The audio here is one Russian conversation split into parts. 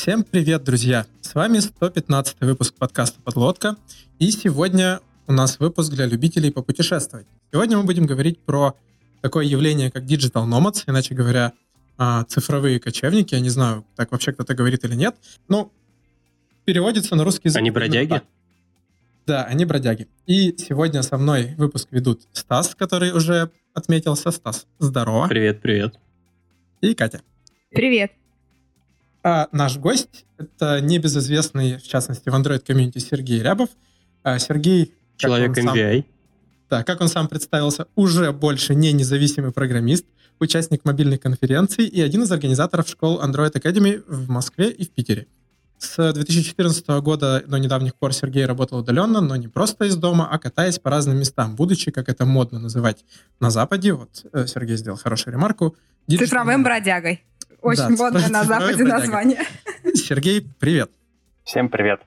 Всем привет, друзья! С вами 115 выпуск подкаста «Подлодка», и сегодня у нас выпуск для любителей попутешествовать. Сегодня мы будем говорить про такое явление, как Digital Nomads, иначе говоря, а, цифровые кочевники. Я не знаю, так вообще кто-то говорит или нет. Ну, переводится на русский язык. Они бродяги? Да, они бродяги. И сегодня со мной выпуск ведут Стас, который уже отметился. Стас, здорово. Привет, привет. И Катя. Привет. А наш гость — это небезызвестный, в частности, в Android комьюнити Сергей Рябов. А Сергей... Человек MVI. Сам, да, как он сам представился, уже больше не независимый программист, участник мобильной конференции и один из организаторов школ Android Academy в Москве и в Питере. С 2014 года до недавних пор Сергей работал удаленно, но не просто из дома, а катаясь по разным местам, будучи, как это модно называть на Западе. Вот э, Сергей сделал хорошую ремарку. Цифровым бродягой. Очень да, модное на Западе название. Сергей, привет. Всем привет.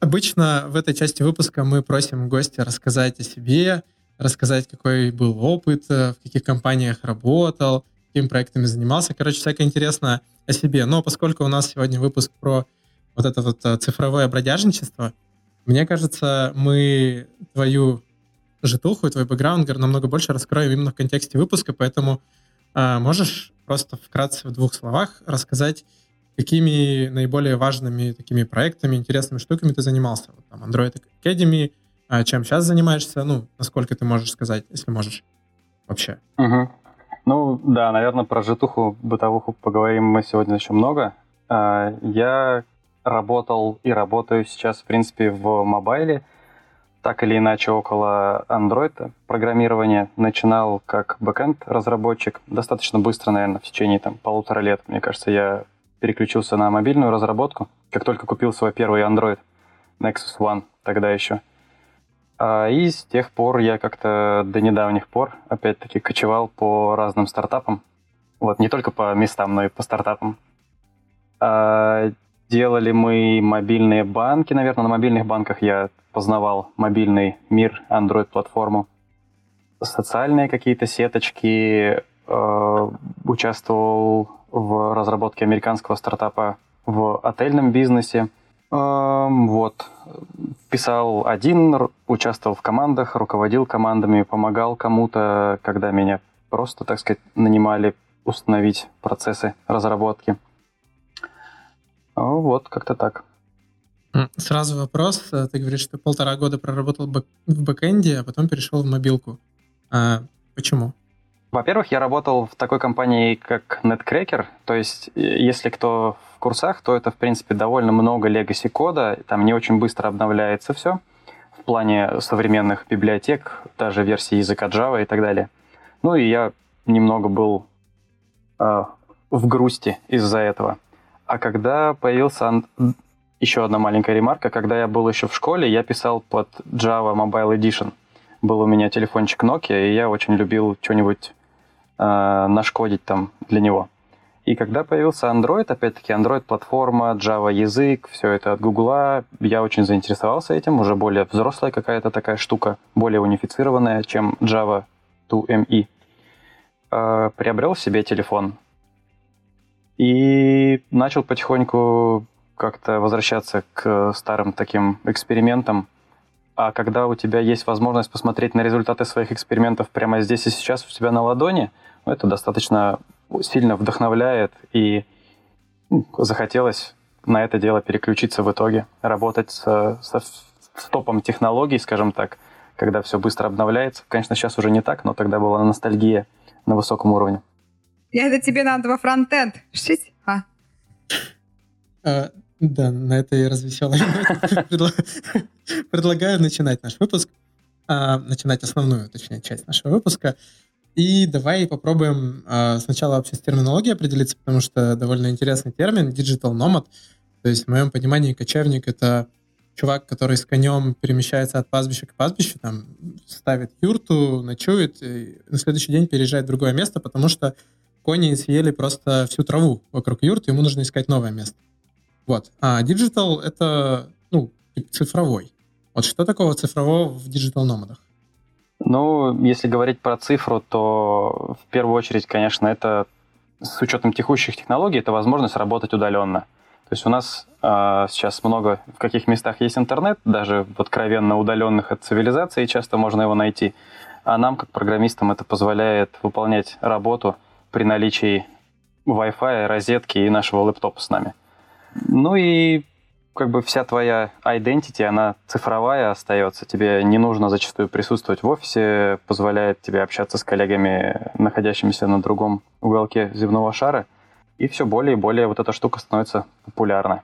Обычно в этой части выпуска мы просим гостя рассказать о себе, рассказать, какой был опыт, э, в каких компаниях работал, какими проектами занимался. Короче, всякое интересно о себе. Но поскольку у нас сегодня выпуск про вот это вот э, цифровое бродяжничество, мне кажется, мы твою житуху и твой бэкграунд намного больше раскроем именно в контексте выпуска, поэтому э, можешь просто вкратце в двух словах рассказать, какими наиболее важными такими проектами, интересными штуками ты занимался? Вот, там, Android Academy, а чем сейчас занимаешься? Ну, насколько ты можешь сказать, если можешь вообще? Угу. Ну, да, наверное, про житуху, бытовуху поговорим мы сегодня еще много. А, я работал и работаю сейчас, в принципе, в мобайле, так или иначе около Android программирования. Начинал как бэкенд разработчик достаточно быстро, наверное, в течение там полутора лет. Мне кажется, я переключился на мобильную разработку, как только купил свой первый Android Nexus One тогда еще. А, и с тех пор я как-то до недавних пор, опять-таки, кочевал по разным стартапам. Вот, не только по местам, но и по стартапам. Делали мы мобильные банки, наверное, на мобильных банках я познавал мобильный мир, Android-платформу. Социальные какие-то сеточки, э, участвовал в разработке американского стартапа в отельном бизнесе. Вот. Писал один, участвовал в командах, руководил командами, помогал кому-то, когда меня просто, так сказать, нанимали установить процессы разработки. Вот, как-то так. Сразу вопрос. Ты говоришь, что полтора года проработал в бэкэнде, а потом перешел в мобилку. А почему? Во-первых, я работал в такой компании, как Netcracker. То есть, если кто в курсах, то это, в принципе, довольно много legacy кода. Там не очень быстро обновляется все в плане современных библиотек, даже версии языка Java и так далее. Ну и я немного был э, в грусти из-за этого. А когда появился еще одна маленькая ремарка, когда я был еще в школе, я писал под Java Mobile Edition. Был у меня телефончик Nokia, и я очень любил что-нибудь э, нашкодить там для него. И когда появился Android, опять-таки Android-платформа, Java язык, все это от Google, я очень заинтересовался этим, уже более взрослая какая-то такая штука, более унифицированная, чем Java 2ME. Э, приобрел себе телефон и начал потихоньку как-то возвращаться к старым таким экспериментам, а когда у тебя есть возможность посмотреть на результаты своих экспериментов прямо здесь и сейчас у тебя на ладони, ну, это достаточно сильно вдохновляет, и ну, захотелось на это дело переключиться в итоге, работать со, со, с топом технологий, скажем так, когда все быстро обновляется. Конечно, сейчас уже не так, но тогда была ностальгия на высоком уровне. Я это тебе надо во фронтенд. Шить? А. а да, на этой развеселой предлагаю начинать наш выпуск, а, начинать основную, точнее, часть нашего выпуска. И давай попробуем а, сначала вообще с терминологией определиться, потому что довольно интересный термин digital nomad. То есть в моем понимании кочевник — это чувак, который с конем перемещается от пастбища к пастбищу, там ставит юрту, ночует, и на следующий день переезжает в другое место, потому что кони съели просто всю траву вокруг юрты, ему нужно искать новое место. Вот. А digital — это, ну, цифровой. Вот что такого цифрового в digital номадах? Ну, если говорить про цифру, то в первую очередь, конечно, это с учетом текущих технологий, это возможность работать удаленно. То есть у нас э, сейчас много в каких местах есть интернет, даже откровенно удаленных от цивилизации часто можно его найти. А нам, как программистам, это позволяет выполнять работу при наличии Wi-Fi, розетки и нашего лэптопа с нами. Ну и как бы вся твоя identity, она цифровая остается. Тебе не нужно зачастую присутствовать в офисе, позволяет тебе общаться с коллегами, находящимися на другом уголке земного шара. И все более и более вот эта штука становится популярна.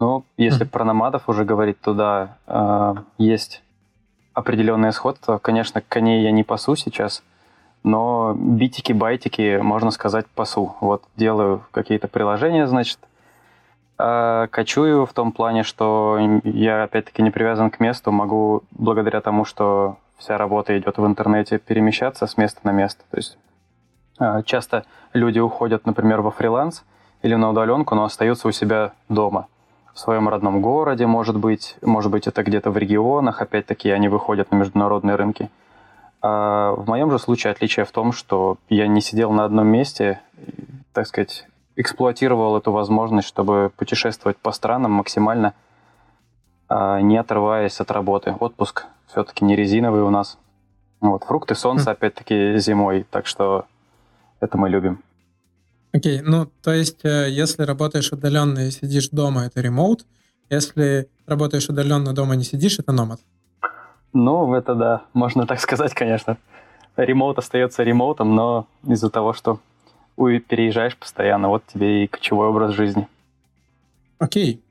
Но если mm-hmm. про намадов уже говорить, то да, э, есть определенное сходство. Конечно, коней я не пасу сейчас, но битики-байтики, можно сказать, пасу. Вот делаю какие-то приложения, значит, э, кочую в том плане, что я опять-таки не привязан к месту, могу благодаря тому, что вся работа идет в интернете, перемещаться с места на место. То есть э, часто люди уходят, например, во фриланс или на удаленку, но остаются у себя дома – в своем родном городе, может быть, может быть, это где-то в регионах, опять-таки, они выходят на международные рынки. А в моем же случае отличие в том, что я не сидел на одном месте, так сказать, эксплуатировал эту возможность, чтобы путешествовать по странам максимально, а, не отрываясь от работы. Отпуск все-таки не резиновый у нас. Вот, фрукты, солнце, опять-таки, зимой, так что это мы любим. Окей, okay, ну, то есть, э, если работаешь удаленно и сидишь дома, это ремоут. Если работаешь удаленно, дома не сидишь, это номад. Ну, это да, можно так сказать, конечно. Ремоут остается ремоутом, но из-за того, что переезжаешь постоянно, вот тебе и кочевой образ жизни. Окей.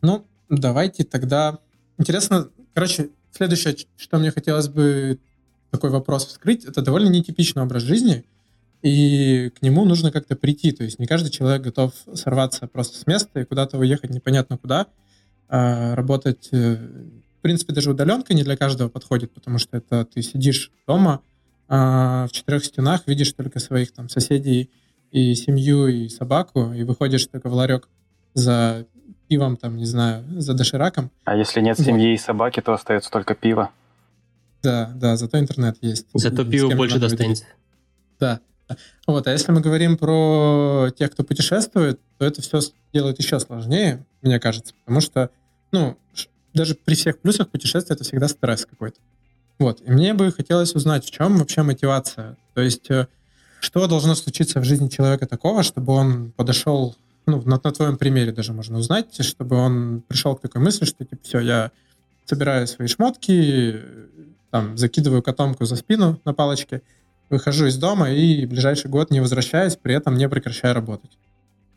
Ну, давайте тогда... Интересно, короче, следующее, что мне хотелось бы такой вопрос вскрыть, это довольно нетипичный образ жизни — и к нему нужно как-то прийти. То есть не каждый человек готов сорваться просто с места и куда-то уехать непонятно куда, а работать. Э, в принципе, даже удаленка не для каждого подходит, потому что это ты сидишь дома а в четырех стенах, видишь только своих там соседей и семью, и собаку, и выходишь только в ларек за пивом, там, не знаю, за дошираком. А если нет вот. семьи и собаки, то остается только пиво. Да, да, зато интернет есть. Зато пиво больше достанется. Да. Вот, а если мы говорим про тех, кто путешествует, то это все делает еще сложнее, мне кажется, потому что, ну, даже при всех плюсах путешествия это всегда стресс какой-то. Вот, и мне бы хотелось узнать, в чем вообще мотивация. То есть, э, что должно случиться в жизни человека такого, чтобы он подошел, ну, на, на твоем примере даже можно узнать, чтобы он пришел к такой мысли, что, типа, все, я собираю свои шмотки, там, закидываю котомку за спину на палочке, выхожу из дома и ближайший год не возвращаюсь, при этом не прекращаю работать.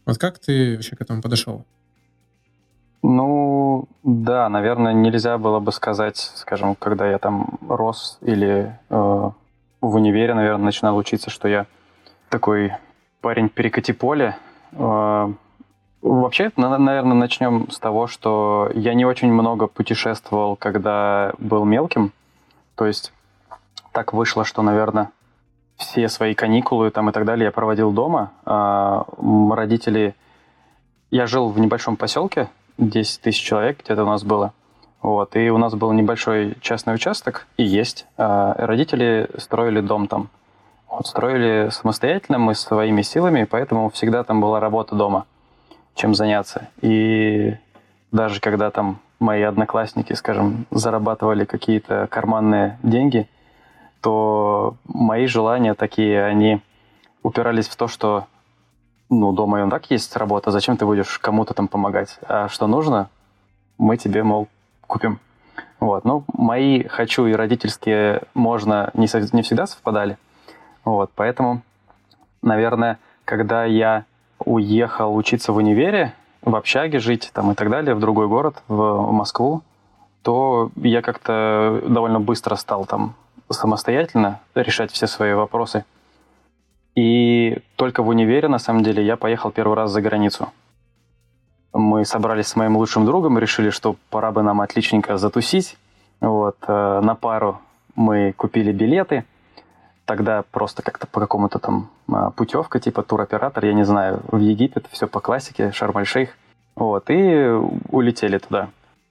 Вот как ты вообще к этому подошел? Ну, да, наверное, нельзя было бы сказать, скажем, когда я там рос или э, в универе, наверное, начинал учиться, что я такой парень перекати поле. Э, вообще, наверное, начнем с того, что я не очень много путешествовал, когда был мелким. То есть так вышло, что, наверное, все свои каникулы там и так далее я проводил дома. А, родители... Я жил в небольшом поселке, 10 тысяч человек где-то у нас было. Вот, и у нас был небольшой частный участок, и есть. А, родители строили дом там. Вот, строили самостоятельно, мы своими силами, поэтому всегда там была работа дома, чем заняться. И даже когда там мои одноклассники, скажем, зарабатывали какие-то карманные деньги, то мои желания такие, они упирались в то, что ну, дома и он так есть работа, зачем ты будешь кому-то там помогать? А что нужно, мы тебе, мол, купим. Вот. Ну, мои «хочу» и родительские можно не, не всегда совпадали. Вот. Поэтому, наверное, когда я уехал учиться в универе, в общаге жить там и так далее, в другой город, в Москву, то я как-то довольно быстро стал там самостоятельно решать все свои вопросы. И только в универе, на самом деле, я поехал первый раз за границу. Мы собрались с моим лучшим другом решили, что пора бы нам отличненько затусить. Вот, э, на пару мы купили билеты. Тогда просто как-то по какому-то там э, путевка, типа туроператор, я не знаю, в Египет, все по классике, Шарм-эль-Шейх. Вот, и улетели туда.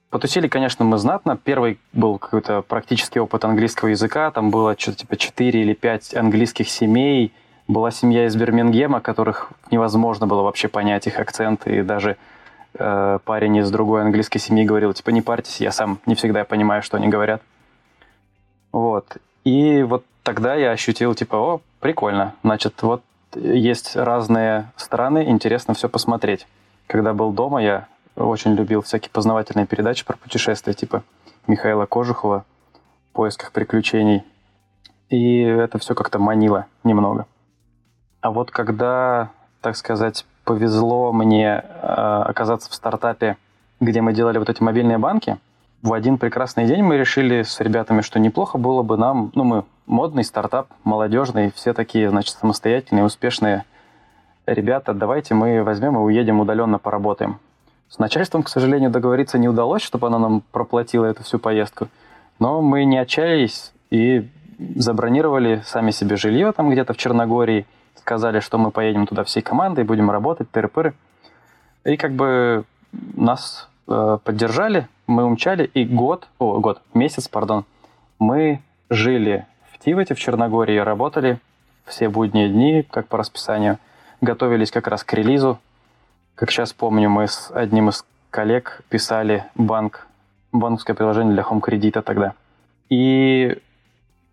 Потусили, конечно, мы знатно. Первый был какой-то практический опыт английского языка. Там было что-то типа 4 или 5 английских семей Была семья из Бирмингема, которых невозможно было вообще понять их акценты, и даже э, парень из другой английской семьи говорил, типа, не парьтесь, я сам не всегда понимаю, что они говорят. Вот. И вот тогда я ощутил, типа, о, прикольно. Значит, вот есть разные страны, интересно все посмотреть. Когда был дома, я очень любил всякие познавательные передачи про путешествия, типа Михаила Кожухова в поисках приключений. И это все как-то манило немного. А вот когда, так сказать, повезло мне э, оказаться в стартапе, где мы делали вот эти мобильные банки, в один прекрасный день мы решили с ребятами, что неплохо было бы нам, ну мы модный стартап, молодежный, все такие, значит, самостоятельные, успешные ребята, давайте мы возьмем и уедем удаленно поработаем. С начальством, к сожалению, договориться не удалось, чтобы она нам проплатила эту всю поездку. Но мы не отчаялись и забронировали сами себе жилье там где-то в Черногории, сказали, что мы поедем туда всей командой, будем работать, тыры-пыры. И как бы нас э, поддержали, мы умчали, и год, о, год, месяц, пардон, мы жили в Тивате, в Черногории, работали все будние дни, как по расписанию, готовились как раз к релизу. Как сейчас помню, мы с одним из коллег писали банк, банковское приложение для Home кредита тогда. И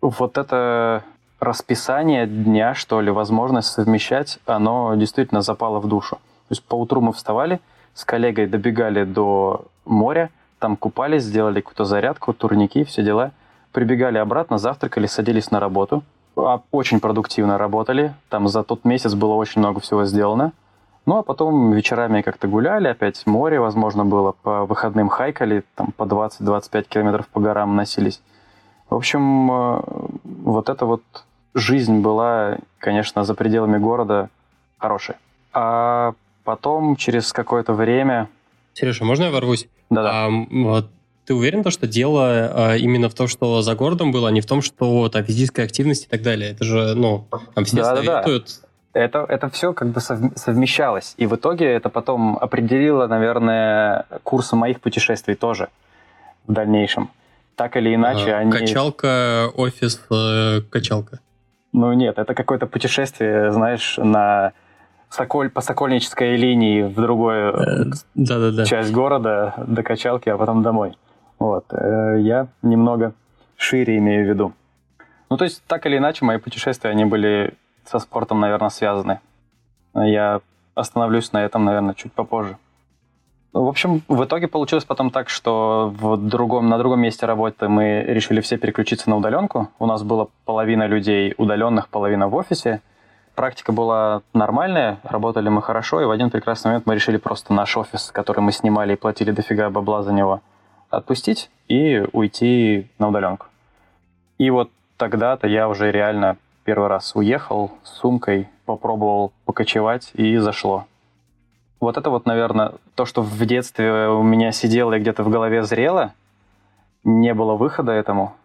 вот это расписание дня, что ли, возможность совмещать, оно действительно запало в душу. То есть по утру мы вставали, с коллегой добегали до моря, там купались, сделали какую-то зарядку, турники, все дела. Прибегали обратно, завтракали, садились на работу. А, очень продуктивно работали. Там за тот месяц было очень много всего сделано. Ну, а потом вечерами как-то гуляли, опять море, возможно, было. По выходным хайкали, там по 20-25 километров по горам носились. В общем, э, вот эта вот жизнь была, конечно, за пределами города хорошая. А потом, через какое-то время... Сережа, можно я ворвусь? Да-да. А, вот, ты уверен, то, что дело а, именно в том, что за городом было, а не в том, что там физическая активность и так далее? Это же, ну, там все да, советуют... Да, да. Это, это все как бы совмещалось. И в итоге это потом определило, наверное, курс моих путешествий тоже в дальнейшем. Так или иначе, а, они... Качалка, офис, э, качалка. Ну нет, это какое-то путешествие, знаешь, на Соколь, по Сокольнической линии в другую э, да -да -да. часть города до качалки, а потом домой. Вот. Э, я немного шире имею в виду. Ну, то есть, так или иначе, мои путешествия, они были со спортом, наверное, связаны. Я остановлюсь на этом, наверное, чуть попозже. В общем, в итоге получилось потом так, что в другом, на другом месте работы мы решили все переключиться на удаленку. У нас была половина людей удаленных, половина в офисе. Практика была нормальная, работали мы хорошо, и в один прекрасный момент мы решили просто наш офис, который мы снимали и платили дофига бабла за него, отпустить и уйти на удаленку. И вот тогда-то я уже реально первый раз уехал с сумкой, попробовал покочевать, и зашло. Вот это вот, наверное, то, что в детстве у меня сидело и где-то в голове зрело, не было выхода этому.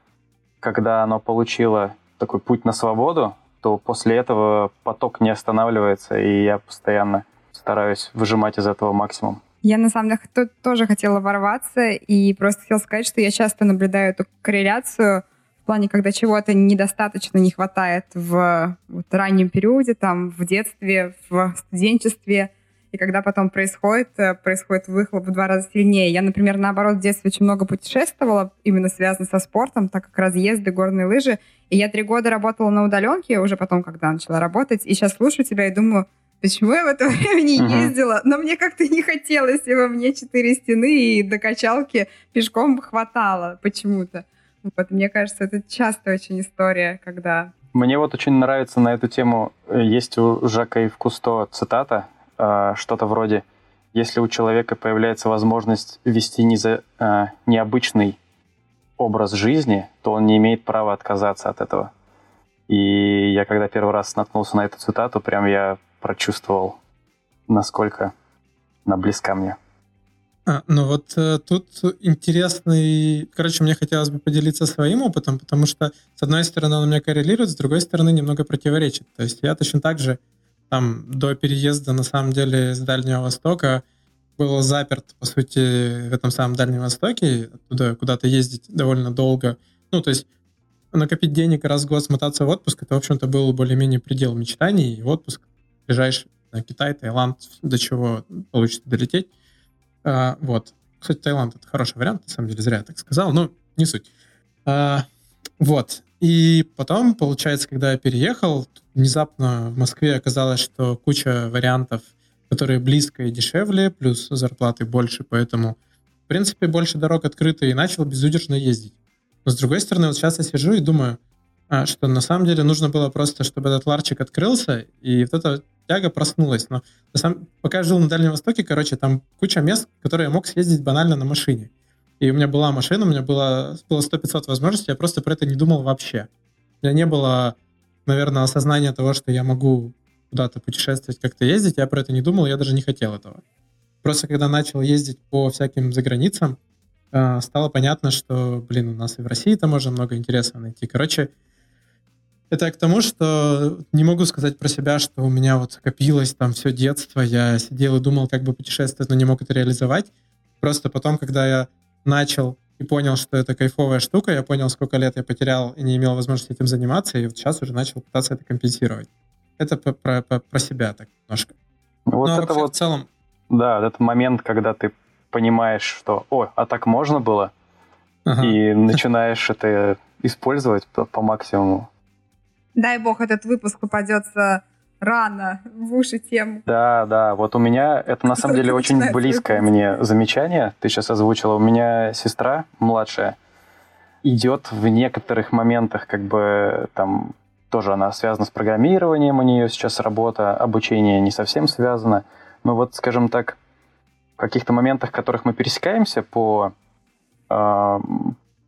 Когда оно получило такой путь на свободу, то после этого поток не останавливается, и я постоянно стараюсь выжимать из этого максимум. Я, на самом деле, тоже хотела ворваться и просто хотела сказать, что я часто наблюдаю эту корреляцию в плане, когда чего-то недостаточно не хватает в вот, раннем периоде, там, в детстве, в студенчестве, и когда потом происходит, э, происходит выхлоп в два раза сильнее. Я, например, наоборот, в детстве очень много путешествовала, именно связано со спортом, так как разъезды, горные лыжи. И я три года работала на удаленке, уже потом, когда начала работать, и сейчас слушаю тебя и думаю, почему я в это время не ездила? Но мне как-то не хотелось, и во мне четыре стены и до качалки пешком хватало почему-то. Вот, мне кажется, это часто очень история, когда... Мне вот очень нравится на эту тему, э, есть у Жака и Кусто цитата, что-то вроде «Если у человека появляется возможность вести не за, э, необычный образ жизни, то он не имеет права отказаться от этого». И я когда первый раз наткнулся на эту цитату, прям я прочувствовал, насколько она близка мне. А, ну вот э, тут интересный... Короче, мне хотелось бы поделиться своим опытом, потому что, с одной стороны, он у меня коррелирует, с другой стороны, немного противоречит. То есть я точно так же там до переезда, на самом деле, с Дальнего Востока был заперт, по сути, в этом самом Дальнем Востоке, оттуда куда-то ездить довольно долго. Ну, то есть накопить денег раз в год смотаться в отпуск, это, в общем-то, был более-менее предел мечтаний. И отпуск, ближайший на Китай, Таиланд, до чего получится долететь. А, вот. Кстати, Таиланд — это хороший вариант, на самом деле, зря я так сказал, но не суть. А, вот. И потом, получается, когда я переехал, внезапно в Москве оказалось, что куча вариантов, которые близко и дешевле, плюс зарплаты больше, поэтому, в принципе, больше дорог открыто, и начал безудержно ездить. Но, с другой стороны, вот сейчас я сижу и думаю, а, что на самом деле нужно было просто, чтобы этот ларчик открылся, и вот эта тяга проснулась. Но на самом, пока я жил на Дальнем Востоке, короче, там куча мест, которые я мог съездить банально на машине. И у меня была машина, у меня было, было 100-500 возможностей, я просто про это не думал вообще. У меня не было, наверное, осознания того, что я могу куда-то путешествовать, как-то ездить, я про это не думал, я даже не хотел этого. Просто когда начал ездить по всяким заграницам, а, стало понятно, что, блин, у нас и в России там можно много интересного найти. Короче, это к тому, что не могу сказать про себя, что у меня вот копилось там все детство, я сидел и думал, как бы путешествовать, но не мог это реализовать. Просто потом, когда я начал и понял, что это кайфовая штука, я понял, сколько лет я потерял и не имел возможности этим заниматься, и вот сейчас уже начал пытаться это компенсировать. Это про, про, про себя так немножко. Вот но это вот, в целом... Да, этот момент, когда ты понимаешь, что, о, а так можно было, ага. и начинаешь это использовать по, по максимуму. Дай бог этот выпуск попадется рано в уши тем. Да, да, вот у меня это на самом деле очень близкое мне замечание, ты сейчас озвучила. У меня сестра младшая идет в некоторых моментах, как бы там тоже она связана с программированием, у нее сейчас работа, обучение не совсем связано. Но вот, скажем так, в каких-то моментах, в которых мы пересекаемся по, э,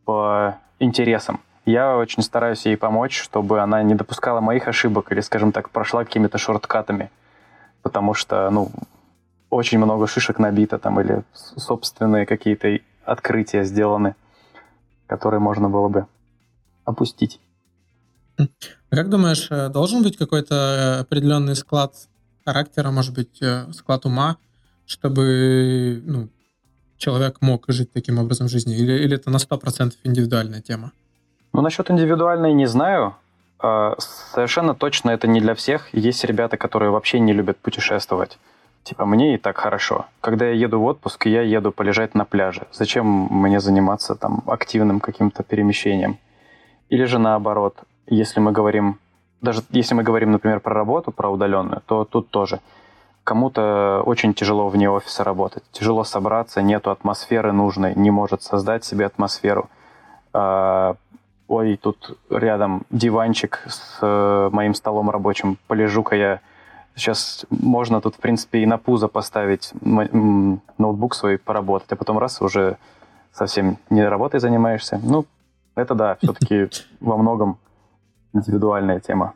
по интересам, я очень стараюсь ей помочь, чтобы она не допускала моих ошибок или, скажем так, прошла какими-то шорткатами. Потому что, ну, очень много шишек набито там или собственные какие-то открытия сделаны, которые можно было бы опустить. А как думаешь, э, должен быть какой-то определенный склад характера, может быть, э, склад ума, чтобы ну, человек мог жить таким образом жизни? Или, или это на 100% индивидуальная тема? Ну, насчет индивидуальной не знаю. А, совершенно точно это не для всех. Есть ребята, которые вообще не любят путешествовать. Типа, мне и так хорошо. Когда я еду в отпуск, я еду полежать на пляже. Зачем мне заниматься там активным каким-то перемещением? Или же наоборот, если мы говорим, даже если мы говорим, например, про работу, про удаленную, то тут тоже. Кому-то очень тяжело вне офиса работать. Тяжело собраться, нету атмосферы нужной, не может создать себе атмосферу а, ой, тут рядом диванчик с э, моим столом рабочим, полежу-ка я. Сейчас можно тут, в принципе, и на пузо поставить ноутбук свой поработать, а потом раз уже совсем не работой занимаешься. Ну, это да, все-таки во многом индивидуальная тема.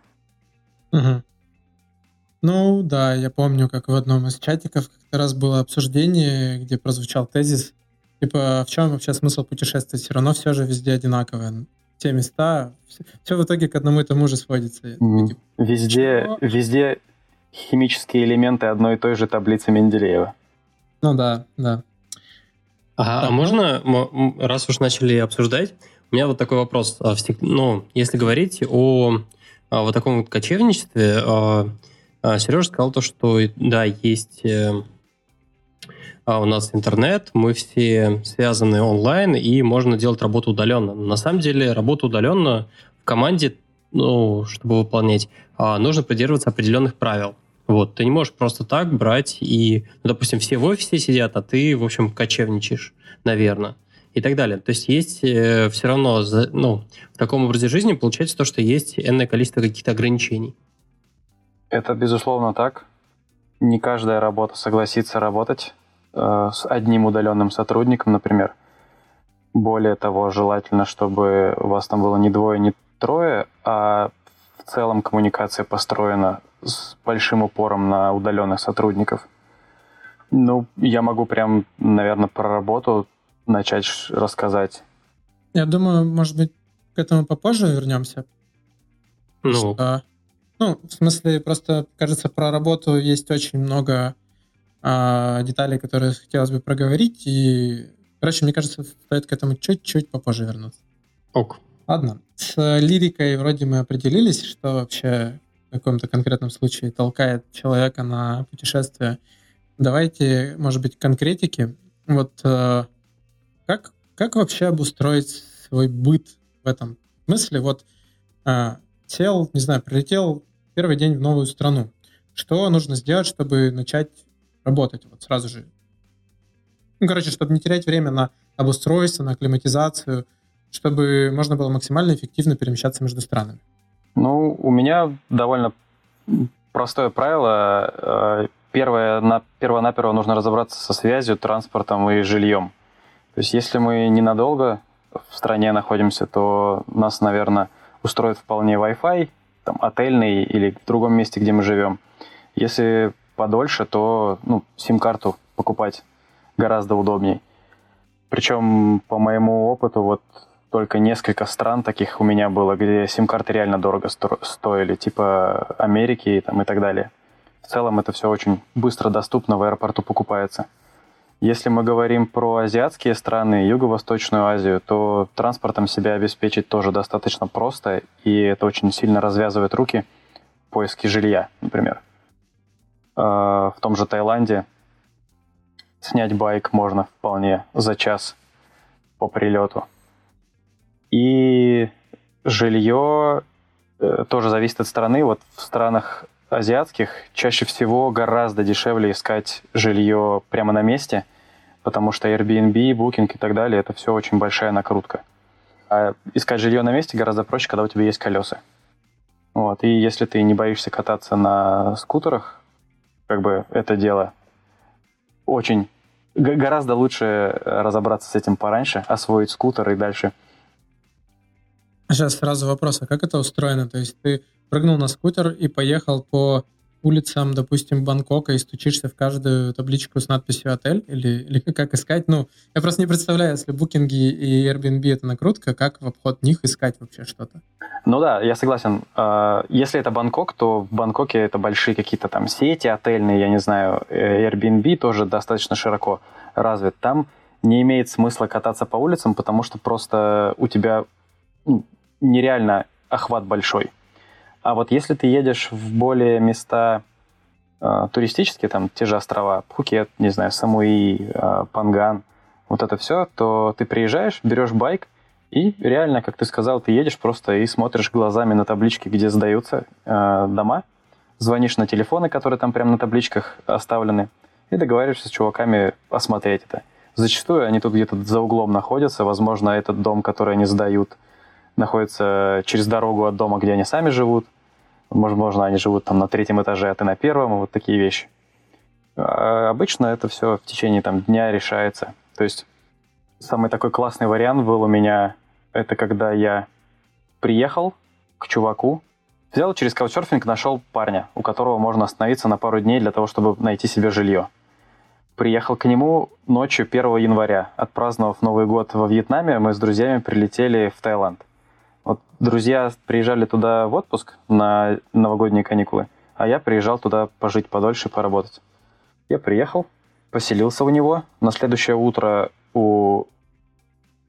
Ну да, я помню, как в одном из чатиков как-то раз было обсуждение, где прозвучал тезис, типа, в чем вообще смысл путешествовать? Все равно все же везде одинаковое те места, все, все в итоге к одному и тому же сводится. Mm. Везде, везде химические элементы одной и той же таблицы Менделеева. Ну да, да. А, так, а можно, раз уж начали обсуждать, у меня вот такой вопрос. А, ну, если говорить о, о вот таком вот кочевничестве, Сережа сказал то, что да, есть э, а у нас интернет, мы все связаны онлайн, и можно делать работу удаленно. На самом деле, работу удаленно в команде, ну, чтобы выполнять, а, нужно придерживаться определенных правил. Вот, ты не можешь просто так брать и, ну, допустим, все в офисе сидят, а ты, в общем, кочевничаешь, наверное, и так далее. То есть есть э, все равно, ну, в таком образе жизни получается то, что есть энное количество каких-то ограничений. Это, безусловно, так. Не каждая работа согласится работать Э, с одним удаленным сотрудником, например. Более того, желательно, чтобы у вас там было не двое, не трое, а в целом коммуникация построена с большим упором на удаленных сотрудников. Ну, я могу прям, наверное, про работу начать рассказать. Я думаю, может быть, к этому попозже вернемся. Ну. Что, ну, в смысле, просто, кажется, про работу есть очень много а, детали, которые хотелось бы проговорить. И, короче, мне кажется, стоит к этому чуть-чуть попозже вернуться. Ок. Ладно, с лирикой вроде мы определились, что вообще в каком-то конкретном случае толкает человека на путешествие. Давайте, может быть, конкретики. Вот э, как, как вообще обустроить свой быт в этом смысле? Вот э, сел, не знаю, прилетел первый день в новую страну. Что нужно сделать, чтобы начать работать вот сразу же? Ну, короче, чтобы не терять время на обустройство, на акклиматизацию, чтобы можно было максимально эффективно перемещаться между странами. Ну, у меня довольно простое правило. Э, первое, на, перво-наперво нужно разобраться со связью, транспортом и жильем. То есть если мы ненадолго в стране находимся, то нас, наверное, устроит вполне Wi-Fi, там, отельный или в другом месте, где мы живем. Если подольше, то ну, сим-карту покупать гораздо удобней. Причем, по моему опыту, вот только несколько стран таких у меня было, где сим-карты реально дорого сто стоили, типа Америки там, и так далее. В целом это все очень быстро доступно, в аэропорту покупается. Если мы говорим про азиатские страны, Юго-Восточную Азию, то транспортом себя обеспечить тоже достаточно просто, и это очень сильно развязывает руки в поиске жилья, например. А, в том же Таиланде снять байк можно вполне за час по прилету. И жилье э, тоже зависит от страны. Вот в странах азиатских чаще всего гораздо дешевле искать жилье прямо на месте – потому что Airbnb, Booking и так далее, это все очень большая накрутка. А искать жилье на месте гораздо проще, когда у тебя есть колеса. Вот. И если ты не боишься кататься на скутерах, как бы это дело очень гораздо лучше разобраться с этим пораньше, освоить скутер и дальше. Сейчас сразу вопрос, а как это устроено? То есть ты прыгнул на скутер и поехал по улицам, допустим, Бангкока и стучишься в каждую табличку с надписью «отель» или, или как искать? Ну, я просто не представляю, если букинги и Airbnb — это накрутка, как в обход них искать вообще что-то? Ну да, я согласен. А, если это Бангкок, то в Бангкоке это большие какие-то там сети отельные, я не знаю, э, Airbnb тоже достаточно широко развит. Там не имеет смысла кататься по улицам, потому что просто у тебя ну, нереально охват большой. А вот если ты едешь в более места э, туристические, там те же острова, Пхукет, не знаю, Самуи, э, Панган, вот это все, то ты приезжаешь, берешь байк, и реально, как ты сказал, ты едешь просто и смотришь глазами на таблички, где сдаются э, дома, звонишь на телефоны, которые там прямо на табличках оставлены, и договариваешься с чуваками осмотреть это. Зачастую они тут где-то за углом находятся, возможно, этот дом, который они сдают, находится через дорогу от дома, где они сами живут. Возможно, они живут там на третьем этаже, а ты на первом, вот такие вещи. А обычно это все в течение там, дня решается. То есть самый такой классный вариант был у меня, это когда я приехал к чуваку, взял через каучсерфинг, нашел парня, у которого можно остановиться на пару дней для того, чтобы найти себе жилье. Приехал к нему ночью 1 января. Отпраздновав Новый год во Вьетнаме, мы с друзьями прилетели в Таиланд. Вот друзья приезжали туда в отпуск на новогодние каникулы, а я приезжал туда пожить подольше, поработать. Я приехал, поселился у него. На следующее утро у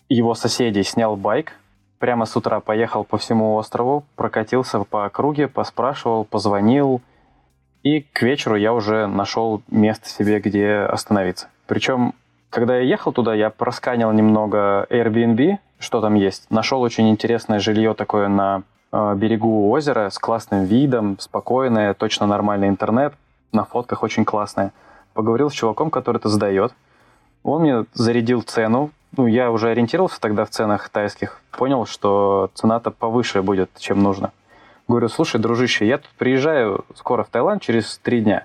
его соседей снял байк. Прямо с утра поехал по всему острову, прокатился по округе, поспрашивал, позвонил. И к вечеру я уже нашел место себе, где остановиться. Причем, когда я ехал туда, я просканил немного Airbnb, что там есть. Нашел очень интересное жилье такое на э, берегу озера с классным видом, спокойное, точно нормальный интернет, на фотках очень классное. Поговорил с чуваком, который это сдает. Он мне зарядил цену. Ну, я уже ориентировался тогда в ценах тайских. Понял, что цена-то повыше будет, чем нужно. Говорю, слушай, дружище, я тут приезжаю скоро в Таиланд через три дня.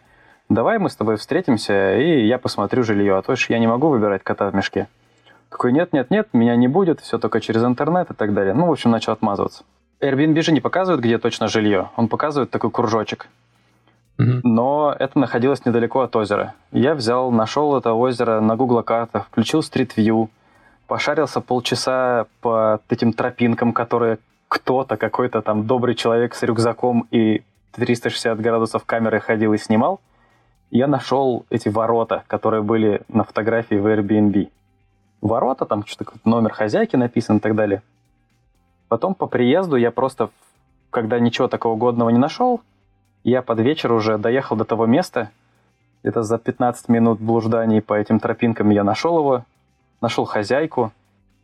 Давай мы с тобой встретимся, и я посмотрю жилье, а то ж я не могу выбирать кота в мешке. Такой, нет, нет, нет, меня не будет, все только через интернет и так далее. Ну, в общем, начал отмазываться. Airbnb же не показывает, где точно жилье. Он показывает такой кружочек. Но это находилось недалеко от озера. Я взял, нашел это озеро на Google картах, включил Street View, пошарился полчаса по этим тропинкам, которые кто-то, какой-то там добрый человек с рюкзаком и 360 градусов камеры ходил и снимал. Я нашел эти ворота, которые были на фотографии в Airbnb ворота, там что-то номер хозяйки написан и так далее. Потом по приезду я просто, когда ничего такого годного не нашел, я под вечер уже доехал до того места, это за 15 минут блужданий по этим тропинкам я нашел его, нашел хозяйку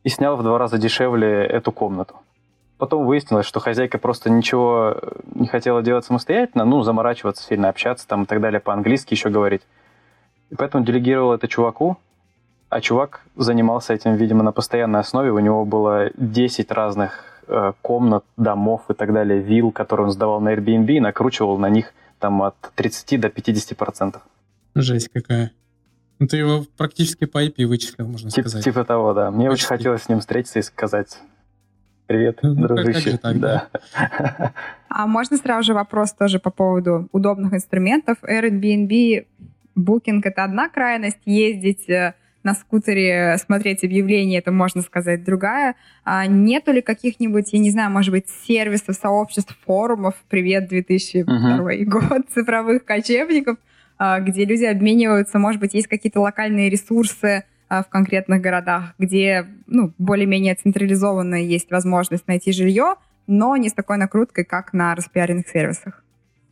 и снял в два раза дешевле эту комнату. Потом выяснилось, что хозяйка просто ничего не хотела делать самостоятельно, ну, заморачиваться, сильно общаться там и так далее, по-английски еще говорить. И поэтому делегировал это чуваку, а чувак занимался этим, видимо, на постоянной основе. У него было 10 разных э, комнат, домов и так далее, вилл, которые он сдавал на Airbnb и накручивал на них там от 30 до 50 процентов. Жесть какая. Ну, ты его практически по IP вычислил, можно Тип, сказать. Типа того, да. Мне Почти. очень хотелось с ним встретиться и сказать Привет, ну, дружище. Так, да. да. А можно сразу же вопрос тоже по поводу удобных инструментов. Airbnb, Booking — это одна крайность, ездить э, на скутере, смотреть объявления, это, можно сказать, другая. А нету ли каких-нибудь, я не знаю, может быть, сервисов, сообществ, форумов, привет, 2002 uh-huh. год, цифровых кочевников, а, где люди обмениваются, может быть, есть какие-то локальные ресурсы, в конкретных городах, где ну, более-менее централизованно есть возможность найти жилье, но не с такой накруткой, как на распиаренных сервисах.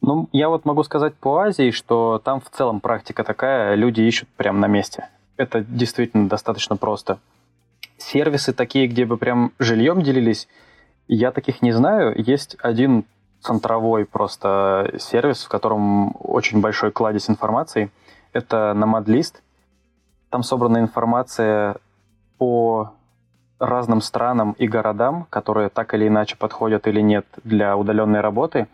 Ну, я вот могу сказать по Азии, что там в целом практика такая, люди ищут прямо на месте. Это действительно достаточно просто. Сервисы такие, где бы прям жильем делились, я таких не знаю. Есть один центровой просто сервис, в котором очень большой кладезь информации. Это Nomad там собрана информация по разным странам и городам, которые так или иначе подходят или нет для удаленной работы.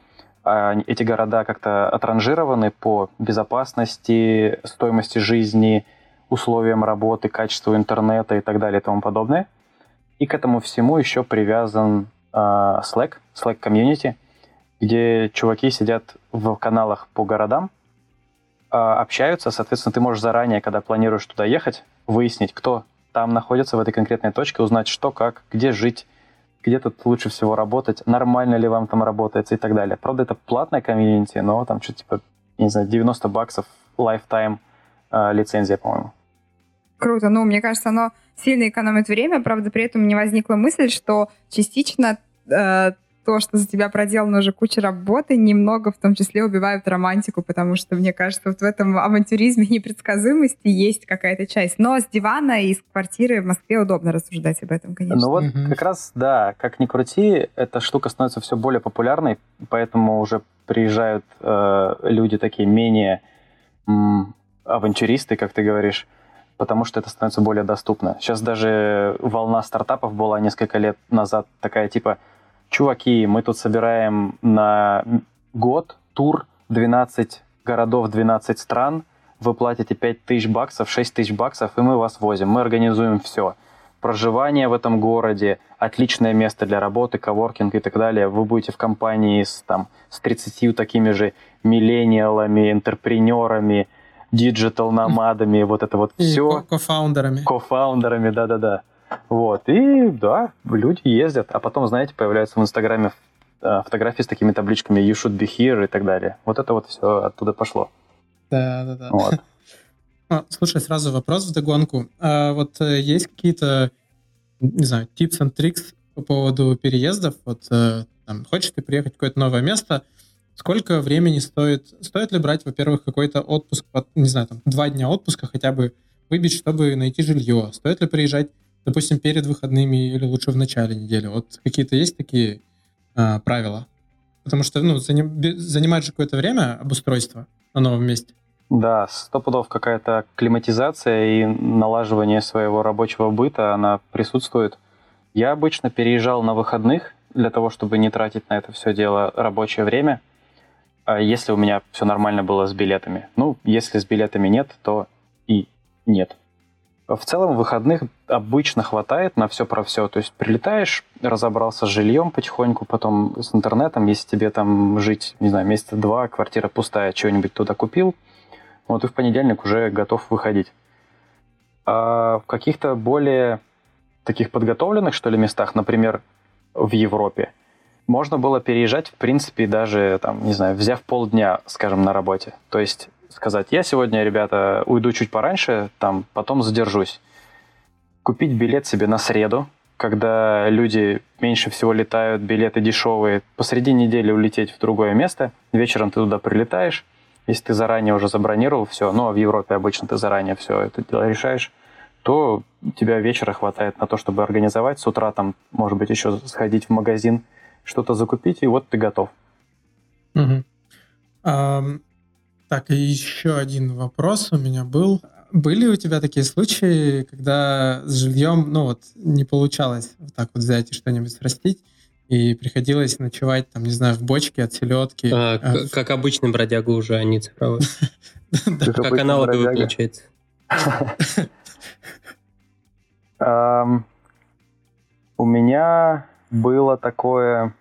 А эти города как-то отранжированы по безопасности, стоимости жизни, условиям работы, качеству интернета и так далее и тому подобное. И к этому всему еще привязан э, Slack, Slack Community, где чуваки сидят в каналах по городам общаются, соответственно, ты можешь заранее, когда планируешь туда ехать, выяснить, кто там находится в этой конкретной точке, узнать, что, как, где жить, где тут лучше всего работать, нормально ли вам там работается и так далее. Правда, это платная комьюнити, но там что-то типа, не знаю, 90 баксов lifetime э, лицензия, по-моему. Круто. Ну, мне кажется, оно сильно экономит время. Правда, при этом не возникла мысль, что частично э, то, что за тебя проделана уже куча работы, немного в том числе убивают романтику, потому что, мне кажется, вот в этом авантюризме непредсказуемости есть какая-то часть. Но с дивана и с квартиры в Москве удобно рассуждать об этом, конечно. Ну вот угу. как раз, да, как ни крути, эта штука становится все более популярной, поэтому уже приезжают э, люди такие менее м, авантюристы, как ты говоришь, потому что это становится более доступно. Сейчас даже волна стартапов была несколько лет назад такая типа чуваки, мы тут собираем на год тур 12 городов, 12 стран, вы платите 5 тысяч баксов, 6 тысяч баксов, и мы вас возим. Мы организуем все. Проживание в этом городе, отличное место для работы, коворкинг и так далее. Вы будете в компании с, там, с 30 такими же миллениалами, entrepreneur-ами, digital nomad-ами, вот это вот все. Co-founder-ами. Co-founder-ами, да-да-да. Вот, и да, люди ездят, а потом, знаете, появляются в Инстаграме э, фотографии с такими табличками «You should be here» и так далее. Вот это вот все оттуда пошло. Да, да, да. Вот. А, слушай, сразу вопрос в догонку. А вот э, есть какие-то, не знаю, tips and tricks по поводу переездов? Вот э, там, хочешь ты приехать в какое-то новое место, сколько времени стоит? Стоит ли брать, во-первых, какой-то отпуск, не знаю, там, два дня отпуска хотя бы выбить, чтобы найти жилье? Стоит ли приезжать допустим, перед выходными или лучше в начале недели? Вот какие-то есть такие а, правила? Потому что, ну, заним, занимает же какое-то время обустройство на новом месте. Да, сто пудов какая-то климатизация и налаживание своего рабочего быта, она присутствует. Я обычно переезжал на выходных для того, чтобы не тратить на это все дело рабочее время, а если у меня все нормально было с билетами. Ну, если с билетами нет, то и нет. В целом выходных обычно хватает на все про все. То есть прилетаешь, разобрался с жильем потихоньку, потом с интернетом, если тебе там жить, не знаю, месяца два, квартира пустая, чего-нибудь туда купил, вот и в понедельник уже готов выходить. А в каких-то более таких подготовленных, что ли, местах, например, в Европе, можно было переезжать, в принципе, даже, там, не знаю, взяв полдня, скажем, на работе. То есть сказать, я сегодня, ребята, уйду чуть пораньше, там, потом задержусь. Купить билет себе на среду, когда люди меньше всего летают, билеты дешевые, посреди недели улететь в другое место, вечером ты туда прилетаешь, если ты заранее уже забронировал все, ну а в Европе обычно ты заранее все это дело решаешь, то тебя вечера хватает на то, чтобы организовать. С утра там, может быть, еще сходить в магазин, что-то закупить, и вот ты готов. Угу. Так, и еще один вопрос у меня был. Были у тебя такие случаи, когда с жильем, ну вот, не получалось вот так вот взять и что-нибудь срастить, и приходилось ночевать, там, не знаю, в бочке от селедки? А, а, как обычный бродяга уже, а не цифровой. Как аналоговый, получается. У меня было такое...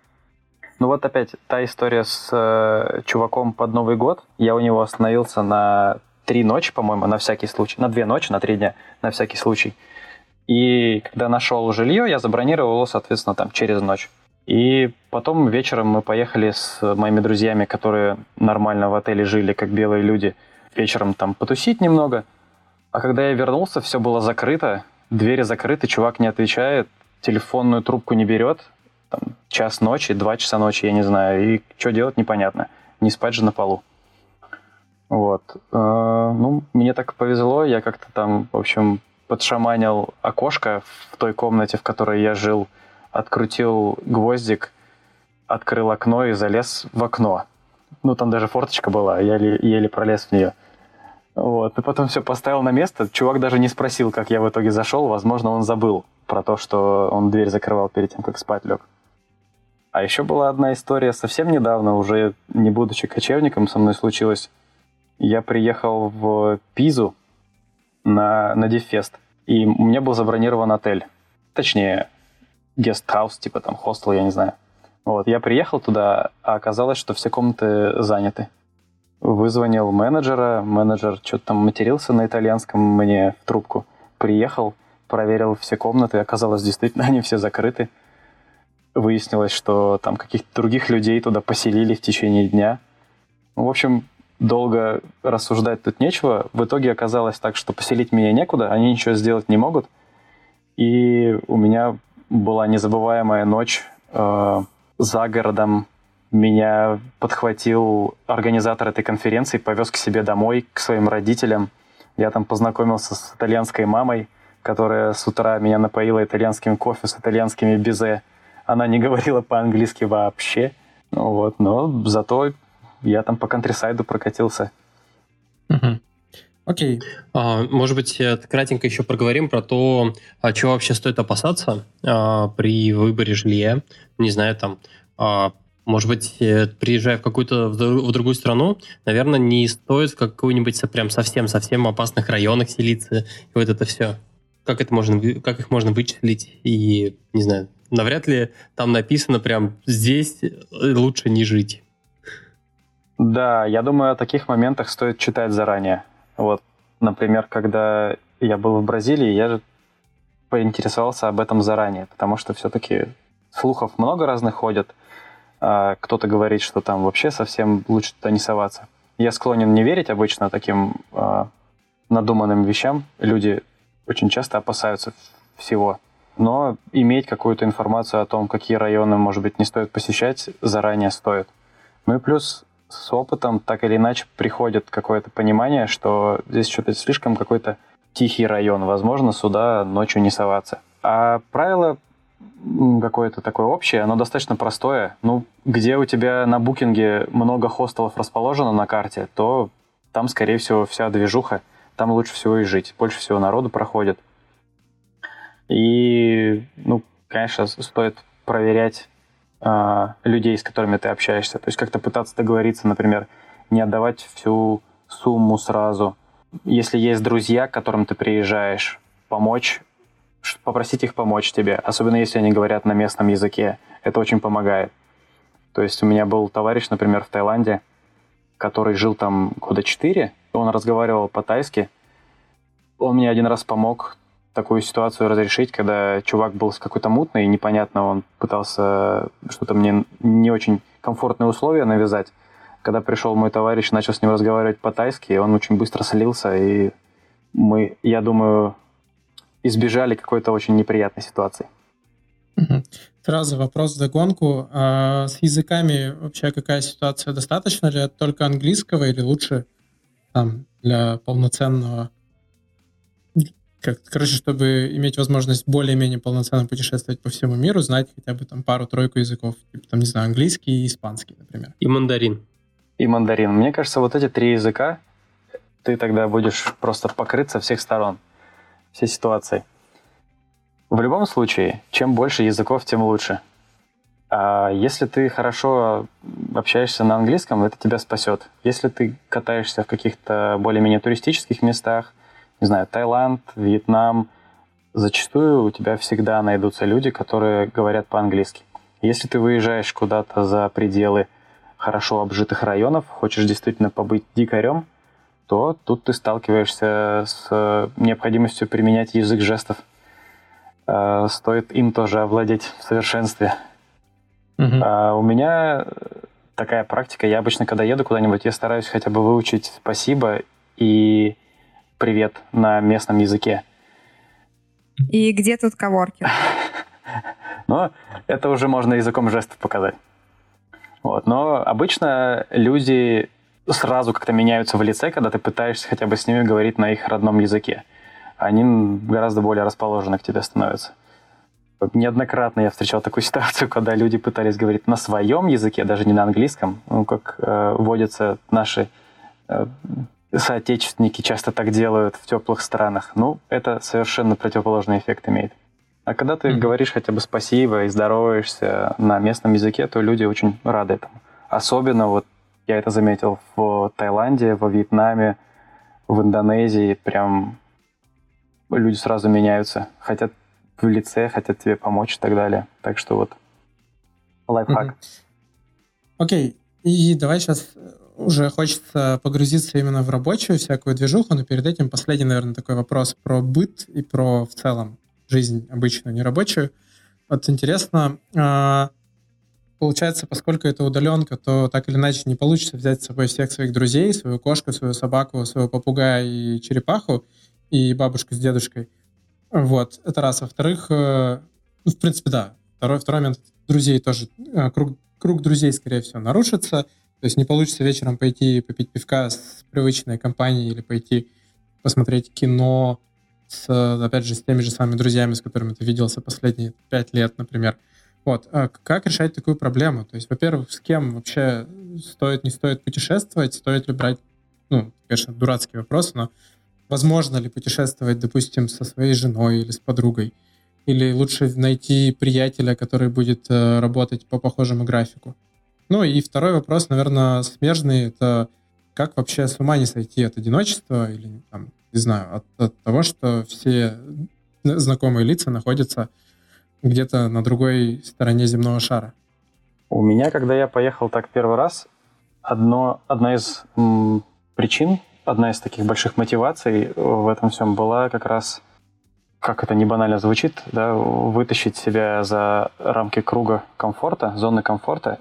Ну вот опять та история с э, чуваком под Новый год. Я у него остановился на три ночи, по-моему, на всякий случай. На две ночи, на три дня, на всякий случай. И когда нашел жилье, я забронировал его, соответственно, там через ночь. И потом вечером мы поехали с моими друзьями, которые нормально в отеле жили, как белые люди, вечером там потусить немного. А когда я вернулся, все было закрыто, двери закрыты, чувак не отвечает, телефонную трубку не берет, там, час ночи, два часа ночи, я не знаю, и что делать непонятно. Не спать же на полу. Вот. Э, ну, мне так повезло, я как-то там, в общем, подшаманил окошко в той комнате, в которой я жил, открутил гвоздик, открыл окно и залез в окно. Ну, там даже форточка была, я еле, еле пролез в нее. Вот. И потом все поставил на место. Чувак даже не спросил, как я в итоге зашел. Возможно, он забыл про то, что он дверь закрывал перед тем, как спать лег. А еще была одна история совсем недавно, уже не будучи кочевником, со мной случилось я приехал в Пизу на, на Дефест, и у меня был забронирован отель. Точнее, гестхаус, типа там хостел, я не знаю. Вот, я приехал туда, а оказалось, что все комнаты заняты. Вызвонил менеджера, менеджер что-то там матерился на итальянском мне в трубку. Приехал, проверил все комнаты, оказалось, действительно, они все закрыты. Выяснилось, что там каких-то других людей туда поселили в течение дня. В общем, долго рассуждать тут нечего. В итоге оказалось так, что поселить меня некуда, они ничего сделать не могут. И у меня была незабываемая ночь э, за городом. Меня подхватил организатор этой конференции, повез к себе домой, к своим родителям. Я там познакомился с итальянской мамой, которая с утра меня напоила итальянским кофе с итальянскими безе. Она не говорила по-английски вообще. Ну, вот, но зато я там по контрисайду прокатился. Угу. Окей. А, может быть, э, кратенько еще проговорим про то, а, чего вообще стоит опасаться а, при выборе жилья. Не знаю, там, а, может быть, э, приезжая в какую-то в другую страну, наверное, не стоит в какую-нибудь прям совсем-совсем опасных районах селиться, и вот это все. Как это можно, как их можно вычислить? И, не знаю, навряд ли там написано прям здесь лучше не жить. Да, я думаю, о таких моментах стоит читать заранее. Вот, например, когда я был в Бразилии, я же поинтересовался об этом заранее, потому что все-таки слухов много разных ходят. А кто-то говорит, что там вообще совсем лучше туда не соваться. Я склонен не верить обычно таким а, надуманным вещам. Люди очень часто опасаются всего. Но иметь какую-то информацию о том, какие районы, может быть, не стоит посещать, заранее стоит. Ну и плюс с опытом так или иначе приходит какое-то понимание, что здесь что-то слишком какой-то тихий район, возможно, сюда ночью не соваться. А правило какое-то такое общее, оно достаточно простое. Ну, где у тебя на букинге много хостелов расположено на карте, то там, скорее всего, вся движуха, там лучше всего и жить. Больше всего народу проходит. И, ну, конечно, стоит проверять э, людей, с которыми ты общаешься. То есть как-то пытаться договориться, например, не отдавать всю сумму сразу. Если есть друзья, к которым ты приезжаешь, помочь, попросить их помочь тебе, особенно если они говорят на местном языке. Это очень помогает. То есть у меня был товарищ, например, в Таиланде, который жил там года четыре, он разговаривал по-тайски. Он мне один раз помог такую ситуацию разрешить, когда чувак был с какой-то мутной, и непонятно, он пытался что-то мне не очень комфортные условия навязать. Когда пришел мой товарищ, начал с ним разговаривать по-тайски, он очень быстро слился, и мы, я думаю, избежали какой-то очень неприятной ситуации. Сразу вопрос в догонку. А с языками вообще какая ситуация? Достаточно ли только английского или лучше там, для полноценного как, короче, чтобы иметь возможность более-менее полноценно путешествовать по всему миру, знать хотя бы там пару-тройку языков, типа там, не знаю, английский и испанский, например. И мандарин. И мандарин. Мне кажется, вот эти три языка, ты тогда будешь просто покрыт со всех сторон, всей ситуацией. В любом случае, чем больше языков, тем лучше. А если ты хорошо общаешься на английском, это тебя спасет. Если ты катаешься в каких-то более-менее туристических местах, не знаю, Таиланд, Вьетнам, зачастую у тебя всегда найдутся люди, которые говорят по-английски. Если ты выезжаешь куда-то за пределы хорошо обжитых районов, хочешь действительно побыть дикарем, то тут ты сталкиваешься с необходимостью применять язык жестов. Э, стоит им тоже овладеть в совершенстве. Uh-huh. А у меня такая практика. Я обычно, когда еду куда-нибудь, я стараюсь хотя бы выучить спасибо и привет на местном языке. И где тут коворкинг? Но это уже можно языком жестов показать. Вот. Но обычно люди сразу как-то меняются в лице, когда ты пытаешься хотя бы с ними говорить на их родном языке они гораздо более расположены к тебе становятся. Неоднократно я встречал такую ситуацию, когда люди пытались говорить на своем языке, даже не на английском, ну, как э, водятся наши э, соотечественники часто так делают в теплых странах. Ну, это совершенно противоположный эффект имеет. А когда ты mm-hmm. говоришь хотя бы спасибо и здороваешься на местном языке, то люди очень рады этому. Особенно вот я это заметил в Таиланде, во Вьетнаме, в Индонезии. Прям люди сразу меняются, хотят в лице, хотят тебе помочь и так далее. Так что вот лайфхак. Окей, okay. и давай сейчас э, уже хочется погрузиться именно в рабочую всякую движуху, но перед этим последний, наверное, такой вопрос про быт и про в целом жизнь обычную, не рабочую. Вот интересно, а, получается, поскольку это удаленка, то так или иначе не получится взять с собой всех своих друзей, свою кошку, свою собаку, своего попугая и черепаху, и бабушка с дедушкой. Вот, это раз. Во-вторых, э, ну, в принципе, да. Второй, второй момент, друзей тоже, э, круг, круг друзей, скорее всего, нарушится. То есть не получится вечером пойти попить пивка с привычной компанией или пойти посмотреть кино с, опять же, с теми же самыми друзьями, с которыми ты виделся последние пять лет, например. Вот. А как решать такую проблему? То есть, во-первых, с кем вообще стоит, не стоит путешествовать, стоит ли брать, ну, конечно, дурацкий вопрос, но возможно ли путешествовать, допустим, со своей женой или с подругой? Или лучше найти приятеля, который будет э, работать по похожему графику? Ну и второй вопрос, наверное, смежный, это как вообще с ума не сойти от одиночества или, там, не знаю, от, от того, что все знакомые лица находятся где-то на другой стороне земного шара? У меня, когда я поехал так первый раз, одно, одна из м, причин одна из таких больших мотиваций в этом всем была как раз, как это не банально звучит, да, вытащить себя за рамки круга комфорта, зоны комфорта,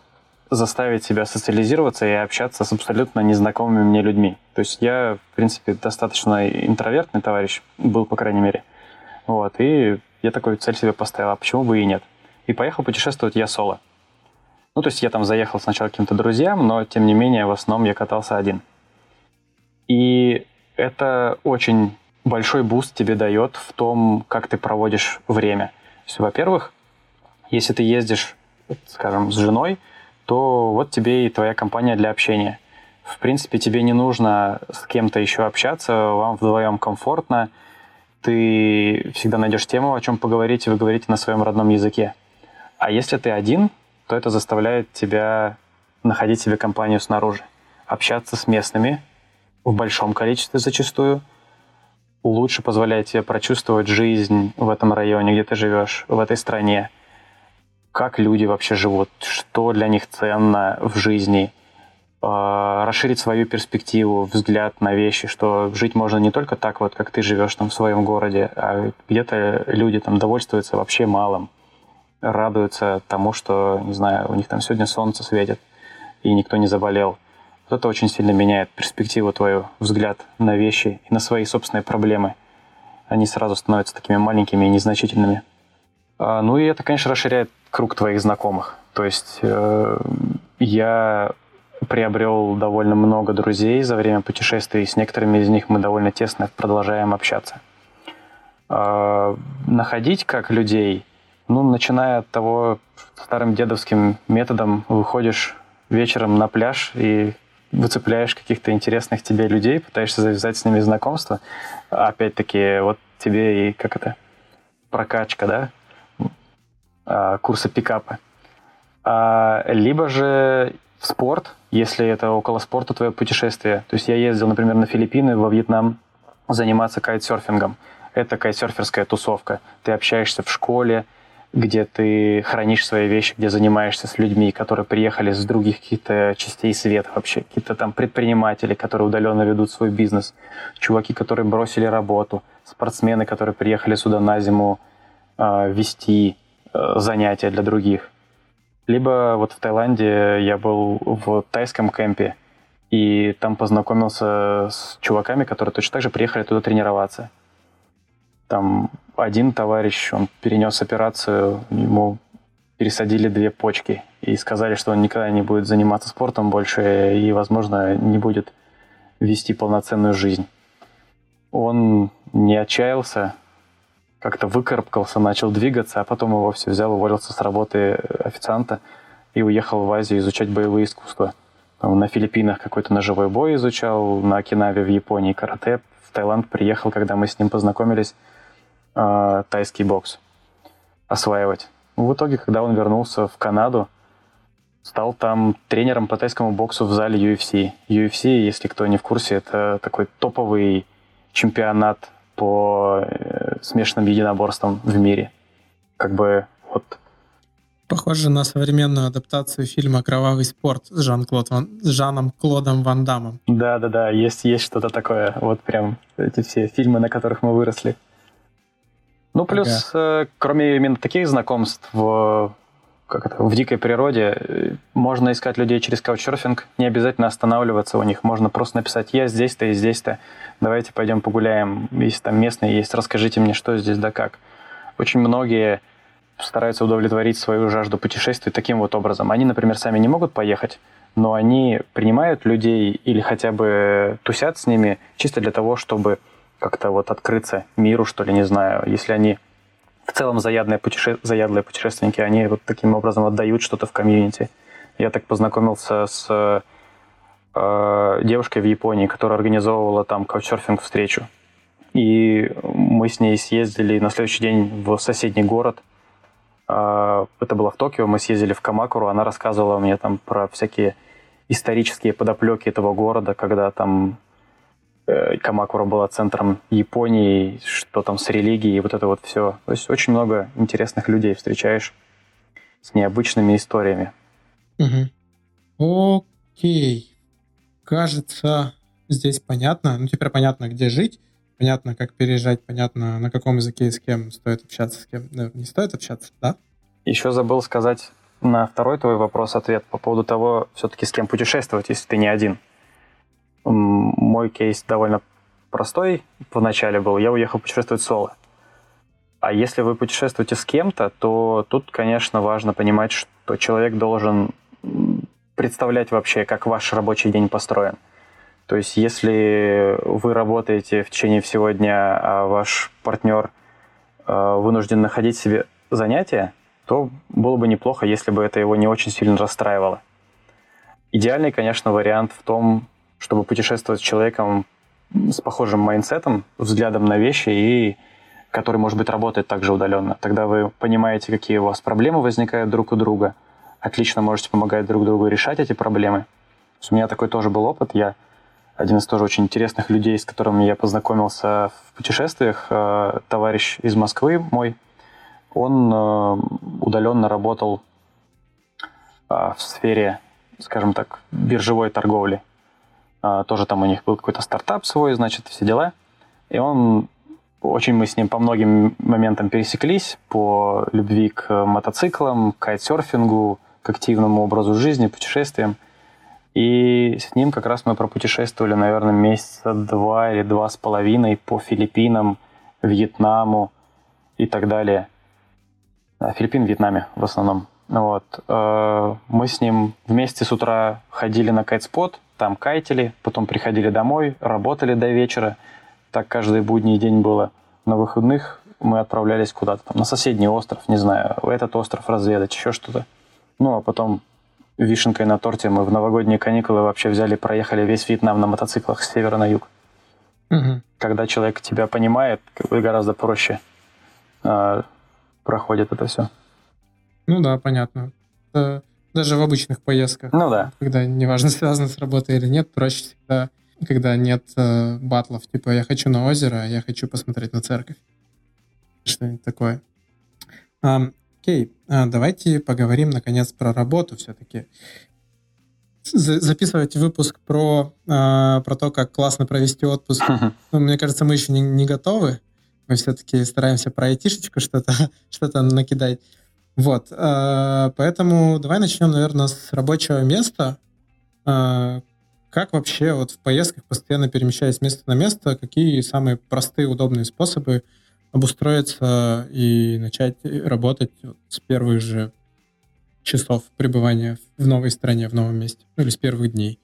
заставить себя социализироваться и общаться с абсолютно незнакомыми мне людьми. То есть я, в принципе, достаточно интровертный товарищ, был, по крайней мере. Вот, и я такую цель себе поставил, а почему бы и нет? И поехал путешествовать я соло. Ну, то есть я там заехал сначала к каким-то друзьям, но, тем не менее, в основном я катался один. И это очень большой буст тебе дает в том, как ты проводишь время. То во-первых, если ты ездишь, скажем, с женой, то вот тебе и твоя компания для общения. В принципе, тебе не нужно с кем-то еще общаться, вам вдвоем комфортно, ты всегда найдешь тему, о чем поговорить, и вы говорите на своем родном языке. А если ты один, то это заставляет тебя находить себе компанию снаружи, общаться с местными, в большом количестве зачастую, лучше позволяет тебе прочувствовать жизнь в этом районе, где ты живешь, в этой стране, как люди вообще живут, что для них ценно в жизни, э, расширить свою перспективу, взгляд на вещи, что жить можно не только так вот, как ты живешь там в своем городе, а где-то люди там довольствуются вообще малым, радуются тому, что, не знаю, у них там сегодня солнце светит, и никто не заболел – вот это очень сильно меняет перспективу твою, взгляд на вещи и на свои собственные проблемы. Они сразу становятся такими маленькими и незначительными. А, ну и это, конечно, расширяет круг твоих знакомых. То есть э, я приобрел довольно много друзей за время путешествий, и с некоторыми из них мы довольно тесно продолжаем общаться. Э, находить как людей, ну, начиная от того, старым дедовским методом выходишь вечером на пляж и выцепляешь каких-то интересных тебе людей, пытаешься завязать с ними знакомство. Опять-таки, вот тебе и как это, прокачка, да, курсы пикапа. А, либо же в спорт, если это около спорта твое путешествие. То есть я ездил, например, на Филиппины, во Вьетнам заниматься кайтсерфингом. Это кайтсерферская тусовка. Ты общаешься в школе, где ты хранишь свои вещи, где занимаешься с людьми, которые приехали с других каких-то частей света вообще, какие-то там предприниматели, которые удаленно ведут свой бизнес, чуваки, которые бросили работу, спортсмены, которые приехали сюда на зиму э, вести э, занятия для других. Либо вот в Таиланде я был в тайском кемпе, и там познакомился с чуваками, которые точно так же приехали туда тренироваться. Там один товарищ, он перенес операцию, ему пересадили две почки и сказали, что он никогда не будет заниматься спортом больше и, возможно, не будет вести полноценную жизнь. Он не отчаялся, как-то выкарабкался, начал двигаться, а потом его все взял, уволился с работы официанта и уехал в Азию изучать боевые искусства. на Филиппинах какой-то ножевой бой изучал, на Окинаве в Японии карате. В Таиланд приехал, когда мы с ним познакомились, э, тайский бокс осваивать. В итоге, когда он вернулся в Канаду, стал там тренером по тайскому боксу в зале UFC. UFC, если кто не в курсе, это такой топовый чемпионат по э, смешанным единоборствам в мире. Как бы вот Похоже на современную адаптацию фильма «Кровавый спорт» с, Жан -Клод Ван... с Жаном Клодом Ван Дамом. Да-да-да, есть, есть что-то такое. Вот прям эти все фильмы, на которых мы выросли. Ну, плюс, ага. Э, кроме именно таких знакомств в, как это, в дикой природе, э, можно искать людей через каучсерфинг, не обязательно останавливаться у них, можно просто написать «я здесь-то и здесь-то, давайте пойдем погуляем, если там местные есть, расскажите мне, что здесь да как». Очень многие стараются удовлетворить свою жажду путешествий таким вот образом. Они, например, сами не могут поехать, но они принимают людей или хотя бы тусят с ними чисто для того, чтобы как-то вот открыться миру, что ли, не знаю. Если они в целом заядлые, путеше... заядлые путешественники, они вот таким образом отдают что-то в комьюнити. Я так познакомился с э, девушкой в Японии, которая организовывала там каучсерфинг встречу. И мы с ней съездили на следующий день в соседний город. Э, это было в Токио, мы съездили в Камакуру, она рассказывала мне там про всякие исторические подоплеки этого города, когда там Камакура была центром Японии, что там с религией, вот это вот все. То есть очень много интересных людей встречаешь с необычными историями. Угу. Окей. Кажется, здесь понятно. Ну, теперь понятно, где жить, понятно, как переезжать, понятно, на каком языке и с кем стоит общаться, с кем не стоит общаться, да? Еще забыл сказать на второй твой вопрос ответ по поводу того, все-таки с кем путешествовать, если ты не один. Мой кейс довольно простой в начале был. Я уехал путешествовать соло. А если вы путешествуете с кем-то, то тут, конечно, важно понимать, что человек должен представлять вообще, как ваш рабочий день построен. То есть, если вы работаете в течение всего дня, а ваш партнер э, вынужден находить себе занятия, то было бы неплохо, если бы это его не очень сильно расстраивало. Идеальный, конечно, вариант в том, чтобы путешествовать с человеком с похожим mindset-ом, взглядом на вещи и который, может быть, работает также удаленно. Тогда вы понимаете, какие у вас проблемы возникают друг у друга, отлично можете помогать друг другу решать эти проблемы. У меня такой тоже был опыт. Я один из тоже очень интересных людей, с которыми я познакомился в путешествиях, э, товарищ из Москвы мой, он э, удаленно работал э, в сфере, скажем так, биржевой торговли. А, тоже там у них был какой-то стартап свой, значит, все дела. И он очень мы с ним по многим моментам пересеклись, по любви к мотоциклам, к кайтсерфингу, к активному образу жизни, путешествиям. И с ним как раз мы пропутешествовали, наверное, месяца два или два с половиной по Филиппинам, Вьетнаму и так далее. Филиппин, Вьетнаме в основном. Вот. Э, мы с ним вместе с утра ходили на кайтспот, там кайтили, потом приходили домой, работали до вечера. Так каждый будний день было. На выходных мы отправлялись куда-то там, на соседний остров, не знаю, этот остров разведать, еще что-то. Ну, а потом вишенкой на торте мы в новогодние каникулы вообще взяли, проехали весь Вьетнам на мотоциклах с севера на юг. Угу. Когда человек тебя понимает, гораздо проще э, проходит это все. Ну да, понятно. Это даже в обычных поездках. Ну да. Когда неважно, связано с работой или нет, проще всегда, когда нет э, батлов. Типа, я хочу на озеро, а я хочу посмотреть на церковь. Что-нибудь такое. Um, окей, а, давайте поговорим, наконец, про работу все-таки. Записывать выпуск про, а, про то, как классно провести отпуск. Ну, мне кажется, мы еще не, не готовы. Мы все-таки стараемся про айтишечку что-то что накидать. Вот, э, поэтому давай начнем, наверное, с рабочего места. Э, как вообще вот в поездках, постоянно перемещаясь с места на место, какие самые простые, удобные способы обустроиться и начать работать с первых же часов пребывания в новой стране, в новом месте, ну, или с первых дней?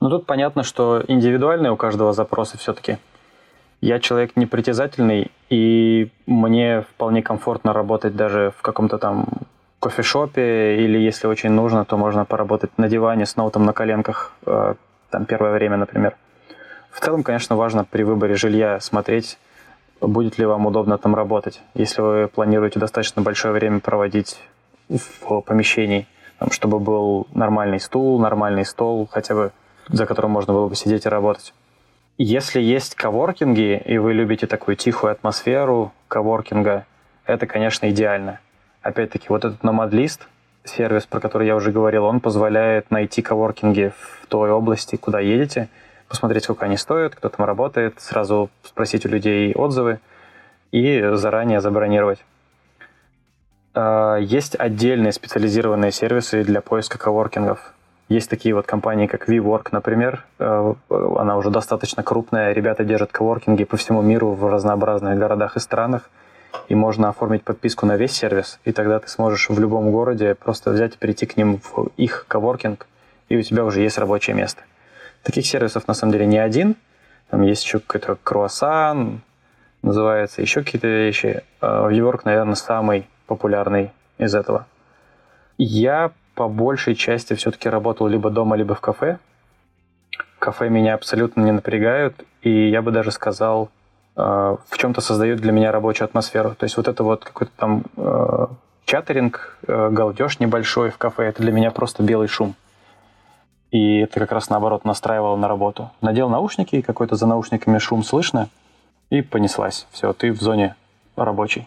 Ну, тут понятно, что индивидуальные у каждого запросы все-таки. Я человек непритязательный, и мне вполне комфортно работать даже в каком-то там кофешопе, или если очень нужно, то можно поработать на диване с ноутом на коленках, э, там первое время, например. В целом, конечно, важно при выборе жилья смотреть, будет ли вам удобно там работать. Если вы планируете достаточно большое время проводить в помещении, там, чтобы был нормальный стул, нормальный стол, хотя бы за которым можно было бы сидеть и работать. Если есть коворкинги, и вы любите такую тихую атмосферу коворкинга, это, конечно, идеально. Опять-таки, вот этот Nomad сервис, про который я уже говорил, он позволяет найти коворкинги в той области, куда едете, посмотреть, сколько они стоят, кто там работает, сразу спросить у людей отзывы и заранее забронировать. А, есть отдельные специализированные сервисы для поиска коворкингов. Есть такие вот компании, как WeWork, например. Э, она уже достаточно крупная. Ребята держат коворкинги по всему миру в разнообразных городах и странах. И можно оформить подписку на весь сервис, и тогда ты сможешь в любом городе просто взять и перейти к ним в их коворкинг, и у тебя уже есть рабочее место. Таких сервисов на самом деле не один. Там есть еще какой-то круассан, называется, еще какие-то вещи. Э, WeWork, наверное, самый популярный из этого. Я по большей части все-таки работал либо дома, либо в кафе. Кафе меня абсолютно не напрягают, и я бы даже сказал, э, в чем-то создают для меня рабочую атмосферу. То есть вот это вот какой-то там э, чатеринг, э, галдеж небольшой в кафе, это для меня просто белый шум. И это как раз наоборот настраивало на работу. Надел наушники, какой-то за наушниками шум слышно, и понеслась. Все, ты в зоне рабочей.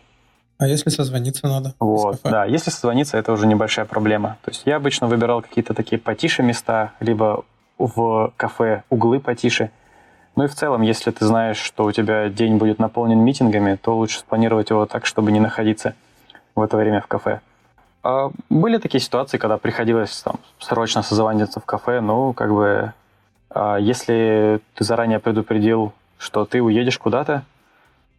А если созвониться надо? Вот, да, если созвониться, это уже небольшая проблема. То есть я обычно выбирал какие-то такие потише места, либо в кафе углы потише. Ну и в целом, если ты знаешь, что у тебя день будет наполнен митингами, то лучше спланировать его так, чтобы не находиться в это время в кафе. А были такие ситуации, когда приходилось там, срочно созвониться в кафе, ну, как бы, а если ты заранее предупредил, что ты уедешь куда-то,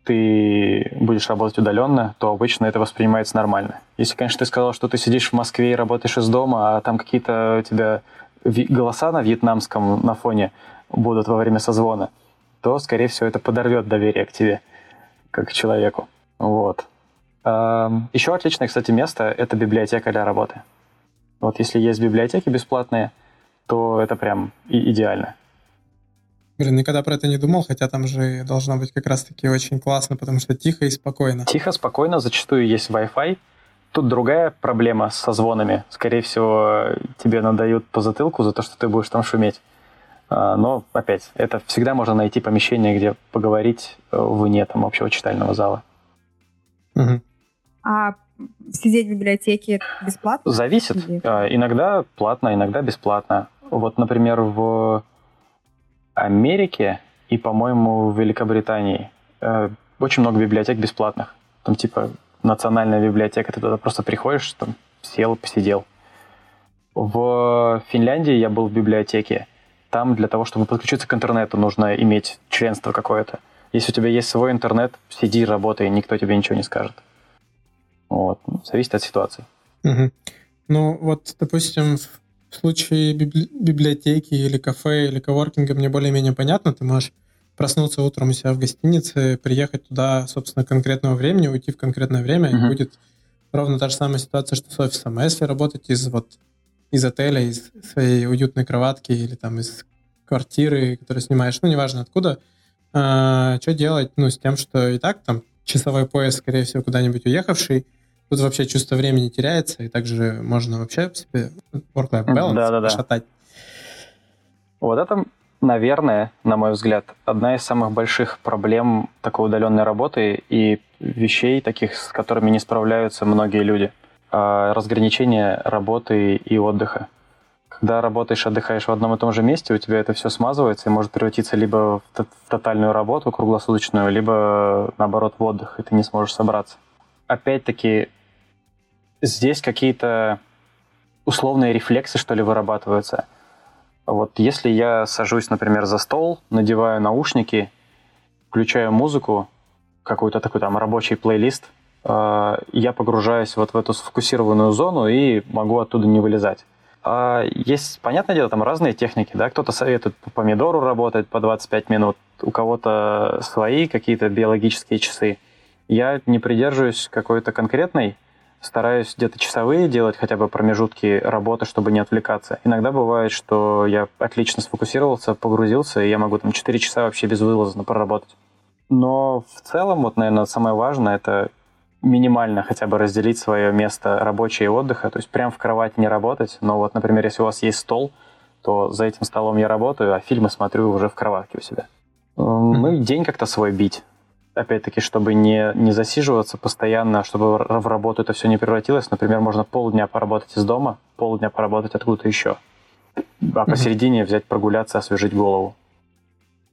ты будешь работать удаленно, то обычно это воспринимается нормально. Если, конечно, ты сказал, что ты сидишь в Москве и работаешь из дома, а там какие-то у тебя голоса на вьетнамском на фоне будут во время созвона, то, скорее всего, это подорвет доверие к тебе, как к человеку. Вот. Еще отличное, кстати, место — это библиотека для работы. Вот если есть библиотеки бесплатные, то это прям идеально. Блин, никогда про это не думал, хотя там же должно быть как раз-таки очень классно, потому что тихо и спокойно. Тихо, спокойно, зачастую есть Wi-Fi. Тут другая проблема с созвонами. Скорее всего, тебе надают по затылку за то, что ты будешь там шуметь. А, но, опять, это всегда можно найти помещение, где поговорить э, вне там общего читального зала. Угу. А сидеть в библиотеке бесплатно? Зависит. Или... А, иногда платно, иногда бесплатно. Вот, например, в Америке и, по-моему, в Великобритании э, очень много библиотек бесплатных. Там типа национальная библиотека, ты туда просто приходишь, там сел, посидел. В Финляндии я был в библиотеке. Там для того, чтобы подключиться к интернету, нужно иметь членство какое-то. Если у тебя есть свой интернет, сиди, работай, никто тебе ничего не скажет. Вот. Ну, зависит от ситуации. Угу. Ну, вот, допустим, в случае библи- библиотеки или кафе или коворкинга мне более-менее понятно. Ты можешь проснуться утром у себя в гостинице, приехать туда, собственно, конкретного времени, уйти в конкретное время, uh-huh. и будет ровно та же самая ситуация, что с офисом. А если работать из вот из отеля, из своей уютной кроватки или там из квартиры, которую снимаешь, ну, неважно откуда, а, что делать, ну, с тем, что и так там часовой пояс, скорее всего, куда-нибудь уехавший, тут вообще чувство времени теряется, и также можно вообще себе work-life balance да, да, да. шатать. Вот это, наверное, на мой взгляд, одна из самых больших проблем такой удаленной работы и вещей таких, с которыми не справляются многие люди. А, разграничение работы и отдыха. Когда работаешь, отдыхаешь в одном и том же месте, у тебя это все смазывается и может превратиться либо в, тотальную работу круглосуточную, либо, наоборот, в отдых, и ты не сможешь собраться. Опять-таки, здесь какие-то условные рефлексы, что ли, вырабатываются. Вот если я сажусь, например, за стол, надеваю наушники, включаю музыку, какой-то такой там рабочий плейлист, э, я погружаюсь вот в эту сфокусированную зону и могу оттуда не вылезать. А есть, понятное дело, там разные техники, да, кто-то советует по помидору работать по 25 минут, у кого-то свои какие-то биологические часы. Я не придерживаюсь какой-то конкретной, стараюсь где-то часовые делать хотя бы промежутки работы, чтобы не отвлекаться. Иногда бывает, что я отлично сфокусировался, погрузился, и я могу там 4 часа вообще безвылазно проработать. Но в целом, вот, наверное, самое важное — это минимально хотя бы разделить свое место рабочее и отдыха, то есть прям в кровати не работать, но вот, например, если у вас есть стол, то за этим столом я работаю, а фильмы смотрю уже в кроватке у себя. Ну и день как-то свой бить опять-таки, чтобы не, не засиживаться постоянно, чтобы в работу это все не превратилось. Например, можно полдня поработать из дома, полдня поработать откуда-то еще. А посередине взять прогуляться, освежить голову.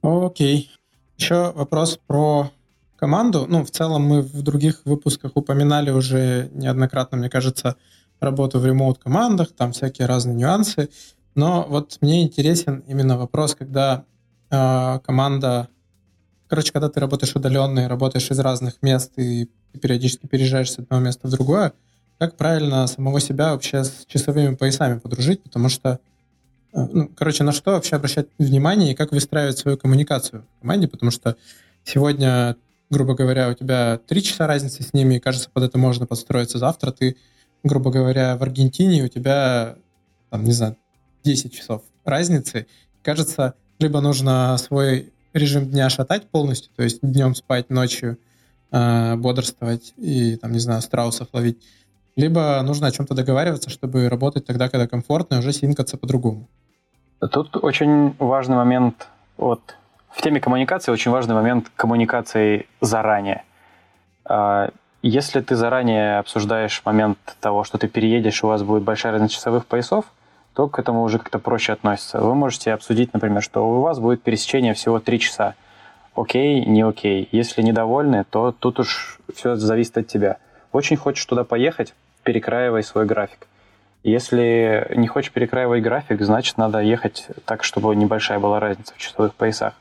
Окей. Еще вопрос про команду. Ну, в целом мы в других выпусках упоминали уже неоднократно, мне кажется, работу в ремоут-командах, там всякие разные нюансы. Но вот мне интересен именно вопрос, когда э, команда Короче, когда ты работаешь удаленно и работаешь из разных мест и периодически переезжаешь с одного места в другое, как правильно самого себя вообще с часовыми поясами подружить, потому что, э, ну, короче, на что вообще обращать внимание и как выстраивать свою коммуникацию в команде, потому что сегодня, грубо говоря, у тебя три часа разницы с ними, и кажется, под это можно подстроиться. Завтра ты, грубо говоря, в Аргентине, у тебя, там, не знаю, 10 часов разницы. Кажется, либо нужно свой режим дня шатать полностью, то есть днем спать, ночью э, бодрствовать и, там, не знаю, страусов ловить. Либо нужно о чем-то договариваться, чтобы работать тогда, когда комфортно, и уже синкаться по-другому. Тут очень важный момент, вот в теме коммуникации очень важный момент коммуникации заранее. А, если ты заранее обсуждаешь момент того, что ты переедешь, у вас будет большая разница часовых поясов, то к этому уже как-то проще относится. Вы можете обсудить, например, что у вас будет пересечение всего 3 часа. Окей, не окей. Если недовольны, то тут уж все зависит от тебя. Очень хочешь туда поехать, перекраивай свой график. Если не хочешь перекраивать график, значит, надо ехать так, чтобы небольшая была разница в часовых поясах.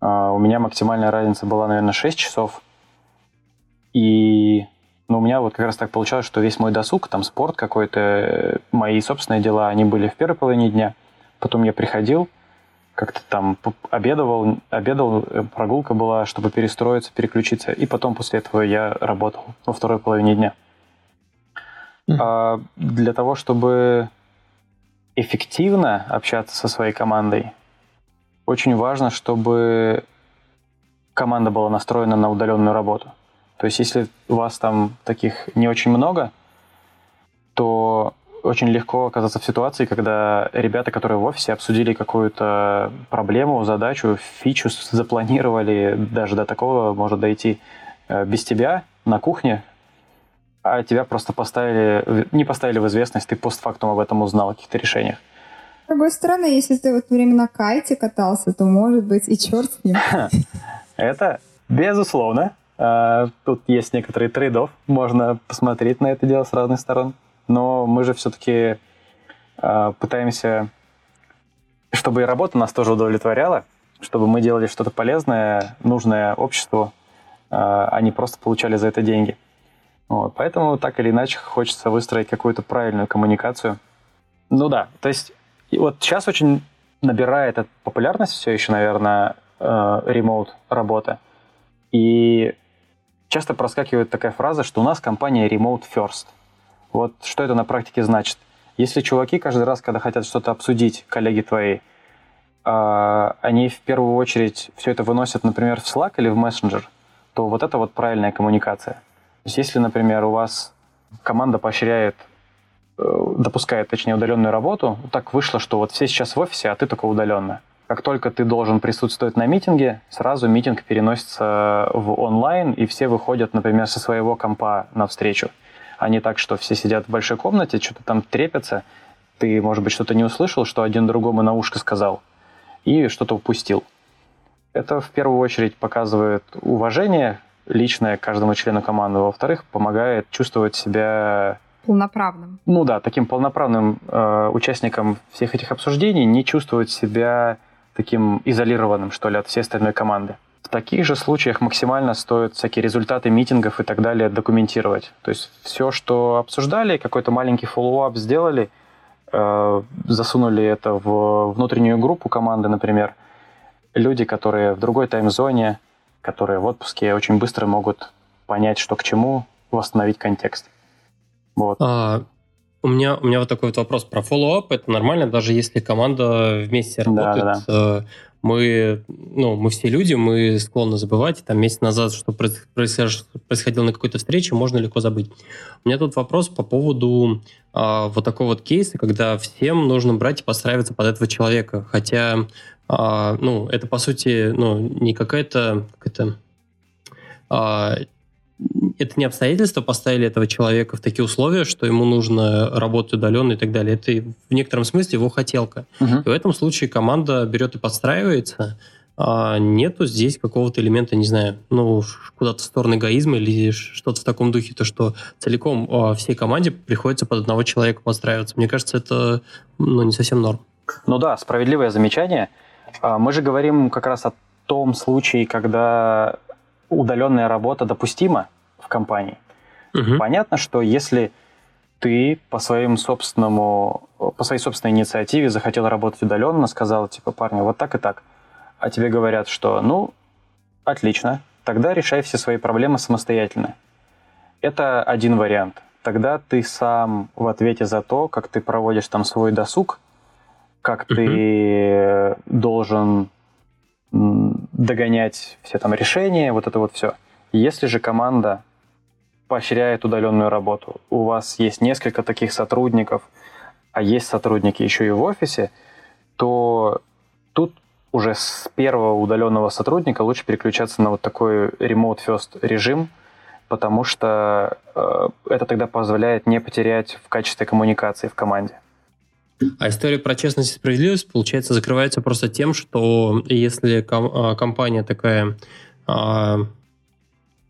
Uh, у меня максимальная разница была, наверное, 6 часов. И но у меня вот как раз так получалось, что весь мой досуг, там спорт какой-то, мои собственные дела, они были в первой половине дня. Потом я приходил, как-то там обедал, обедал, э, прогулка была, чтобы перестроиться, переключиться. И потом после этого я работал во второй половине дня. Mm. А для того, чтобы эффективно общаться со своей командой, очень важно, чтобы команда была настроена на удаленную работу. То есть если у вас там таких не очень много, то очень легко оказаться в ситуации, когда ребята, которые в офисе обсудили какую-то проблему, задачу, фичу запланировали, даже до такого может дойти э, без тебя на кухне, а тебя просто поставили, не поставили в известность, ты постфактум об этом узнал, о каких-то решениях. С другой стороны, если ты в это время на кайте катался, то, может быть, и черт с ним. Это безусловно. А, тут есть некоторые трейдов, можно посмотреть на это дело с разных сторон. Но мы же все-таки а, пытаемся, чтобы и работа нас тоже удовлетворяла, чтобы мы делали что-то полезное, нужное обществу, а не просто получали за это деньги. Вот, поэтому так или иначе хочется выстроить какую-то правильную коммуникацию. Ну да, то есть вот сейчас очень набирает популярность все еще, наверное, ремоут работа. И часто проскакивает такая фраза, что у нас компания remote first. Вот что это на практике значит? Если чуваки каждый раз, когда хотят что-то обсудить, коллеги твои, а, они в первую очередь все это выносят, например, в Slack или в Messenger, то вот это вот правильная коммуникация. То есть если, например, у вас команда поощряет, э, допускает, точнее, удаленную работу, так вышло, что вот все сейчас в офисе, а ты только удаленно. Как только ты должен присутствовать на митинге, сразу митинг переносится в онлайн, и все выходят, например, со своего компа на встречу. А не так, что все сидят в большой комнате, что-то там трепятся, ты, может быть, что-то не услышал, что один другому на ушко сказал, и что-то упустил. Это в первую очередь показывает уважение личное каждому члену команды, во-вторых, помогает чувствовать себя полноправным. Ну да, таким полноправным э, участником всех этих обсуждений, не чувствовать себя таким изолированным, что ли, от всей остальной команды. В таких же случаях максимально стоит всякие результаты митингов и так далее документировать. То есть все, что обсуждали, какой-то маленький follow-up сделали, э, засунули это в внутреннюю группу команды, например. Люди, которые в другой тайм-зоне, которые в отпуске, очень быстро могут понять, что к чему, восстановить контекст. Вот. А, у меня, у меня вот такой вот вопрос про follow-up. Это нормально, даже если команда вместе работает. Да, да. Мы, ну, мы все люди, мы склонны забывать. Там месяц назад, что происходило на какой-то встрече, можно легко забыть. У меня тут вопрос по поводу а, вот такого вот кейса, когда всем нужно брать и подстраиваться под этого человека. Хотя, а, ну, это, по сути, ну, не какая-то... Какая а, это не обстоятельства поставили этого человека в такие условия, что ему нужно работать удаленно и так далее. Это в некотором смысле его хотелка. Угу. И в этом случае команда берет и подстраивается. А нету здесь какого-то элемента, не знаю, ну, куда-то в сторону эгоизма или что-то в таком духе, то, что целиком а, всей команде приходится под одного человека подстраиваться. Мне кажется, это ну, не совсем норм. Ну да, справедливое замечание. А, мы же говорим как раз о том случае, когда удаленная работа допустима, в компании. Угу. Понятно, что если ты по своим собственному, по своей собственной инициативе захотел работать удаленно, сказал, типа, парни, вот так и так, а тебе говорят, что, ну, отлично, тогда решай все свои проблемы самостоятельно. Это один вариант. Тогда ты сам в ответе за то, как ты проводишь там свой досуг, как uh ты должен догонять все там решения, вот это вот все. Если же команда поощряет удаленную работу. У вас есть несколько таких сотрудников, а есть сотрудники еще и в офисе, то тут уже с первого удаленного сотрудника лучше переключаться на вот такой remote first режим, потому что э, это тогда позволяет не потерять в качестве коммуникации в команде. А история про честность и справедливость, получается, закрывается просто тем, что если а, компания такая а,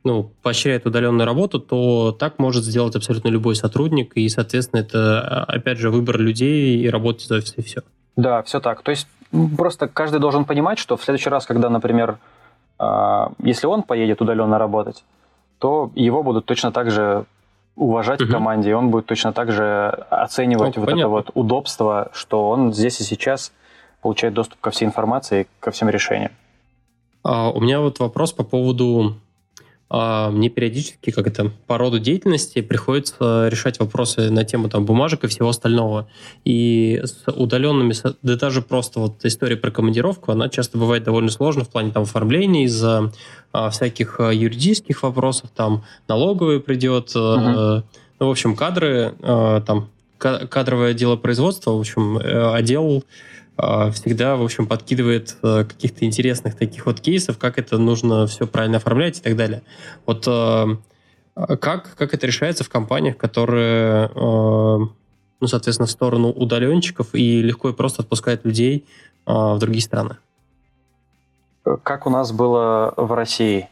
ну, поощряет удаленную работу, то так может сделать абсолютно любой сотрудник, и, соответственно, это, опять же, выбор людей и работать из офиса, и все. Да, все так. То есть просто каждый должен понимать, что в следующий раз, когда, например, а, если он поедет удаленно работать, то его будут точно так же уважать угу. в команде, и он будет точно так же оценивать ну, вот понятно. это вот удобство, что он здесь и сейчас получает доступ ко всей информации, ко всем решениям. А, у меня вот вопрос по поводу мне периодически, как это, по роду деятельности приходится решать вопросы на тему там бумажек и всего остального. И с удаленными, да даже просто вот история про командировку, она часто бывает довольно сложна в плане там оформления из-за а, всяких а, юридических вопросов, там налоговый придет, uh-huh. ну, в общем, кадры, а, там кадровое дело производства, в общем, э, отдел а, всегда, в общем, подкидывает э, каких-то интересных таких вот кейсов, как это нужно все правильно оформлять и так далее. Вот э, как, как это решается в компаниях, которые, э, ну, соответственно, в сторону удаленщиков и легко и просто отпускают людей в другие страны? Как у нас было в России,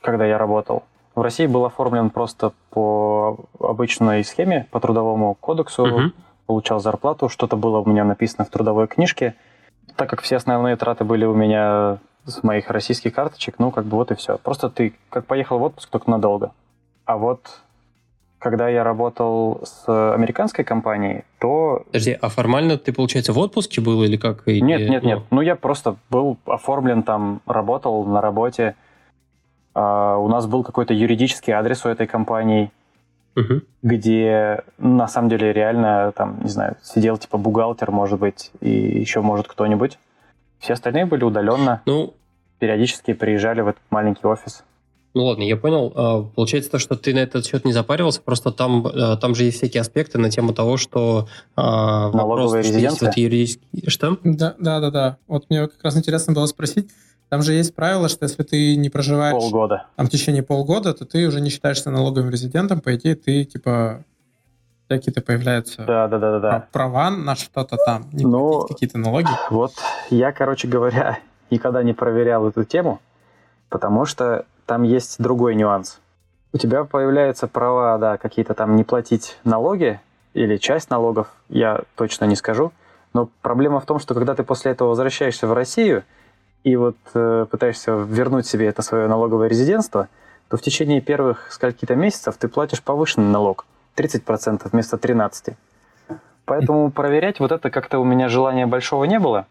когда я работал? В России был оформлен просто по обычной схеме, по трудовому кодексу, uh-huh получал зарплату, что-то было у меня написано в трудовой книжке. Так как все основные траты были у меня с моих российских карточек, ну, как бы вот и все. Просто ты как поехал в отпуск, только надолго. А вот когда я работал с американской компанией, то... Подожди, а формально ты, получается, в отпуске был или как? Нет, нет, нет. Ну, я просто был оформлен там, работал на работе. Uh, у нас был какой-то юридический адрес у этой компании, uh-huh. где на самом деле реально там, не знаю, сидел типа бухгалтер, может быть, и еще может кто-нибудь. Все остальные были удаленно. Ну, периодически приезжали в этот маленький офис. Ну ладно, я понял. А, получается то, что ты на этот счет не запаривался, просто там, а, там же есть всякие аспекты на тему того, что а, налоговая вопрос, резиденция. Что, вот юридический... что? Да, да, да, да. Вот мне как раз интересно было спросить. Там же есть правило, что если ты не проживаешь полгода. там в течение полгода, то ты уже не считаешься налоговым резидентом, по идее ты типа какие-то появляются да, да, да, да, права на что-то там, не ну, какие-то налоги. Вот я, короче говоря, никогда не проверял эту тему, потому что там есть другой нюанс. У тебя появляются права, да, какие-то там не платить налоги или часть налогов, я точно не скажу. Но проблема в том, что когда ты после этого возвращаешься в Россию и вот э, пытаешься вернуть себе это свое налоговое резидентство, то в течение первых скольки-то месяцев ты платишь повышенный налог, 30% вместо 13%. Поэтому проверять вот это как-то у меня желания большого не было.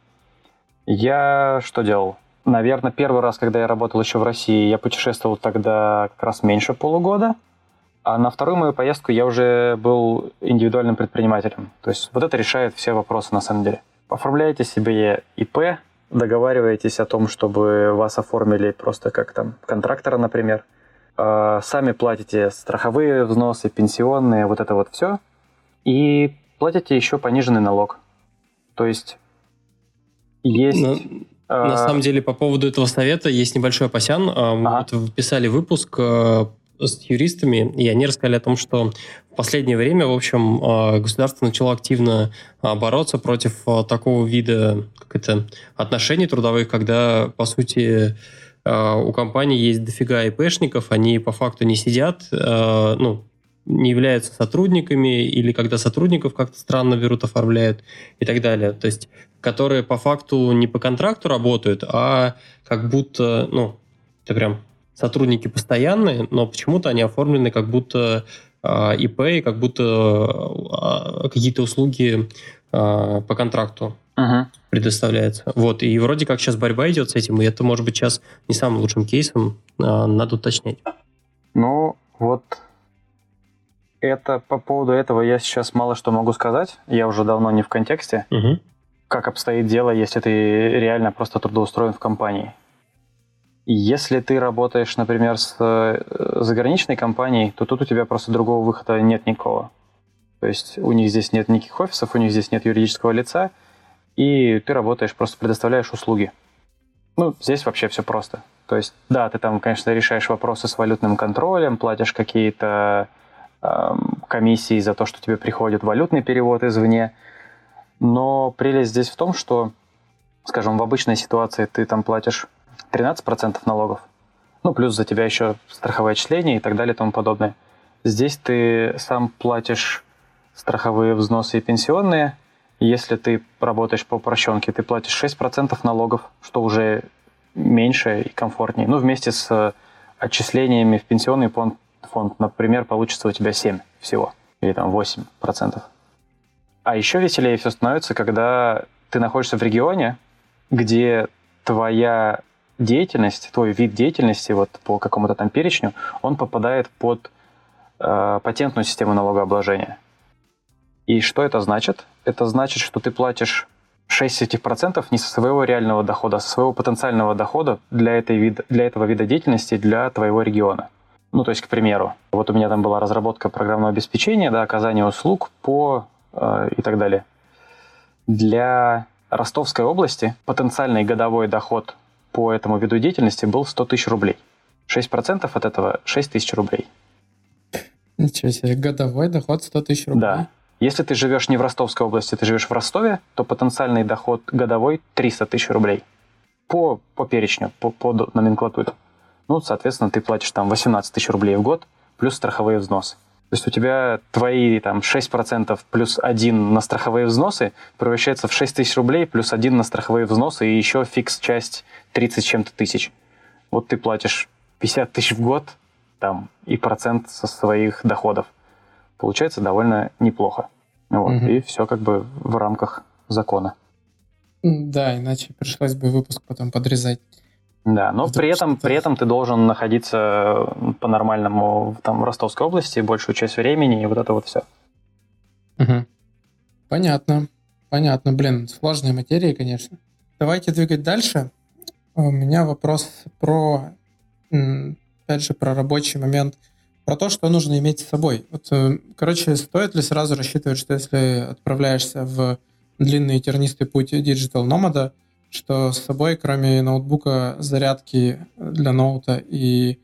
Я что делал? Наверное, первый раз, когда я работал еще в России, я путешествовал тогда как раз меньше полугода. А на вторую мою поездку я уже был индивидуальным предпринимателем. То есть вот это решает все вопросы на самом деле. Оформляете себе ИП, договариваетесь о том, чтобы вас оформили просто как там контрактора, например. А, сами платите страховые взносы, пенсионные, вот это вот все. И платите еще пониженный налог. То есть есть... Но ну, на самом деле, по поводу этого совета есть небольшой опасян. А, мы ага. вот писали выпуск с юристами, и они рассказали о том, что в последнее время, в общем, э, государство начало активно э, бороться против такого вида как это, отношений трудовых, когда, по сути, у компании есть дофига ИПшников, они по факту не сидят, ну, не являются сотрудниками, или когда сотрудников как-то странно берут, оформляют и так далее. То есть которые по факту не по контракту работают, а как будто, ну, это прям сотрудники постоянные, но почему-то они оформлены как будто э, ИП, и как будто э, какие-то услуги э, по контракту uh-huh. предоставляются. Вот, и вроде как сейчас борьба идет с этим, и это может быть сейчас не самым лучшим кейсом, э, надо уточнять. Ну, вот это по поводу этого я сейчас мало что могу сказать. Я уже давно не в контексте. Uh-huh как обстоит дело, если ты реально просто трудоустроен в компании. Если ты работаешь, например, с э, заграничной компанией, то тут у тебя просто другого выхода нет никакого. То есть у них здесь нет никаких офисов, у них здесь нет юридического лица, и ты работаешь, просто предоставляешь услуги. Ну, здесь вообще все просто. То есть, да, ты там, конечно, решаешь вопросы с валютным контролем, платишь какие-то э, комиссии за то, что тебе приходит валютный перевод извне, но прелесть здесь в том, что, скажем, в обычной ситуации ты там платишь 13% налогов, ну, плюс за тебя еще страховое отчисление и так далее и тому подобное. Здесь ты сам платишь страховые взносы и пенсионные. Если ты работаешь по упрощенке, ты платишь 6% налогов, что уже меньше и комфортнее. Ну, вместе с отчислениями в пенсионный фонд, фонд например, получится у тебя 7 всего, или там 8%. А еще веселее все становится, когда ты находишься в регионе, где твоя деятельность, твой вид деятельности вот по какому-то там перечню, он попадает под э, патентную систему налогообложения. И что это значит? Это значит, что ты платишь 6 этих процентов не со своего реального дохода, а со своего потенциального дохода для, этой вид, для этого вида деятельности для твоего региона. Ну, то есть, к примеру, вот у меня там была разработка программного обеспечения, да, оказание услуг по Э, и так далее. Для Ростовской области потенциальный годовой доход по этому виду деятельности был 100 тысяч рублей. 6% от этого 6 тысяч рублей. Ничего себе, годовой доход 100 тысяч рублей. Да. Если ты живешь не в Ростовской области, ты живешь в Ростове, то потенциальный доход годовой 300 тысяч рублей. По, по перечню, по, по номенклатуре. Ну, соответственно, ты платишь там 18 тысяч рублей в год, плюс страховые взносы. То есть у тебя твои там 6% плюс 1 на страховые взносы превращается в 6 тысяч рублей плюс 1 на страховые взносы и еще фикс-часть 30 чем-то тысяч. Вот ты платишь 50 тысяч в год там и процент со своих доходов. получается довольно неплохо. Вот, угу. И все как бы в рамках закона. Да, иначе пришлось бы выпуск потом подрезать. Да, но при этом, при этом ты должен находиться по-нормальному там, в Ростовской области большую часть времени, и вот это вот все. Угу. Понятно. Понятно. Блин, сложные материи, конечно. Давайте двигать дальше. У меня вопрос про, опять же, про рабочий момент, про то, что нужно иметь с собой. Вот, э, короче, стоит ли сразу рассчитывать, что если отправляешься в длинный тернистый путь digital nomad-а, что с собой, кроме ноутбука, зарядки для ноута и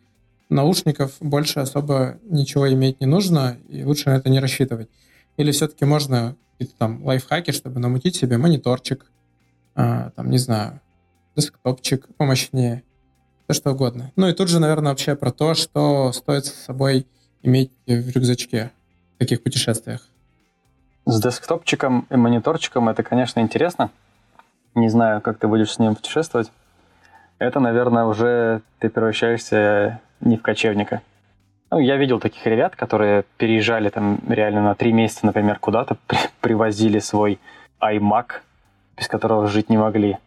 наушников, больше особо ничего иметь не нужно, и лучше на это не рассчитывать. Или все-таки можно какие-то там лайфхаки, чтобы намутить себе мониторчик, а, там, не знаю, десктопчик помощнее, все что угодно. Ну и тут же, наверное, вообще про то, что стоит с собой иметь в рюкзачке в таких путешествиях. С десктопчиком и мониторчиком это, конечно, интересно. Не знаю, как ты будешь с ним путешествовать. Это, наверное, уже ты превращаешься не в кочевника. Ну, я видел таких ребят, которые переезжали там реально на три месяца, например, куда-то, при привозили свой iMac, без которого жить не могли.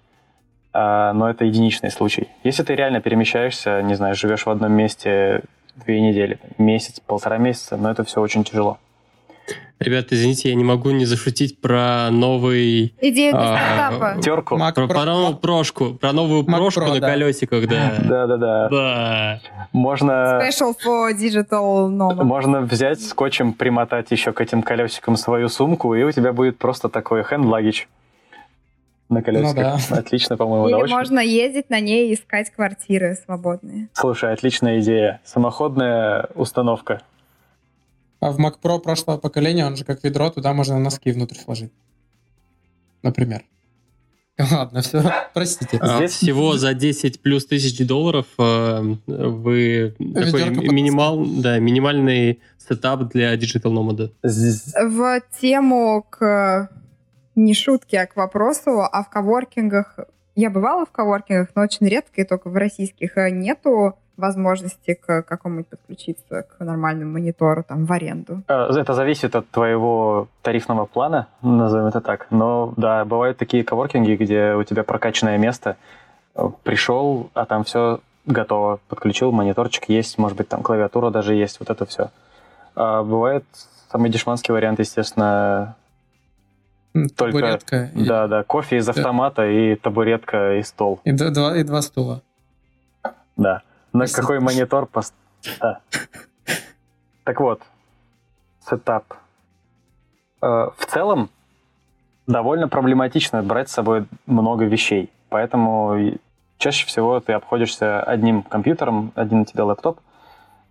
А, но это единичный случай. Если ты реально перемещаешься, не знаю, живешь в одном месте две недели, месяц, полтора месяца, но это все очень тяжело. Ребята, извините, я не могу не зашутить про новый... Идею для стартапа. Терку. Про, про новую прошку. Про новую Mac прошку Pro, на да. колесиках, да. Да-да-да. Да. Можно... Special for digital nomad. Можно взять скотчем, примотать еще к этим колесикам свою сумку, и у тебя будет просто такой hand luggage на колесиках. Ну, да. Отлично, по-моему. Или да, можно ездить на ней и искать квартиры свободные. Слушай, отличная идея. Самоходная установка. А в Mac Pro прошлого поколения, он же как ведро, туда можно носки внутрь сложить. Например. Ладно, все, простите. А, Здесь всего за 10 плюс тысяч долларов э, вы такой минимал, да, минимальный сетап для Digital Nomad. В тему к не шутки, а к вопросу, а в коворкингах я бывала в коворкингах, но очень редко, и только в российских э, нету возможности к какому-нибудь подключиться к нормальному монитору там в аренду? Э, это зависит от твоего тарифного плана, назовем это так. Но да, бывают такие коворкинги, где у тебя прокачанное место, э, пришел, а там все готово, подключил, мониторчик есть, может быть, там клавиатура даже есть, вот это все. А бывает самый дешманский вариант, естественно, только, табуретка. Да, и... да, кофе из автомата да. и табуретка и стол. И два, и два стула. Да. На какой монитор пост... Да. Так вот, setup. Э, в целом, довольно проблематично брать с собой много вещей. Поэтому чаще всего ты обходишься одним компьютером, один у тебя лэптоп,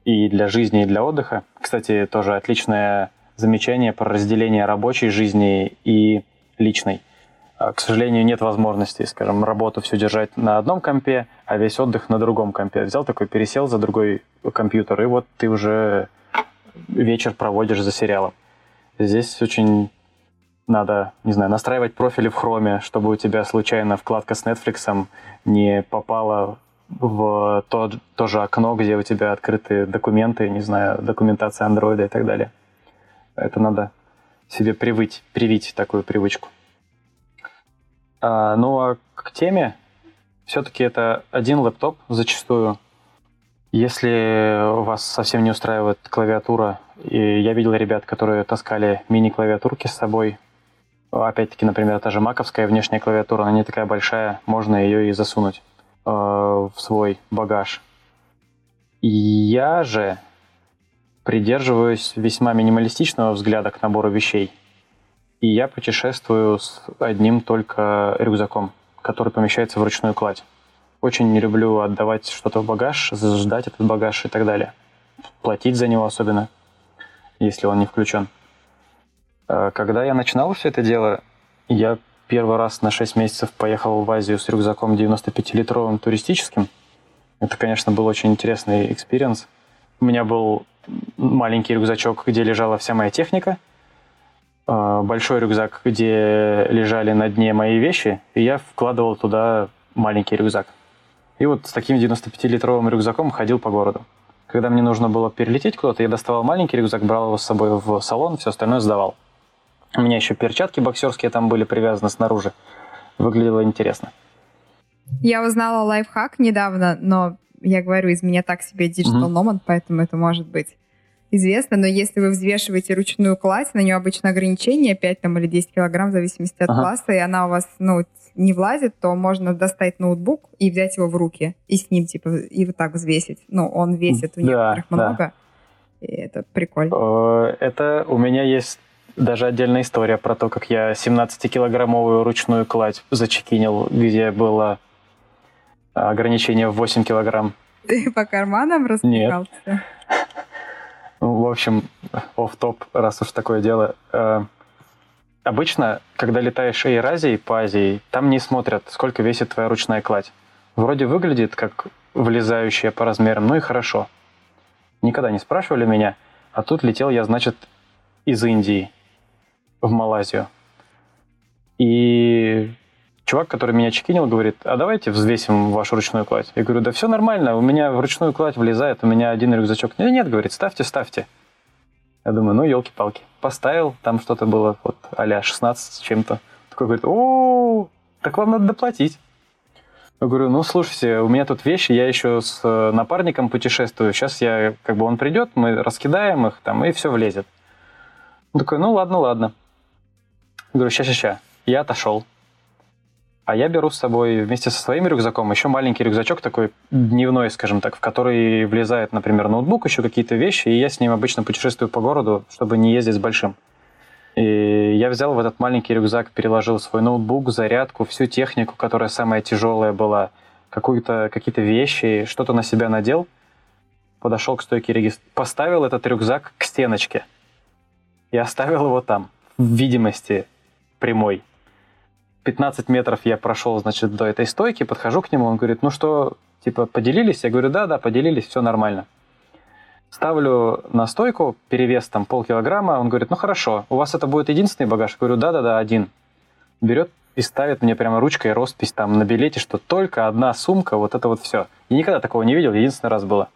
и для жизни, и для отдыха. Кстати, тоже отличное замечание про разделение рабочей жизни и личной. А, к сожалению, нет возможности, скажем, работу все держать на одном компе, а весь отдых на другом компе. Взял такой, пересел за другой компьютер, и вот ты уже вечер проводишь за сериалом. Здесь очень надо, не знаю, настраивать профили в хроме, чтобы у тебя случайно вкладка с Netflix не попала в то, то же окно, где у тебя открыты документы, не знаю, документация андроида и так далее. Это надо себе привыть, привить такую привычку. А, ну а к теме, все-таки это один лэптоп зачастую. Если вас совсем не устраивает клавиатура, и я видел ребят, которые таскали мини-клавиатурки с собой, опять-таки, например, та же маковская внешняя клавиатура, она не такая большая, можно ее и засунуть э, в свой багаж. Я же придерживаюсь весьма минималистичного взгляда к набору вещей – и я путешествую с одним только рюкзаком, который помещается в ручную кладь. Очень не люблю отдавать что-то в багаж, ждать этот багаж и так далее. Платить за него особенно, если он не включен. А когда я начинал все это дело, я первый раз на 6 месяцев поехал в Азию с рюкзаком 95-литровым туристическим. Это, конечно, был очень интересный experience. У меня был маленький рюкзачок, где лежала вся моя техника – большой рюкзак, где лежали на дне мои вещи, и я вкладывал туда маленький рюкзак. И вот с таким 95-литровым рюкзаком ходил по городу. Когда мне нужно было перелететь куда-то, я доставал маленький рюкзак, брал его с собой в салон, все остальное сдавал. У меня еще перчатки боксерские там были привязаны снаружи. Выглядело интересно. Я узнала лайфхак недавно, но я говорю, из меня так себе digital mm-hmm. nomad, поэтому это может быть известно, но если вы взвешиваете ручную кладь, на нее обычно ограничение 5 там, или 10 килограмм, в зависимости от ага. класса, и она у вас ну, не влазит, то можно достать ноутбук и взять его в руки, и с ним, типа, и вот так взвесить. Ну, он весит у некоторых да, много, да. и это прикольно. Э, это у меня есть даже отдельная история про то, как я 17-килограммовую ручную кладь зачекинил, где было ограничение в 8 килограмм. Ты по карманам распихался? Нет. В общем, оф топ раз уж такое дело. Э, обычно, когда летаешь Азии по Азии, там не смотрят, сколько весит твоя ручная кладь. Вроде выглядит как влезающая по размерам, ну и хорошо. Никогда не спрашивали меня, а тут летел я, значит, из Индии в Малайзию. И чувак, который меня чекинил, говорит, а давайте взвесим вашу ручную кладь. Я говорю, да все нормально, у меня в ручную кладь влезает, у меня один рюкзачок. Нет, нет, говорит, ставьте, ставьте. Я думаю, ну, елки-палки. Поставил, там что-то было вот а 16 с чем-то. Такой говорит, о, так вам надо доплатить. Я говорю, ну, слушайте, у меня тут вещи, я еще с э, напарником путешествую. Сейчас я, как бы он придет, мы раскидаем их там, и все влезет. Он такой, ну, ладно, ладно. Я говорю, ща-ща-ща. Я отошел. А я беру с собой вместе со своим рюкзаком еще маленький рюкзачок такой дневной, скажем так, в который влезает, например, ноутбук, еще какие-то вещи, и я с ним обычно путешествую по городу, чтобы не ездить с большим. И я взял в этот маленький рюкзак, переложил свой ноутбук, зарядку, всю технику, которая самая тяжелая была, какую-то, какие-то вещи, что-то на себя надел, подошел к стойке регистрации, поставил этот рюкзак к стеночке и оставил его там, в видимости прямой. 15 метров я прошел, значит, до этой стойки, подхожу к нему, он говорит, ну что, типа, поделились? Я говорю, да, да, поделились, все нормально. Ставлю на стойку, перевес там полкилограмма, он говорит, ну хорошо, у вас это будет единственный багаж? Я говорю, да-да-да, один. Берет и ставит мне прямо ручкой роспись там на билете, что только одна сумка, вот это вот все. И никогда такого не видел, единственный раз было.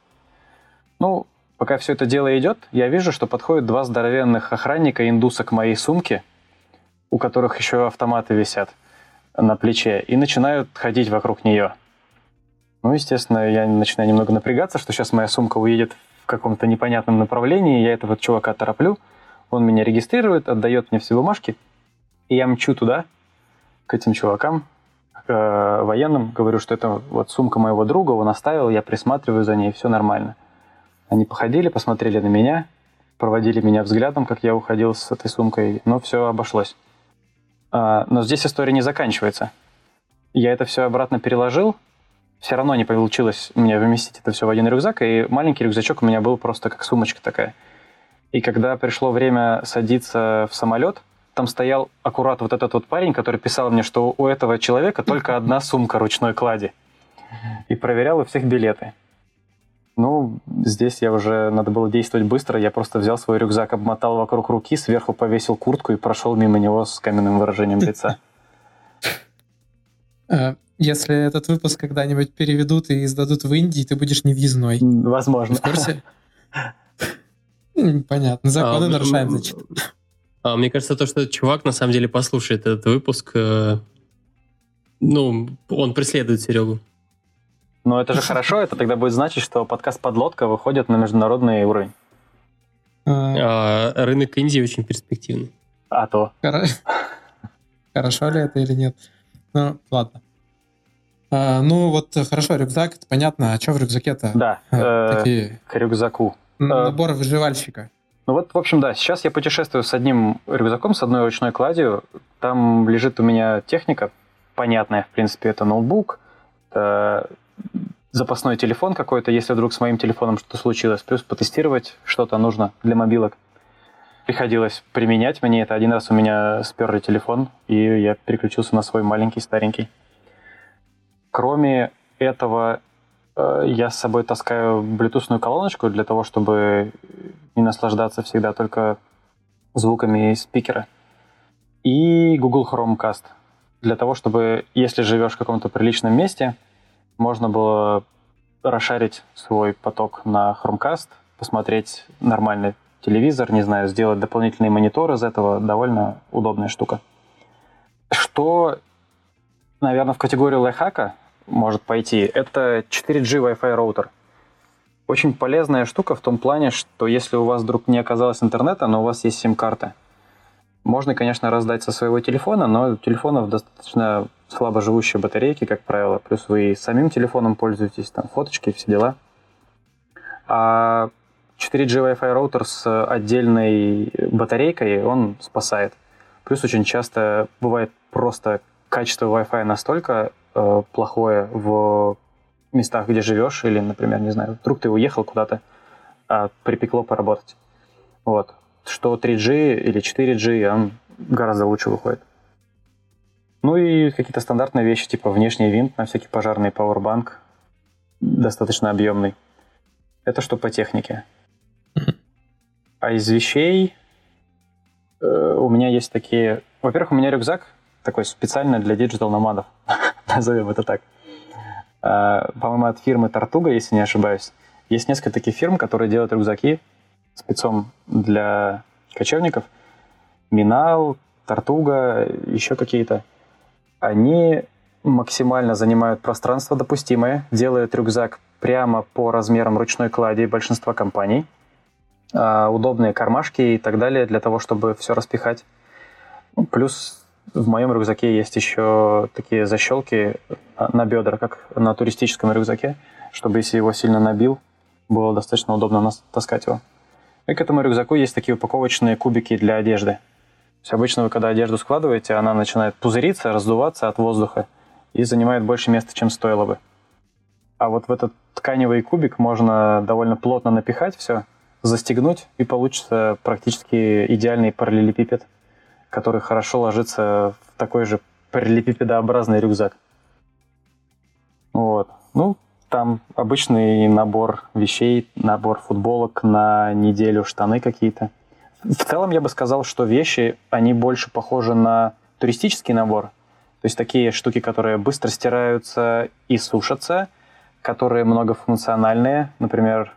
Ну, пока все это дело идет, я вижу, что подходят два здоровенных охранника индуса к моей сумке – у которых еще автоматы висят на плече, и начинают ходить вокруг нее. Ну, естественно, я начинаю немного напрягаться, что сейчас моя сумка уедет в каком-то непонятном направлении, я этого чувака тороплю, он меня регистрирует, отдает мне все бумажки, и я мчу туда, к этим чувакам, к э, военным, говорю, что это вот сумка моего друга, он оставил, я присматриваю за ней, все нормально. Они походили, посмотрели на меня, проводили меня взглядом, как я уходил с этой сумкой, но все обошлось. А, но здесь история не заканчивается. Я это все обратно переложил, все равно не получилось мне вместить это все в один рюкзак, и маленький рюкзачок у меня был просто как сумочка такая. И когда пришло время садиться в самолет, там стоял аккурат вот этот вот парень, который писал мне, что у этого человека только одна сумка ручной клади. И проверял у всех билеты. Ну, здесь я уже надо было действовать быстро. Я просто взял свой рюкзак, обмотал вокруг руки, сверху повесил куртку и прошел мимо него с каменным выражением лица. Э, если этот выпуск когда-нибудь переведут и издадут в Индии, ты будешь невъездной. Возможно. В курсе? Понятно. Законы а, нарушаем, значит. А, мне кажется, то, что этот чувак на самом деле послушает этот выпуск, э, ну, он преследует Серегу. Но это же хорошо, это тогда будет значить, что подкаст «Подлодка» выходит на международный уровень. А, рынок Индии очень перспективный. А то. Хорошо ли это или нет? Ну, ладно. А, ну, вот хорошо, рюкзак, это понятно. А что в рюкзаке-то? Да, а, э, к рюкзаку. Набор выживальщика. Ну вот, в общем, да, сейчас я путешествую с одним рюкзаком, с одной ручной кладью. Там лежит у меня техника, понятная, в принципе, это ноутбук, это запасной телефон какой-то, если вдруг с моим телефоном что-то случилось, плюс потестировать что-то нужно для мобилок. Приходилось применять мне это. Один раз у меня сперли телефон, и я переключился на свой маленький, старенький. Кроме этого, э, я с собой таскаю блютусную колоночку для того, чтобы не наслаждаться всегда только звуками спикера. И Google Chromecast для того, чтобы, если живешь в каком-то приличном месте, можно было расшарить свой поток на Chromecast, посмотреть нормальный телевизор, не знаю, сделать дополнительный монитор из этого, довольно удобная штука. Что, наверное, в категорию лайфхака может пойти, это 4G Wi-Fi роутер. Очень полезная штука в том плане, что если у вас вдруг не оказалось интернета, но у вас есть сим-карта, можно, конечно, раздать со своего телефона, но телефонов достаточно слабо живущие батарейки, как правило, плюс вы самим телефоном пользуетесь, там фоточки, все дела. А 4G Wi-Fi роутер с отдельной батарейкой, он спасает. Плюс очень часто бывает просто качество Wi-Fi настолько э, плохое в местах, где живешь, или, например, не знаю, вдруг ты уехал куда-то, а припекло поработать. Вот. Что 3G или 4G, он гораздо лучше выходит. Ну и какие-то стандартные вещи, типа внешний винт на всякий пожарный Powerbank, достаточно объемный. Это что по технике. А из вещей э, у меня есть такие... Во-первых, у меня рюкзак такой специально для digital nomad-ов. Назовем это так. Э, по-моему, от фирмы Tortuga, если не ошибаюсь. Есть несколько таких фирм, которые делают рюкзаки спецом для кочевников. Minaal, Tortuga, еще какие-то. Они максимально занимают пространство допустимое, делают рюкзак прямо по размерам ручной клади большинства компаний. Э, удобные кармашки и так далее для того, чтобы все распихать. Ну, плюс в моем рюкзаке есть еще такие защелки а, на бедра, как на туристическом рюкзаке, чтобы если его сильно набил, было достаточно удобно таскать его. И к этому рюкзаку есть такие упаковочные кубики для одежды. Есть обычно вы, когда одежду складываете, она начинает пузыриться, раздуваться от воздуха и занимает больше места, чем стоило бы. А вот в этот тканевый кубик можно довольно плотно напихать все, застегнуть, и получится практически идеальный параллелепипед – который хорошо ложится в такой же параллелепипедообразный рюкзак. Вот. Ну, там обычный набор вещей, набор футболок на неделю, штаны какие-то. В целом я бы сказал, что вещи, они больше похожи на туристический набор. То есть такие штуки, которые быстро стираются и сушатся, которые многофункциональные. Например,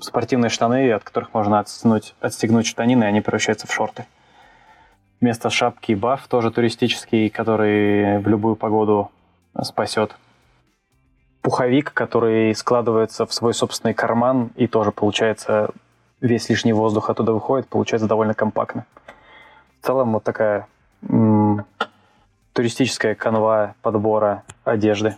спортивные штаны, от которых можно отстегнуть, отстегнуть штанины, и они превращаются в шорты. Вместо шапки баф, тоже туристический, который в любую погоду спасет. Пуховик, который складывается в свой собственный карман, и тоже получается весь лишний воздух оттуда выходит, получается довольно компактно. В целом вот такая м- туристическая канва подбора одежды.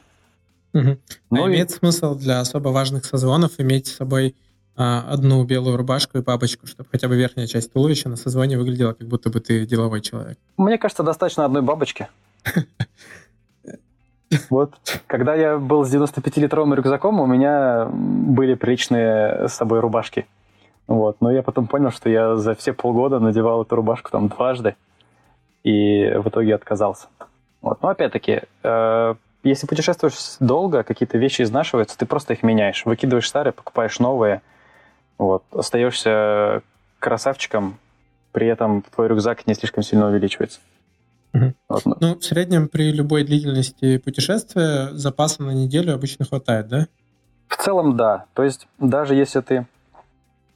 Угу. Ну, а и... имеет смысл для особо важных созвонов иметь с собой а, одну белую рубашку и бабочку, чтобы хотя бы верхняя часть туловища на созвоне выглядела, как будто бы ты деловой человек. Мне кажется, достаточно одной бабочки. Вот, когда я был с 95-литровым рюкзаком, у меня были приличные с собой рубашки. Вот, но я потом понял, что я за все полгода надевал эту рубашку там дважды, и в итоге отказался. Вот, но опять-таки, э, если путешествуешь долго, какие-то вещи изнашиваются, ты просто их меняешь, выкидываешь старые, покупаешь новые – вот. Остаешься красавчиком, при этом твой рюкзак не слишком сильно увеличивается. Угу. Вот. Ну. в среднем при любой длительности путешествия запаса на неделю обычно хватает, да? В целом, да. То есть даже если ты,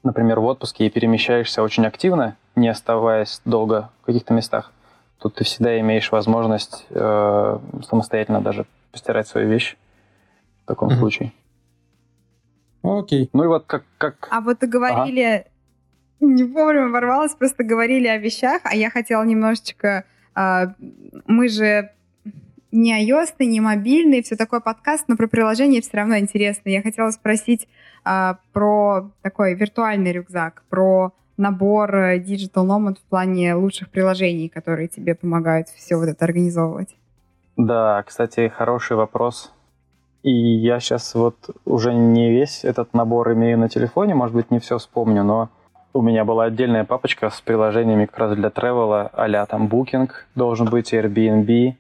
например, в отпуске и перемещаешься очень активно, не оставаясь долго в каких-то местах, то ты всегда имеешь возможность э, самостоятельно даже постирать свои вещи в таком угу. случае. Окей. Ну и вот как... как... А вот говорили... Ага. Не вовремя ворвалась, просто говорили о вещах, а я хотела немножечко... Э, мы же не iOS, не мобильный, все такое подкаст, но про приложение все равно интересно. Я хотела спросить э, про такой виртуальный рюкзак, про набор Digital Nomad в плане лучших приложений, которые тебе помогают все вот это организовывать. Да, кстати, хороший вопрос. И я сейчас вот уже не весь этот набор имею на телефоне, может быть, не все вспомню, но у меня была отдельная папочка с приложениями как раз для тревела, а там Booking должен быть, Airbnb,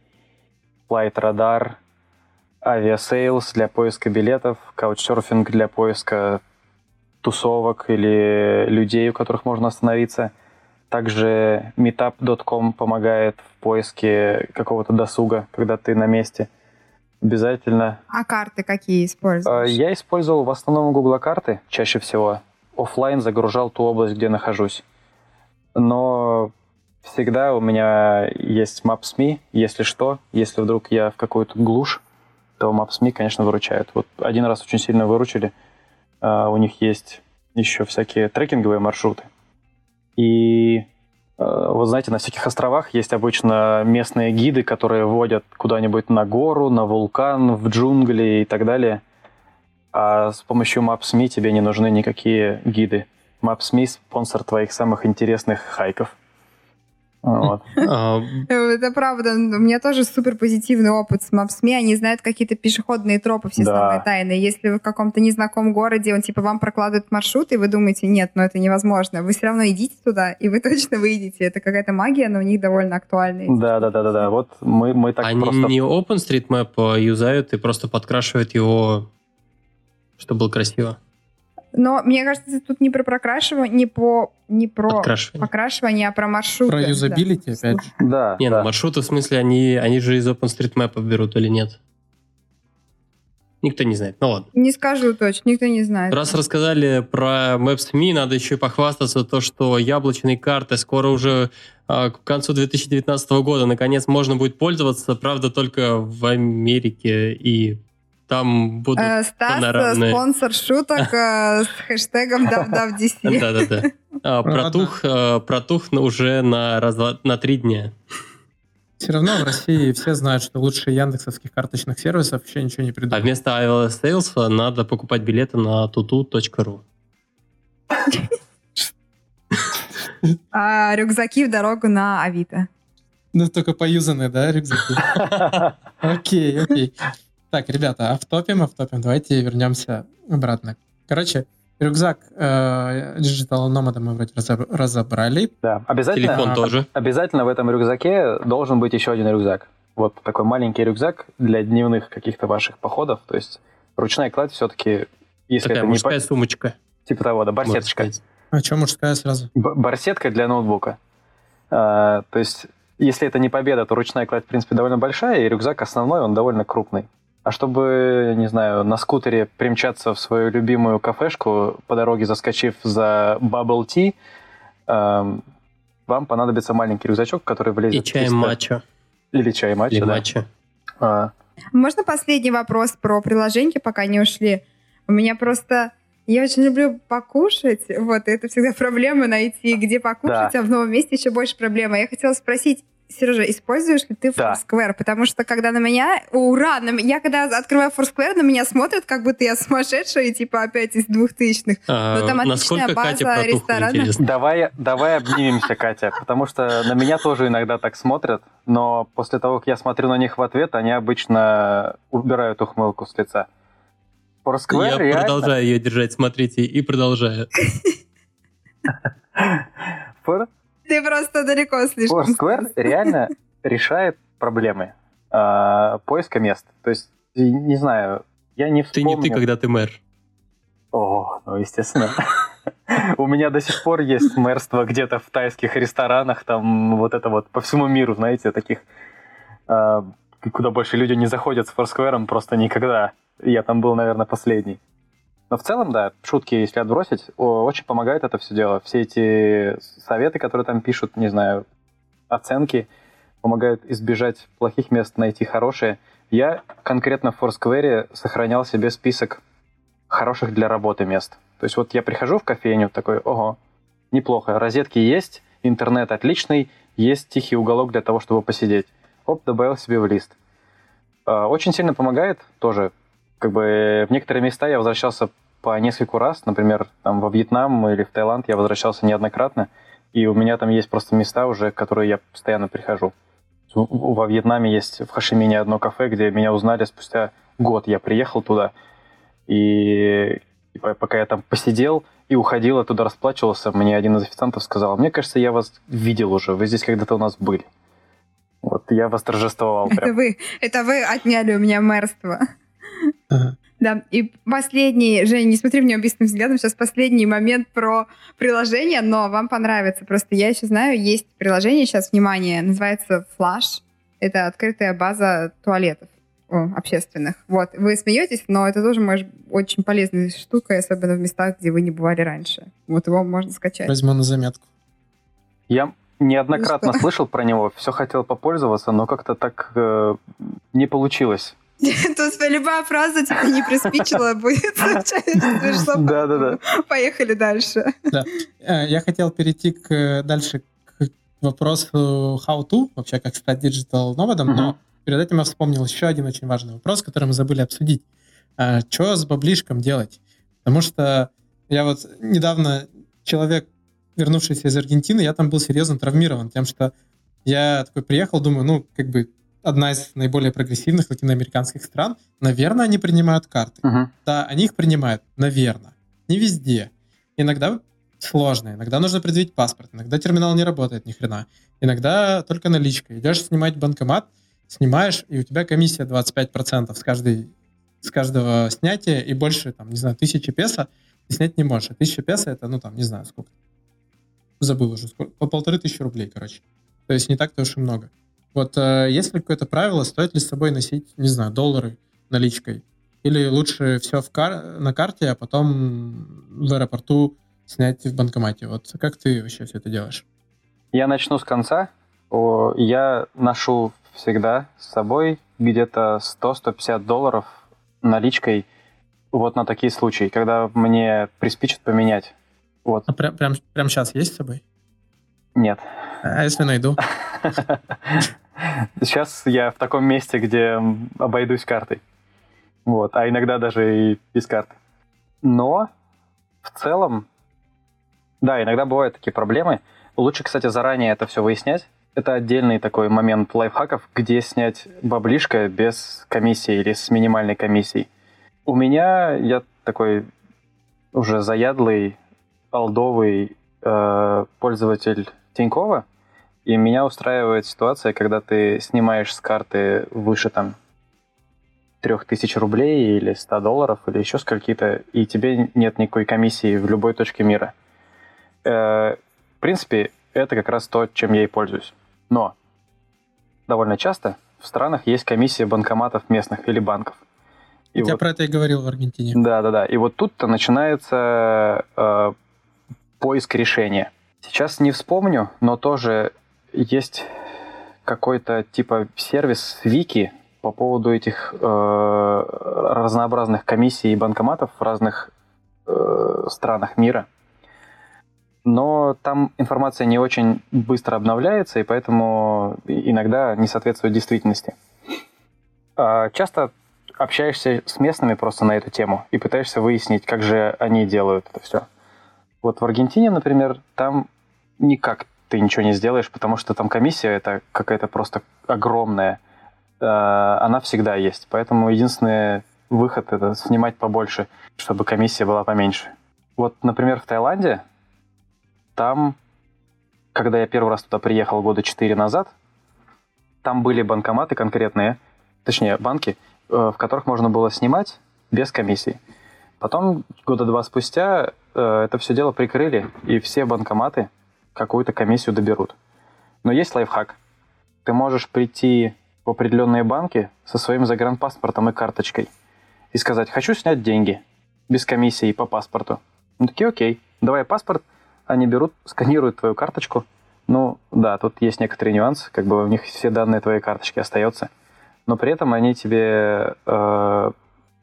Flight Radar, Aviasales для поиска билетов, Couchsurfing для поиска тусовок или людей, у которых можно остановиться. Также meetup.com помогает в поиске какого-то досуга, когда ты на месте – Обязательно. А карты какие используешь? Я использовал в основном Google карты чаще всего. Оффлайн загружал ту область, где нахожусь. Но всегда у меня есть Maps.me, если что, если вдруг я в какую-то глушь, то Maps.me, конечно, выручают. Вот один раз очень сильно выручили. Uh, у них есть еще всякие трекинговые маршруты. И uh, вот знаете, на всяких островах есть обычно местные гиды, которые водят куда-нибудь на гору, на вулкан, в джунгли и так далее. А с помощью Maps.me тебе не нужны никакие гиды. Maps.me спонсор твоих самых интересных хайков. Вот. А, Это правда. У меня тоже супер позитивный опыт с Maps.me. Они знают какие-то пешеходные тропы, все да. самые тайные. Если вы в каком-то незнакомом городе, он типа вам прокладывает маршрут, и вы думаете, нет, ну это невозможно. Вы все равно идите туда, и вы точно выйдете. Это какая-то магия, но у них довольно актуальная. Да, да, да, да, да. Вот мы, мы так Они просто... не OpenStreetMap а юзают и просто подкрашивают его, чтобы было красиво. Но мне кажется, тут не про прокрашивание, не по не про Подкрашивание. покрашивание, а про маршруты. Про юзабилити, да. опять же. Да. Не, да. ну маршруты, в смысле, они, они же из OpenStreetMap берут или нет? Никто не знает. Ну ладно. Не скажу точно, никто не знает. Раз рассказали про Maps.me, надо еще и похвастаться то, что яблочные карты скоро уже э, к концу 2019 года наконец можно будет пользоваться, правда, только в Америке и там будут э, Стас, панорамные... спонсор шуток э, с хэштегом DavDavDC. Да-да-да. А, протух, э, протух уже на, раз, на три дня. Все равно в России все знают, что лучше яндексовских карточных сервисов еще ничего не придумали. А вместо iOS Sales надо покупать билеты на tutu.ru. А рюкзаки в дорогу на Авито. Ну, только поюзанные, да, рюкзаки? Окей, окей. Так, ребята, автопим, автопим. Давайте вернемся обратно. Короче, рюкзак э, Digital Nomad мы вроде разобрали. Да, обязательно. Телефон а, тоже. Обязательно в этом рюкзаке должен быть еще один рюкзак. Вот такой маленький рюкзак для дневных каких-то ваших походов. То есть ручная кладь все-таки, если Такая это мужская не... сумочка. Типа того, да, барсеточка. А что мужская сразу? Б- барсетка для ноутбука. А, то есть, если это не победа, то ручная кладь, в принципе, довольно большая, и рюкзак основной, он довольно крупный. А чтобы, не знаю, на скутере примчаться в свою любимую кафешку, по дороге заскочив за bubble tea, э, вам понадобится маленький рюкзачок, который влезет... И чай матча. Или чай матча, Или да. матча. А. Можно последний вопрос про приложение, пока не ушли? У меня просто... Я очень люблю покушать, вот, это всегда проблема найти, где покушать, да. а в новом месте еще больше проблема. Я хотела спросить, Сережа, используешь ли ты да. Foursquare? Потому что когда на меня, ура, на, я когда открываю Foursquare, на меня смотрят, как будто я сумасшедшая, типа опять из двухтысячных. А, Но там отличная база ресторанов. Давай, давай обнимемся, Катя, потому что на меня тоже иногда так смотрят, но после того, как я смотрю на них в ответ, они обычно убирают ухмылку с лица. Foursquare я реально... продолжаю ее держать, смотрите, и продолжаю. Ты просто далеко слишком. Foursquare реально решает проблемы э, поиска мест. То есть, не знаю, я не вспомню... Ты не ты, когда ты мэр. О, ну, естественно. У меня до сих пор есть мэрство где-то в тайских ресторанах, там вот это вот по всему миру, знаете, таких, а, куда больше люди не заходят с Foursquare просто никогда. Я там был, наверное, последний. Но в целом, да, шутки, если отбросить, очень помогает это все дело. Все эти советы, которые там пишут, не знаю, оценки, помогают избежать плохих мест, найти хорошие. Я конкретно в Foursquare сохранял себе список хороших для работы мест. То есть вот я прихожу в кофейню, такой, ого, неплохо, розетки есть, интернет отличный, есть тихий уголок для того, чтобы посидеть. Оп, добавил себе в лист. А, очень сильно помогает тоже. Как бы в некоторые места я возвращался по нескольку раз, например, там во Вьетнам или в Таиланд я возвращался неоднократно, и у меня там есть просто места уже, в которые я постоянно прихожу. Во Вьетнаме есть в Хашимине одно кафе, где меня узнали спустя год. Я приехал туда, и, и пока я там посидел и уходил, оттуда расплачивался, мне один из официантов сказал, мне кажется, я вас видел уже, вы здесь когда-то у нас были. Вот я восторжествовал. Это прям. вы, это вы отняли у меня мэрство. Да, и последний, Женя, не смотри мне убийственным взглядом, сейчас последний момент про приложение, но вам понравится. Просто я еще знаю, есть приложение, сейчас, внимание, называется Flash. Это открытая база туалетов. общественных. Вот, вы смеетесь, но это тоже может очень полезная штука, особенно в местах, где вы не бывали раньше. Вот его можно скачать. Возьму на заметку. Я неоднократно ну слышал про него, все хотел попользоваться, но как-то так э, не получилось. Тут любая фраза типа не приспичила будет. Да, да, да. Поехали дальше. Да. Э, я хотел перейти к, дальше к вопросу how to, вообще как стать digital nomad-ом, но перед этим я вспомнил еще один очень важный вопрос, который мы забыли обсудить. А, что с баблишком делать? Потому что я вот недавно человек, вернувшийся из Аргентины, я там был серьезно травмирован тем, что я такой приехал, думаю, ну, как бы одна из наиболее прогрессивных латиноамериканских стран, наверное, они принимают карты. Uh-huh. Да, они их принимают, наверное. Не везде. Иногда сложно, иногда нужно предъявить паспорт, иногда терминал не работает ни хрена, иногда только наличка. Идешь снимать банкомат, снимаешь, и у тебя комиссия 25% с, каждой, с каждого снятия, и больше, там, не знаю, тысячи песо ты снять не можешь. А тысяча песо это, ну, там, не знаю, сколько. Забыл уже, сколько, по полторы тысячи рублей, короче. То есть не так-то уж и много. Вот э, есть ли какое-то правило, стоит ли с собой носить, не знаю, доллары наличкой? Или лучше все в кар- на карте, а потом в аэропорту снять в банкомате? Вот как ты вообще все это делаешь? Я начну с конца. Я ношу всегда с собой где-то 100-150 долларов наличкой вот на такие случаи, когда мне приспичит поменять. Вот. А прям, прям, прям сейчас есть с собой? Нет. А если найду? Сейчас я в таком месте, где обойдусь картой. Вот, а иногда даже и без карты. Но в целом, да, иногда бывают такие проблемы. Лучше, кстати, заранее это все выяснять. Это отдельный такой момент лайфхаков, где снять баблишко без комиссии или с минимальной комиссией. У меня я такой уже заядлый, алдовый э, пользователь Тинькова, и меня устраивает ситуация, когда ты снимаешь с карты выше там 3000 рублей или 100 долларов или еще скольки-то, и тебе нет никакой комиссии в любой точке мира. Э, в принципе, это как раз то, чем я и пользуюсь. Но довольно часто в странах есть комиссия банкоматов местных или банков. И я вот, про это и говорил в Аргентине. Да, да, да. И вот тут-то начинается э, поиск решения. Сейчас не вспомню, но тоже есть какой-то типа сервис Вики по поводу этих э, разнообразных комиссий и банкоматов в разных э, странах мира. Но там информация не очень быстро обновляется, и поэтому иногда не соответствует действительности. А часто общаешься с местными просто на эту тему и пытаешься выяснить, как же они делают это все. Вот в Аргентине, например, там никак ты ничего не сделаешь, потому что там комиссия это какая-то просто огромная. Э, она всегда есть. Поэтому единственный выход это снимать побольше, чтобы комиссия была поменьше. Вот, например, в Таиланде, там, когда я первый раз туда приехал года четыре назад, там были банкоматы конкретные, точнее, банки, э, в которых можно было снимать без комиссии. Потом, года два спустя, э, это все дело прикрыли, и все банкоматы какую-то комиссию доберут. Но есть лайфхак. Ты можешь прийти в определенные банки со своим загранпаспортом и карточкой и сказать, хочу снять деньги без комиссии по паспорту. Ну такие, окей, давай паспорт, они берут, сканируют твою карточку. Ну да, тут есть некоторые нюансы, как бы у них все данные твоей карточки остаются, но при этом они тебе э,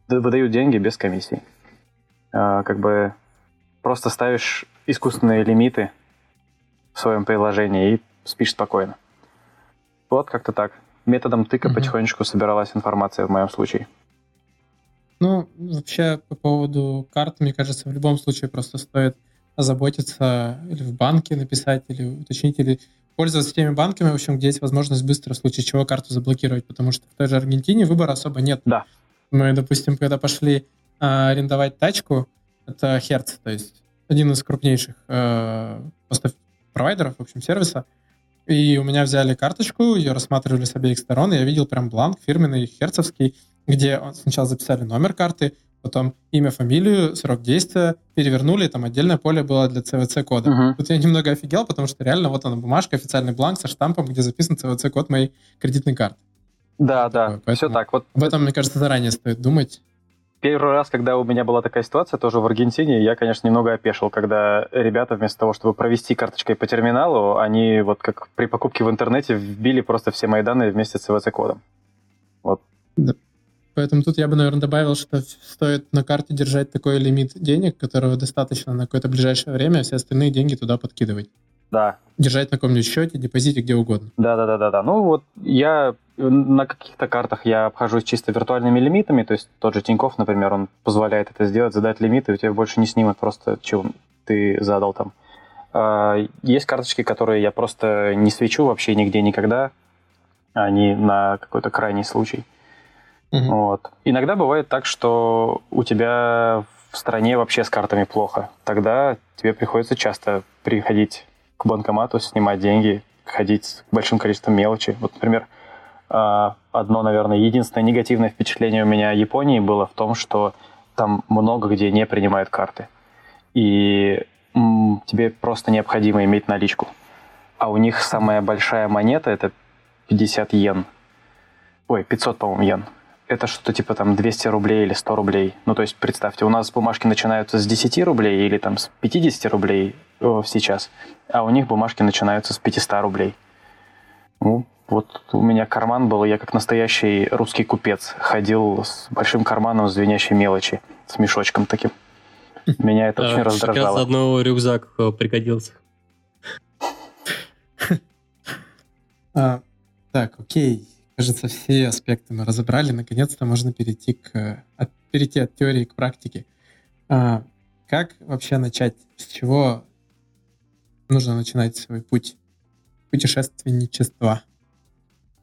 выдают деньги без комиссии. Э, как бы просто ставишь искусственные лимиты в своем приложении и спишь спокойно. Вот как-то так. Методом тыка угу. потихонечку собиралась информация в моем случае. Ну, вообще, по поводу карт, мне кажется, в любом случае просто стоит озаботиться или в банке написать, или уточнить, или пользоваться теми банками, в общем, где есть возможность быстро, в случае чего, карту заблокировать, потому что в той же Аргентине выбора особо нет. Да. Мы, допустим, когда пошли а, арендовать тачку, это Hertz, то есть один из крупнейших э, провайдеров, в общем, сервиса. И у меня взяли карточку, ее рассматривали с обеих сторон, и я видел прям бланк фирменный, херцовский, где сначала записали номер карты, потом имя, фамилию, срок действия, перевернули, там отдельное поле было для CVC-кода. Uh-huh. Тут я немного офигел, потому что реально вот она бумажка, официальный бланк со штампом, где записан CVC-код моей кредитной карты. Да, да, Поэтому все так. Вот в этом, мне кажется, заранее стоит думать. Первый раз, когда у меня была такая ситуация, тоже в Аргентине, я, конечно, немного опешил, когда ребята вместо того, чтобы провести карточкой по терминалу, они вот как при покупке в интернете вбили просто все мои данные вместе с CVC-кодом. Вот. Да. Поэтому тут я бы, наверное, добавил, что стоит на карте держать такой лимит денег, которого достаточно на какое-то ближайшее время, а все остальные деньги туда подкидывать. Да. Держать на каком-нибудь счете, депозите, где угодно. Да, да, да, да, да. Ну вот я на каких-то картах я обхожусь чисто виртуальными лимитами, то есть тот же Тиньков, например, он позволяет это сделать, задать лимиты, и у тебя больше не снимут просто, чем ты задал там. А, есть карточки, которые я просто не свечу вообще нигде никогда, они на какой-то крайний случай. Угу. Вот. Иногда бывает так, что у тебя в стране вообще с картами плохо. Тогда тебе приходится часто приходить к банкомату, снимать деньги, ходить с большим количеством мелочи. Вот, например, одно, наверное, единственное негативное впечатление у меня о Японии было в том, что там много где не принимают карты. И тебе просто необходимо иметь наличку. А у них самая большая монета это 50 йен. Ой, 500, по-моему, йен. Это что-то типа там 200 рублей или 100 рублей. Ну, то есть, представьте, у нас бумажки начинаются с 10 рублей или там с 50 рублей о, сейчас, а у них бумажки начинаются с 500 рублей. Ну, вот у меня карман был, я как настоящий русский купец ходил с большим карманом звенящей мелочи, с мешочком таким. Меня это очень раздражало. Сейчас одного рюкзак э, пригодился. А, так, окей. Кажется, все аспекты мы разобрали. Наконец-то можно перейти, к, от, перейти от теории к практике. А, как вообще начать? С чего нужно начинать свой путь путешественничества?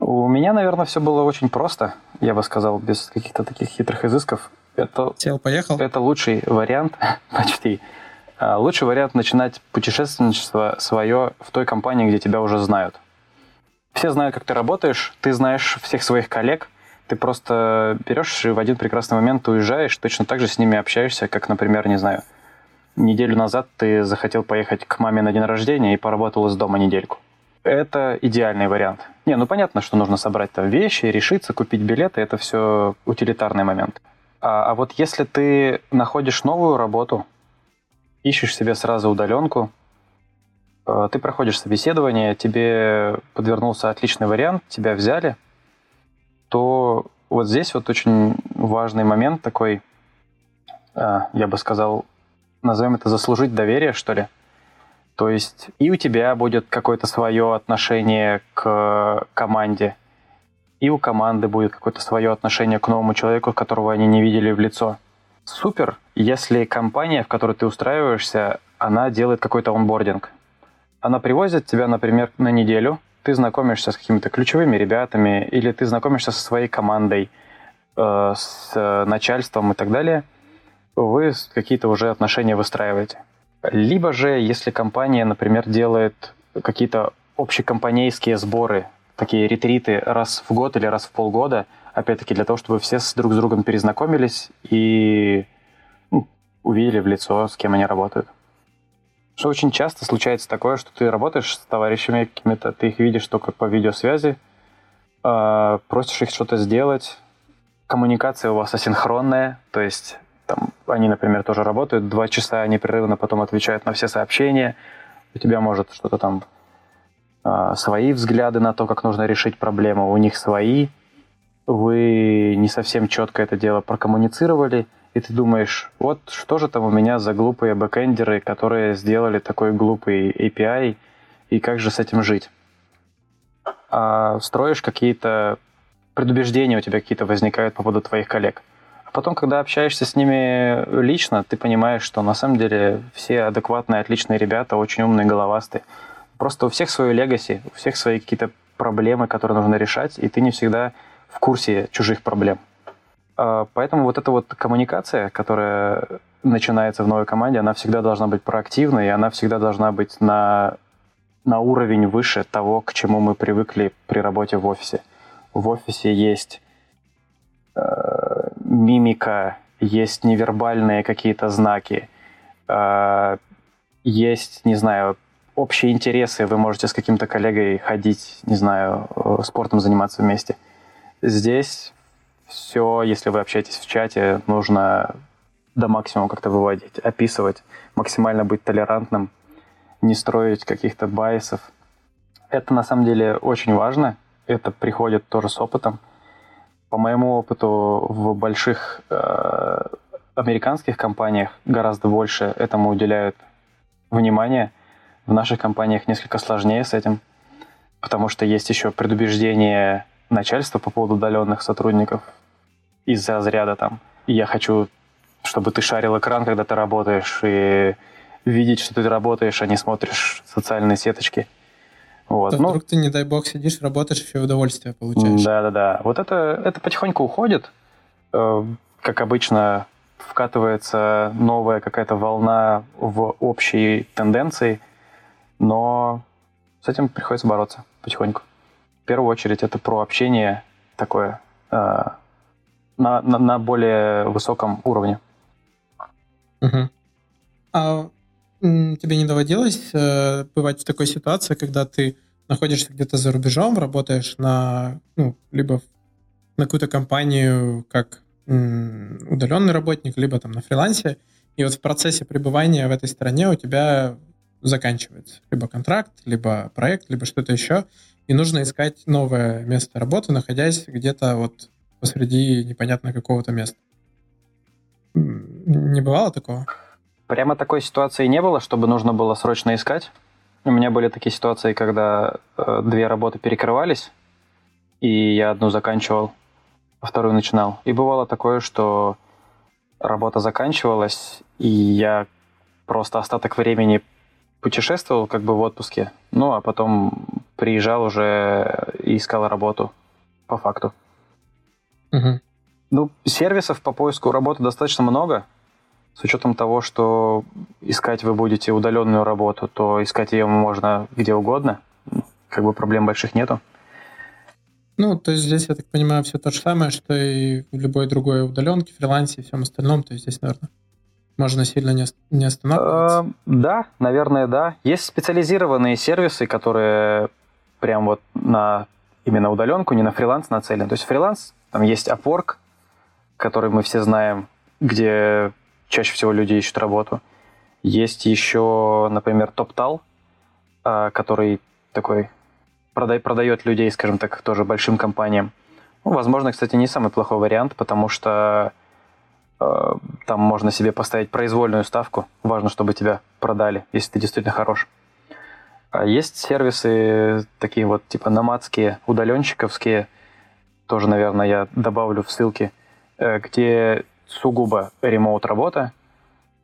У меня, наверное, все было очень просто, я бы сказал, без каких-то таких хитрых изысков. Это, Сел, поехал? Это лучший вариант, почти. А, лучший вариант начинать путешественничество свое в той компании, где тебя уже знают. Все знают, как ты работаешь, ты знаешь всех своих коллег, ты просто берешь и в один прекрасный момент уезжаешь, точно так же с ними общаешься, как, например, не знаю, неделю назад ты захотел поехать к маме на день рождения и поработал из дома недельку это идеальный вариант. Не, ну понятно, что нужно собрать там вещи, решиться, купить билеты, это все утилитарный момент. А, а вот если ты находишь новую работу, ищешь себе сразу удаленку, э, ты проходишь собеседование, тебе подвернулся отличный вариант, тебя взяли, то вот здесь вот очень важный момент такой, э, я бы сказал, назовем это заслужить доверие, что ли. То есть и у тебя будет какое-то свое отношение к команде, и у команды будет какое-то свое отношение к новому человеку, которого они не видели в лицо. Супер, если компания, в которой ты устраиваешься, она делает какой-то онбординг. Она привозит тебя, например, на неделю, ты знакомишься с какими-то ключевыми ребятами, или ты знакомишься со своей командой, э, с начальством и так далее, вы какие-то уже отношения выстраиваете. Либо же, если компания, например, делает какие-то общекомпанейские сборы, такие ретриты раз в год или раз в полгода, опять-таки для того, чтобы все с друг с другом перезнакомились и ну, увидели в лицо, с кем они работают. Что очень часто случается такое, что ты работаешь с товарищами какими-то, ты их видишь только по видеосвязи, э, просишь их что-то сделать, коммуникация у вас асинхронная, то есть там, они, например, тоже работают два часа непрерывно, потом отвечают на все сообщения. У тебя может что-то там э, свои взгляды на то, как нужно решить проблему, у них свои. Вы не совсем четко это дело прокоммуницировали, и ты думаешь, вот что же там у меня за глупые бэкэндеры, которые сделали такой глупый API, и как же с этим жить? А строишь какие-то предубеждения, у тебя какие-то возникают по поводу твоих коллег – потом, когда общаешься с ними лично, ты понимаешь, что на самом деле все адекватные, отличные ребята, очень умные, головастые. Просто у всех свое легаси, у всех свои какие-то проблемы, которые нужно решать, и ты не всегда в курсе чужих проблем. А, поэтому вот эта вот коммуникация, которая начинается в новой команде, она всегда должна быть проактивной, и она всегда должна быть на, на уровень выше того, к чему мы привыкли при работе в офисе. В офисе есть Э, мимика, есть невербальные какие-то знаки, э, есть, не знаю, общие интересы, вы можете с каким-то коллегой ходить, не знаю, э, спортом заниматься вместе. Здесь все, если вы общаетесь в чате, нужно до максимума как-то выводить, описывать, максимально быть толерантным, не строить каких-то байсов. Это на самом деле очень важно. Это приходит тоже с опытом. По моему опыту в больших э, американских компаниях гораздо больше этому уделяют внимания. В наших компаниях несколько сложнее с этим, потому что есть еще предубеждение начальства по поводу удаленных сотрудников из-за заряда там. Я хочу, чтобы ты шарил экран, когда ты работаешь, и видеть, что ты работаешь, а не смотришь социальные сеточки. Вот. То ну, вдруг ты, не дай бог, сидишь, работаешь, еще удовольствие получаешь. Да-да-да. Вот это, это потихоньку уходит. Э, как обычно, вкатывается новая какая-то волна в общие тенденции, но с этим приходится бороться потихоньку. В первую очередь это про общение такое э, на, на, на более высоком уровне. Угу. А тебе не доводилось э, бывать в такой ситуации, когда ты находишься где-то за рубежом, работаешь на, ну, либо на какую-то компанию как удаленный работник, либо там на фрилансе, и вот в процессе пребывания в этой стране у тебя заканчивается либо контракт, либо проект, либо что-то еще, и нужно искать новое место работы, находясь где-то вот посреди непонятно какого-то места. Не бывало такого? Прямо такой ситуации не было, чтобы нужно было срочно искать. У меня были такие ситуации, когда э, две работы перекрывались, и я одну заканчивал, а вторую начинал. И бывало такое, что работа заканчивалась, и я просто остаток времени путешествовал как бы в отпуске, ну а потом приезжал уже и искал работу по факту. Угу. Ну, сервисов по поиску работы достаточно много. С учетом того, что искать вы будете удаленную работу, то искать ее можно где угодно. Как бы проблем больших нету. Ну, то есть здесь, я так понимаю, все то же самое, что и в любой другой удаленке, фрилансе и всем остальном. То есть здесь, наверное, можно сильно не, не останавливаться. Э, да, наверное, да. Есть специализированные сервисы, которые прям вот на именно удаленку, не на фриланс нацелены. То есть фриланс, там есть Upwork, который мы все знаем, где чаще всего люди ищут работу. Есть еще, например, TopTal, э, который такой продай, продает людей, скажем так, тоже большим компаниям. Ну, возможно, кстати, не самый плохой вариант, потому что э, там можно себе поставить произвольную ставку. Важно, чтобы тебя продали, если ты действительно хорош. А есть сервисы такие вот, типа номадские, удаленщиковские, тоже, наверное, я добавлю в ссылки, э, где сугубо remote работа,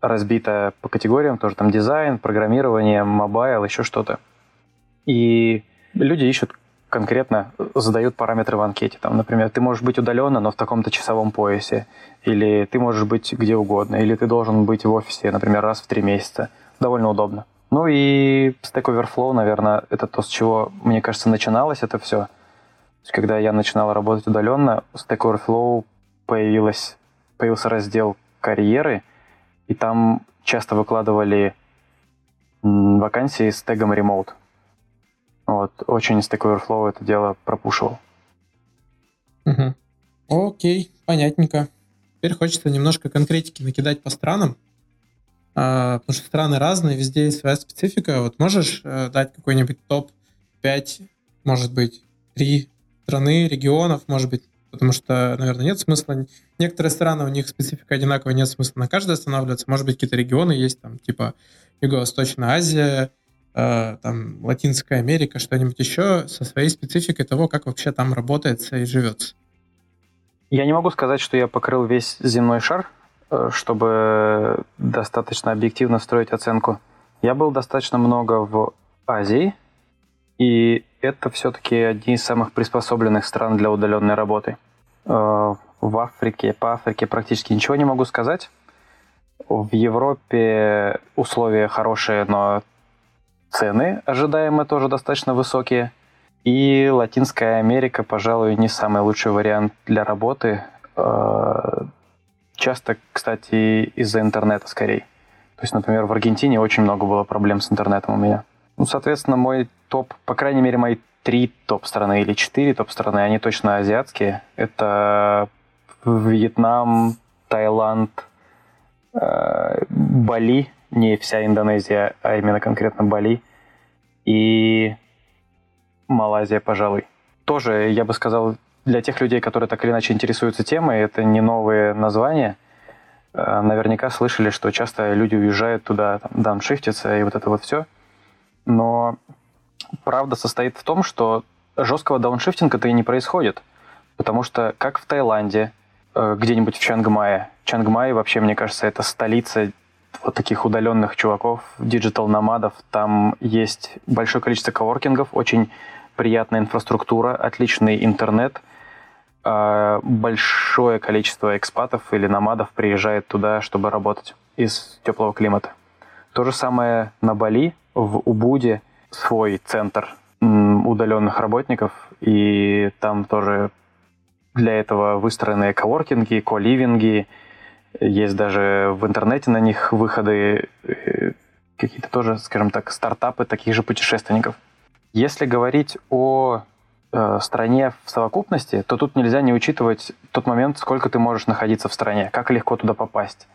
разбита по категориям, тоже там дизайн, программирование, мобайл, еще что-то. И люди ищут конкретно, задают параметры в анкете. Там, например, ты можешь быть удаленно, но в таком-то часовом поясе. Или ты можешь быть где угодно. Или ты должен быть в офисе, например, раз в три месяца. Довольно удобно. Ну и Stack Overflow, наверное, это то, с чего, мне кажется, начиналось это все. Когда я начинал работать удаленно, Stack Overflow появилась, появился раздел карьеры, и там часто выкладывали вакансии с тегом remote. Вот, очень Stack Overflow это дело пропушивал. Угу. Окей, понятненько. Теперь хочется немножко конкретики накидать по странам, а, потому что страны разные, везде есть своя специфика. Вот можешь э, дать какой-нибудь топ-5, может быть, три страны, регионов, может быть, потому что, наверное, нет смысла. Некоторые страны, у них специфика одинаковая, нет смысла на каждой останавливаться. Может быть, какие-то регионы есть, там, типа Юго-Восточная Азия, Э, там, Латинская Америка, что-нибудь еще со своей спецификой того, как вообще там работается и живется? Я не могу сказать, что я покрыл весь земной шар, э, чтобы достаточно объективно строить оценку. Я был достаточно много в Азии, и это все-таки одни из самых приспособленных стран для удаленной работы. Э, в Африке, по Африке практически ничего не могу сказать. В Европе условия хорошие, но Цены ожидаемые тоже достаточно высокие. И Латинская Америка, пожалуй, не самый лучший вариант для работы. Э, часто, кстати, из-за интернета скорее. То есть, например, в Аргентине очень много было проблем с интернетом у меня. Ну, соответственно, мой топ, по крайней мере, мои три топ-страны или четыре топ-страны, они точно азиатские. Это Вьетнам, Таиланд, э, Бали, не вся Индонезия, а именно конкретно Бали, и Малайзия, пожалуй. Тоже, я бы сказал, для тех людей, которые так или иначе интересуются темой, это не новые названия. Э, наверняка слышали, что часто люди уезжают туда, там, дауншифтятся и вот это вот все. Но правда состоит в том, что жесткого дауншифтинга-то и не происходит. Потому что как в Таиланде, э, где-нибудь в Чангмае, Чангмай вообще, мне кажется, это столица вот таких удаленных чуваков, digital nomad ов. Там есть большое количество коворкингов, очень приятная инфраструктура, отличный интернет. А, большое количество экспатов или номадов приезжает туда, чтобы работать из теплого климата. То же самое на Бали, в Убуде свой центр удаленных работников, и там тоже для этого выстроены коворкинги, коливинги, есть даже в интернете на них выходы, э, какие-то тоже, скажем так, стартапы таких же путешественников. Если говорить о э, стране в совокупности, то тут нельзя не учитывать тот момент, сколько ты можешь находиться в стране, как легко туда попасть.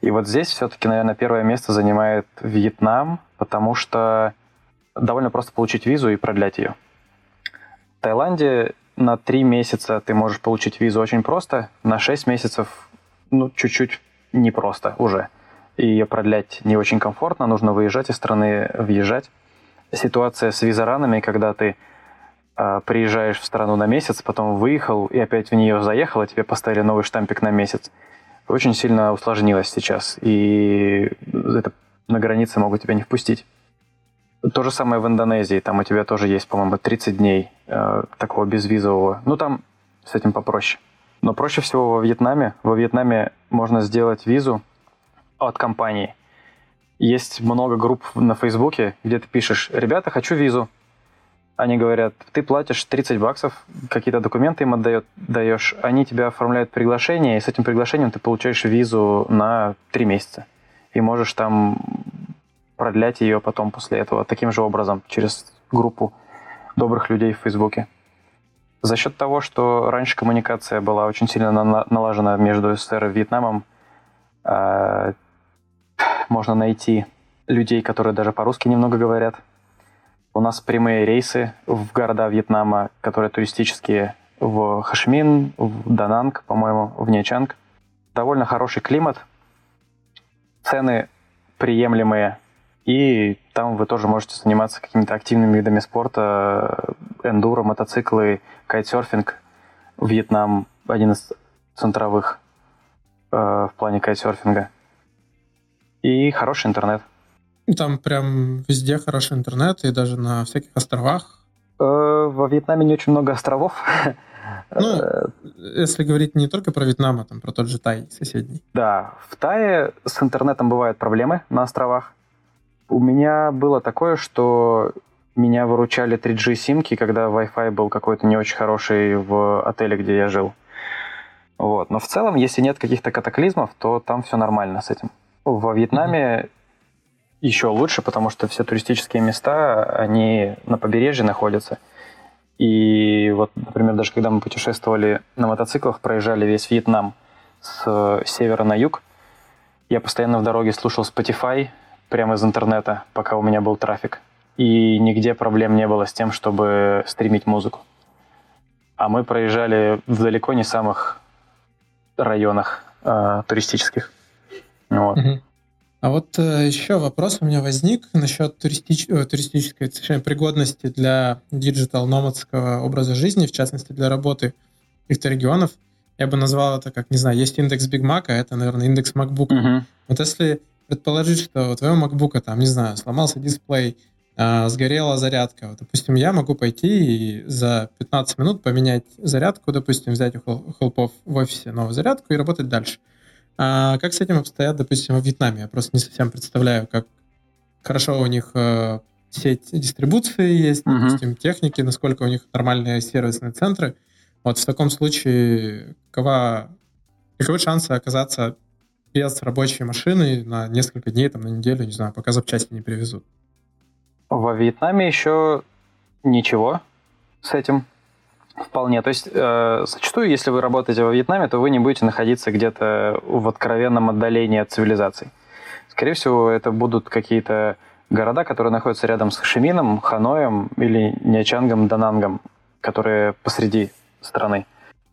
И вот здесь все-таки, наверное, первое место занимает Вьетнам, потому что довольно просто получить визу и продлять ее. В Таиланде на три месяца ты можешь получить визу очень просто, на шесть месяцев ну, чуть-чуть непросто уже. И ее продлять не очень комфортно, нужно выезжать из страны, въезжать. Ситуация с визаранами, когда ты э, приезжаешь в страну на месяц, потом выехал и опять в нее заехал, и тебе поставили новый штампик на месяц, очень сильно усложнилась сейчас. И это на границе могут тебя не впустить. То же самое в Индонезии. Там у тебя тоже есть, по-моему, 30 дней э, такого безвизового. Ну, там с этим попроще. Но проще всего во Вьетнаме. Во Вьетнаме можно сделать визу от компании. Есть много групп на Фейсбуке, где ты пишешь, ребята, хочу визу. Они говорят, ты платишь 30 баксов, какие-то документы им отдает, даешь, они тебя оформляют приглашение, и с этим приглашением ты получаешь визу на 3 месяца. И можешь там продлять ее потом после этого таким же образом через группу добрых людей в Фейсбуке. За счет того, что раньше коммуникация была очень сильно налажена между СССР и Вьетнамом, а, можно найти людей, которые даже по-русски немного говорят. У нас прямые рейсы в города Вьетнама, которые туристические, в Хашмин, в Дананг, по-моему, в Нячанг. Довольно хороший климат, цены приемлемые, и там вы тоже можете заниматься какими-то активными видами спорта, эндуро, мотоциклы, кайтсерфинг. Вьетнам один из центровых э, в плане кайтсерфинга. И хороший интернет. Там прям везде хороший интернет, и даже на всяких островах. Э, во Вьетнаме не очень много островов. Ну, если говорить не только про Вьетнам, а там про тот же Тай соседний. Да, в Тае с интернетом бывают проблемы на островах. У меня было такое, что меня выручали 3G-симки, когда Wi-Fi был какой-то не очень хороший в отеле, где я жил. Вот. Но в целом, если нет каких-то катаклизмов, то там все нормально с этим. Во Вьетнаме. Еще лучше, потому что все туристические места, они на побережье находятся. И вот, например, даже когда мы путешествовали на мотоциклах, проезжали весь Вьетнам с севера на юг, я постоянно в дороге слушал Spotify, прямо из интернета, пока у меня был трафик. И нигде проблем не было с тем, чтобы стримить музыку. А мы проезжали в далеко не самых районах э, туристических. Вот. А вот э, еще вопрос у меня возник насчет туристич... э, туристической точнее, пригодности для digital номадского образа жизни, в частности для работы каких-то регионов. Я бы назвал это как, не знаю, есть индекс Big Mac, а это, наверное, индекс MacBook. Uh-huh. Вот если предположить, что у твоего MacBook, там, не знаю, сломался дисплей, э, сгорела зарядка. Вот, допустим, я могу пойти и за 15 минут поменять зарядку, допустим, взять у хелпов в офисе новую зарядку и работать дальше. А как с этим обстоят, допустим, в Вьетнаме? Я просто не совсем представляю, как хорошо у них э, сеть дистрибуции есть, uh-huh. допустим, техники, насколько у них нормальные сервисные центры. Вот в таком случае какова, каковы шансы оказаться без рабочей машины на несколько дней, там, на неделю, не знаю, пока запчасти не привезут. Во Вьетнаме еще ничего. с этим вполне. То есть э, зачастую, если вы работаете во Вьетнаме, то вы не будете находиться где-то в откровенном отдалении от цивилизации. Скорее всего, это будут какие-то города, которые находятся рядом с Хашимином, Ханоем или Нячангом, Данангом, которые посреди страны.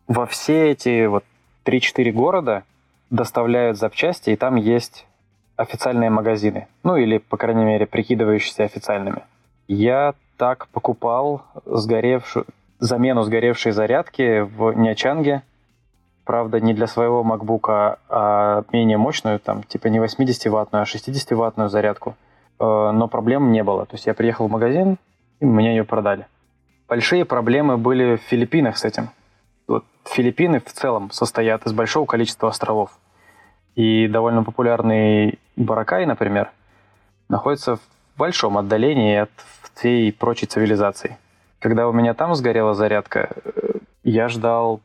Во все эти вот 3-4 города доставляют запчасти, и там есть официальные магазины. Ну или, по крайней мере, прикидывающиеся официальными. Я так покупал сгоревшую, замену сгоревшей зарядки в Нячанге. Правда, не для своего MacBook, а менее мощную, там, типа не 80-ваттную, а 60-ваттную зарядку. Э, но проблем не было. То есть я приехал в магазин, и мне ее продали. Большие проблемы были в Филиппинах с этим. Вот Филиппины в целом состоят из большого количества островов. И довольно популярный Баракай, например, находится в большом отдалении от всей прочей цивилизации. Когда у меня там сгорела зарядка, э, я ждал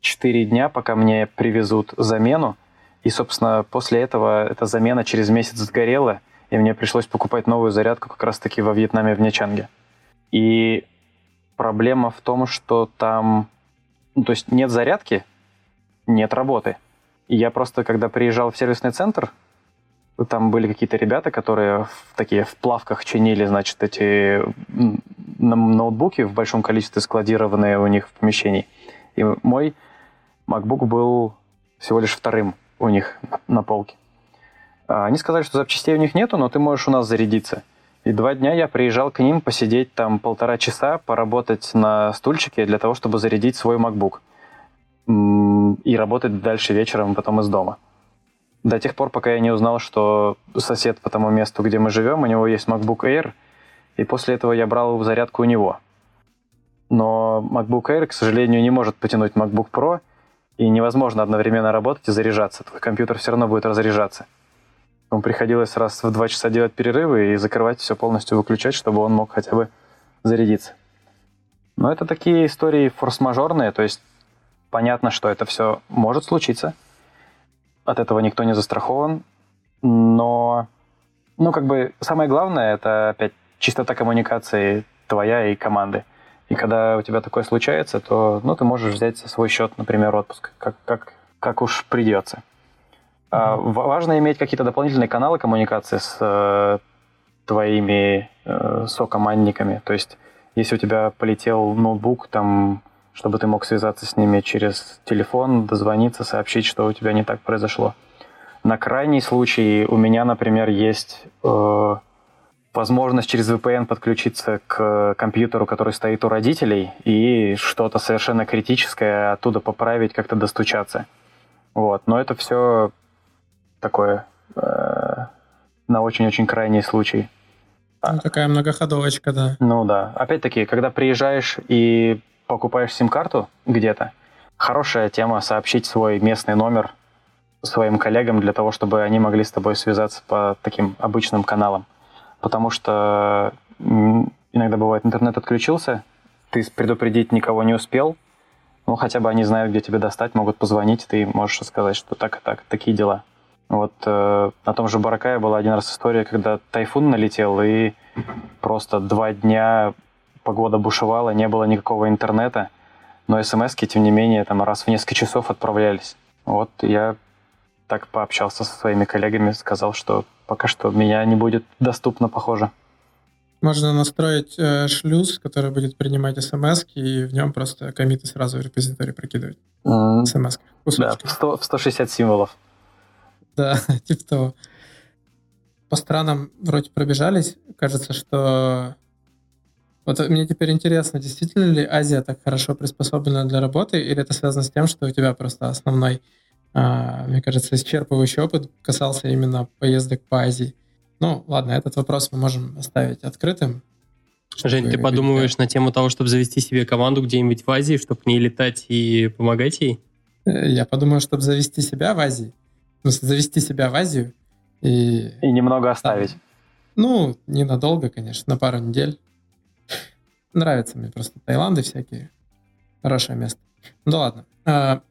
4 дня, пока мне привезут замену. И, собственно, после этого эта замена через месяц сгорела, и мне пришлось покупать новую зарядку как раз-таки во Вьетнаме, в Нячанге. И проблема в том, что там... Ну, то есть нет зарядки, нет работы. И я просто, когда приезжал в сервисный центр, там были какие-то ребята, которые в, такие в плавках чинили, значит, эти ноутбуки в большом количестве складированные у них в помещении. И мой MacBook был всего лишь вторым у них на полке. А они сказали, что запчастей у них нету, но ты можешь у нас зарядиться. И два дня я приезжал к ним посидеть там полтора часа, поработать на стульчике для того, чтобы зарядить свой MacBook. И работать дальше вечером потом из дома до тех пор, пока я не узнал, что сосед по тому месту, где мы живем, у него есть MacBook Air, и после этого я брал зарядку у него. Но MacBook Air, к сожалению, не может потянуть MacBook Pro, и невозможно одновременно работать и заряжаться. Твой компьютер все равно будет разряжаться. Ему приходилось раз в два часа делать перерывы и закрывать все полностью, выключать, чтобы он мог хотя бы зарядиться. Но это такие истории форс-мажорные, то есть понятно, что это все может случиться – от этого никто не застрахован, но, ну, как бы самое главное, это опять чистота коммуникации твоя и команды. И когда у тебя такое случается, то, ну, ты можешь взять за свой счет, например, отпуск, как, как, как уж придется. Mm-hmm. А, важно иметь какие-то дополнительные каналы коммуникации с э, твоими э, сокомандниками. То есть, если у тебя полетел ноутбук, там чтобы ты мог связаться с ними через телефон, дозвониться, сообщить, что у тебя не так произошло. На крайний случай у меня, например, есть э, возможность через VPN подключиться к компьютеру, который стоит у родителей, и что-то совершенно критическое оттуда поправить, как-то достучаться. Вот. Но это все такое э, на очень-очень крайний случай. Ну, такая многоходовочка, да. Ну да. Опять-таки, когда приезжаешь и покупаешь сим-карту где-то, хорошая тема сообщить свой местный номер своим коллегам для того, чтобы они могли с тобой связаться по таким обычным каналам. Потому что иногда бывает, интернет отключился, ты предупредить никого не успел, ну, хотя бы они знают, где тебя достать, могут позвонить, ты можешь сказать, что так и так, такие дела. Вот э, на том же Баракае была один раз история, когда тайфун налетел, и просто два дня погода бушевала, не было никакого интернета, но смс тем не менее, там раз в несколько часов отправлялись. Вот я так пообщался со своими коллегами, сказал, что пока что меня не будет доступно, похоже. Можно настроить э, шлюз, который будет принимать смс и в нем просто комиты сразу в репозиторий прокидывать. Mm. смс Да, в, 100, в 160 символов. Да, типа того. По странам вроде пробежались. Кажется, что вот мне теперь интересно, действительно ли Азия так хорошо приспособлена для работы, или это связано с тем, что у тебя просто основной, а, мне кажется, исчерпывающий опыт касался именно поездок по Азии? Ну, ладно, этот вопрос мы можем оставить открытым. Жень, ты подумываешь на тему того, чтобы завести себе команду где-нибудь в Азии, чтобы к ней летать и помогать ей? Э, я подумаю, чтобы завести себя в Азии. Ну, завести себя в Азию и... И немного оставить. Ну, ненадолго, конечно, на пару недель. Нравятся мне просто Таиланды всякие. Хорошее место. Ну ладно. А,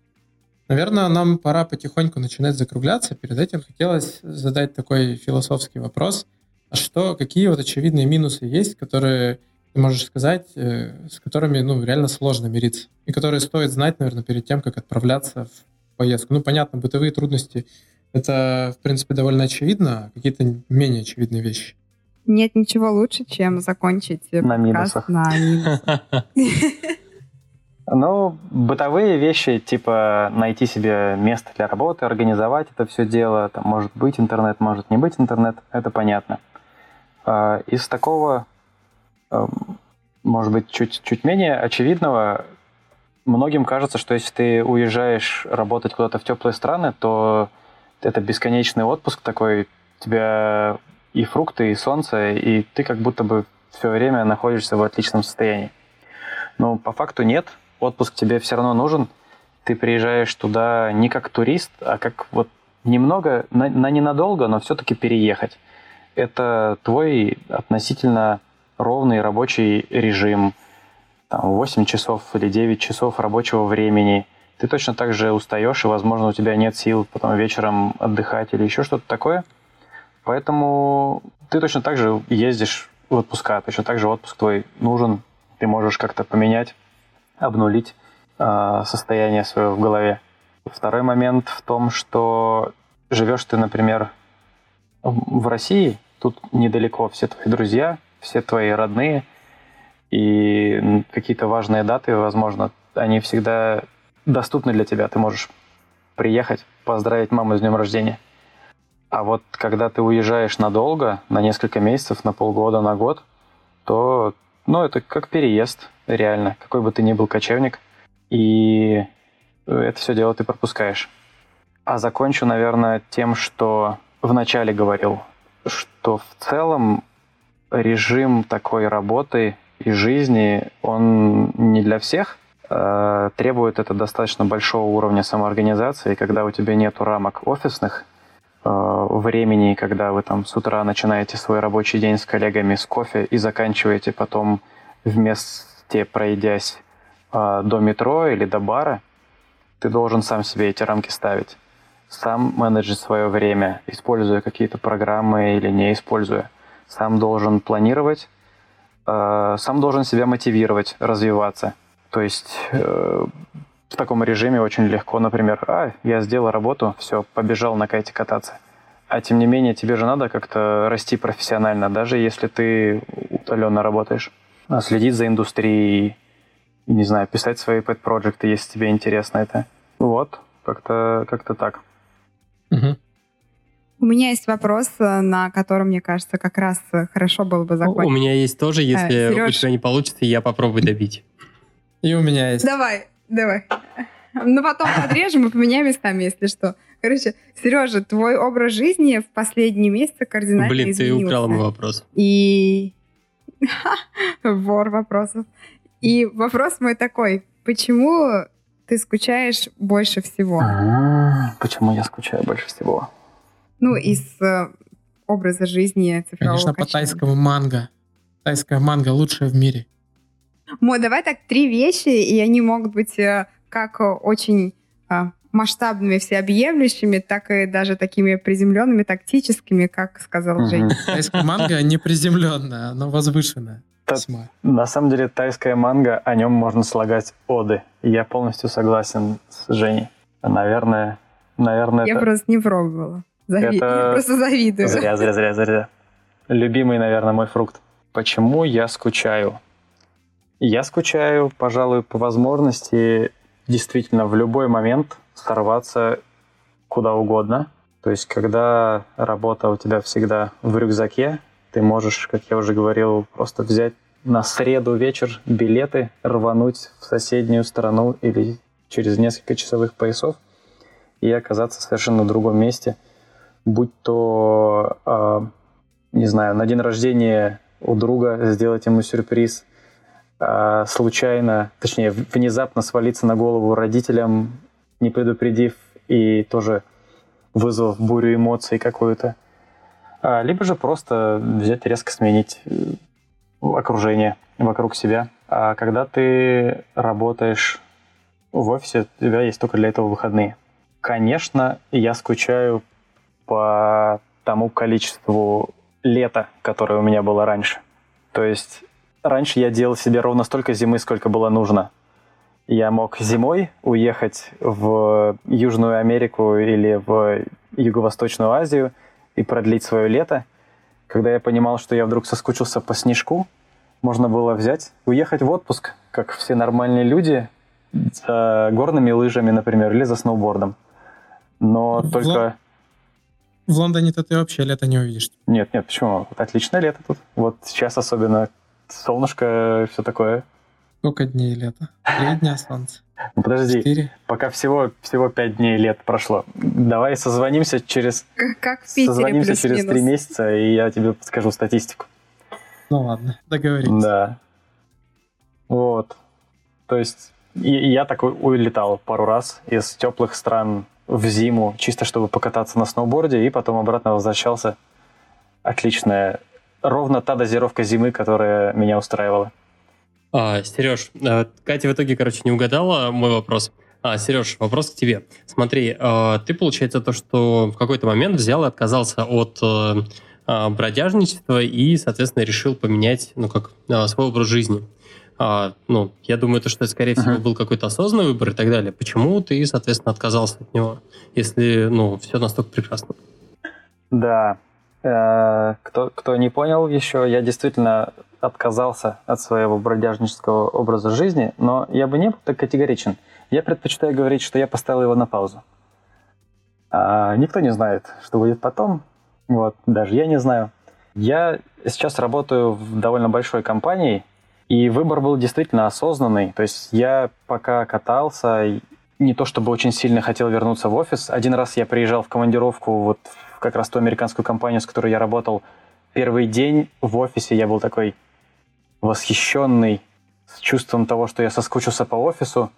наверное, нам пора потихоньку начинать закругляться. Перед этим хотелось задать такой философский вопрос. А что, какие вот очевидные минусы есть, которые ты можешь сказать, э, с которыми ну, реально сложно мириться, и которые стоит знать, наверное, перед тем, как отправляться в поездку. Ну, понятно, бытовые трудности — это, в принципе, довольно очевидно, а какие-то менее очевидные вещи. Нет ничего лучше, чем закончить на минусах. На минусах. Ну, бытовые вещи, типа найти себе место для работы, организовать это все дело, там может быть интернет, может не быть интернет, это понятно. А, из такого, эм, может быть, чуть, чуть менее очевидного, многим кажется, что если ты уезжаешь работать куда-то в теплые страны, то это бесконечный отпуск такой, тебя и фрукты, и солнце, и ты как будто бы все время находишься в отличном состоянии. Но по факту нет, отпуск тебе все равно нужен. Ты приезжаешь туда не как турист, а как вот немного, на, на ненадолго, но все-таки переехать. Это твой относительно ровный рабочий режим, там, 8 часов или 9 часов рабочего времени. Ты точно так же устаешь, и, возможно, у тебя нет сил потом вечером отдыхать или еще что-то такое. Поэтому ты точно так же ездишь в отпуска, точно так же отпуск твой нужен. Ты можешь как-то поменять обнулить э, состояние свое в голове. Второй момент в том, что живешь ты, например, в России, тут недалеко все твои друзья, все твои родные, и какие-то важные даты, возможно, они всегда доступны для тебя. Ты можешь приехать, поздравить маму с днем рождения. А вот когда ты уезжаешь надолго, на несколько месяцев, на полгода, на год, то ну, это как переезд, реально, какой бы ты ни был кочевник. И это все дело ты пропускаешь. А закончу, наверное, тем, что вначале говорил, что в целом режим такой работы и жизни, он не для всех. Э, требует это достаточно большого уровня самоорганизации, когда у тебя нет рамок офисных, Э, времени, когда вы там с утра начинаете свой рабочий день с коллегами с кофе и заканчиваете потом вместе пройдясь э, до метро или до бара, ты должен сам себе эти рамки ставить. Сам менеджить свое время, используя какие-то программы или не используя. Сам должен планировать, э, сам должен себя мотивировать, развиваться. То есть в таком режиме очень легко, например, а, я сделал работу, все, побежал на кайте кататься. А тем не менее, тебе же надо как-то расти профессионально, даже если ты удаленно работаешь. А следить за индустрией, не знаю, писать свои pet проекты если тебе интересно это. Вот, как-то как так. Угу. У меня есть вопрос, э, на котором, мне кажется, как раз хорошо было бы закончить. У меня есть тоже, если а, Сереж... у тебя не получится, я попробую добить. И у меня есть. Давай. Давай. Ну, потом подрежем и поменяем местами, если что. Короче, Сережа, твой образ жизни в последние месяцы кардинально Блин, изменился. ты украл мой вопрос. И... Вор вопросов. И вопрос мой такой. Почему ты скучаешь больше всего? Почему я скучаю больше всего? Ну, из э, образа жизни цифрового Конечно, по тайскому манго. Тайская манго лучшая в мире. Мо, давай так, три вещи, и они могут быть э, как очень а, масштабными, всеобъемлющими, так и даже такими приземленными, тактическими, как сказал угу. Женя. Тайская манга не приземленная, но возвышенная. На самом деле тайская манга, о нем можно слагать оды. Я полностью согласен с Женей. Наверное, наверное, Я это... просто не пробовала. Зави... Это... Я просто завидую. Зря, зря, зря, зря. Любимый, наверное, мой фрукт. Почему я скучаю? Я скучаю, пожалуй, по возможности действительно в любой момент сорваться куда угодно. То есть, когда работа у тебя всегда в рюкзаке, ты можешь, как я уже говорил, просто взять на среду вечер билеты, рвануть в соседнюю страну или через несколько часовых поясов и оказаться совершенно в другом месте. Будь то, э, не знаю, на день рождения у друга сделать ему сюрприз – случайно, точнее, внезапно свалиться на голову родителям, не предупредив и тоже вызвав бурю эмоций какую-то. А, либо же просто взять резко сменить э, окружение вокруг себя. А когда ты работаешь в офисе, у тебя есть только для этого выходные. Конечно, я скучаю по тому количеству лета, которое у меня было раньше. То есть раньше я делал себе ровно столько зимы, сколько было нужно. Я мог зимой уехать в Южную Америку или в Юго-Восточную Азию и продлить свое лето. Когда я понимал, что я вдруг соскучился по снежку, можно было взять, уехать в отпуск, как все нормальные люди, за горными лыжами, например, или за сноубордом. Но в только... Лон... В Лондоне-то ты вообще лето не увидишь. Нет, нет, почему? Отличное лето тут. Вот сейчас особенно солнышко, все такое. Сколько дней лета? Три дня солнца. Ну, подожди, Четыре? пока всего, всего пять дней лет прошло. Давай созвонимся через... Как в Питере Созвонимся через три месяца, и я тебе подскажу статистику. Ну ладно, договорились. Да. Вот. То есть и, я так улетал пару раз из теплых стран в зиму, чисто чтобы покататься на сноуборде, и потом обратно возвращался. Отличная, ровно та дозировка зимы, которая меня устраивала. А, Сереж, а, Катя в итоге, короче, не угадала мой вопрос. А, Сереж, вопрос к тебе. Смотри, а, ты, получается, то, что в какой-то момент взял и отказался от э, а, бродяжничества и, соответственно, решил поменять, ну, как, свой образ жизни. Ну, я думаю, то, что это, скорее всего, был какой-то осознанный выбор и так далее. Почему ты, соответственно, отказался от него, если, ну, все настолько прекрасно? Да, э, кто, кто не понял еще, я действительно отказался от своего бродяжнического образа жизни, но я бы не был так категоричен. Я предпочитаю говорить, что я поставил его на паузу. А никто не знает, что будет потом. Вот, даже я не знаю. Я сейчас работаю в довольно большой компании, и выбор был действительно осознанный. То есть я пока катался, не то чтобы очень сильно хотел вернуться в офис. Один раз я приезжал в командировку вот как раз ту американскую компанию, с которой я работал. Первый день в офисе я был такой, восхищенный с чувством того, что я соскучился по офису.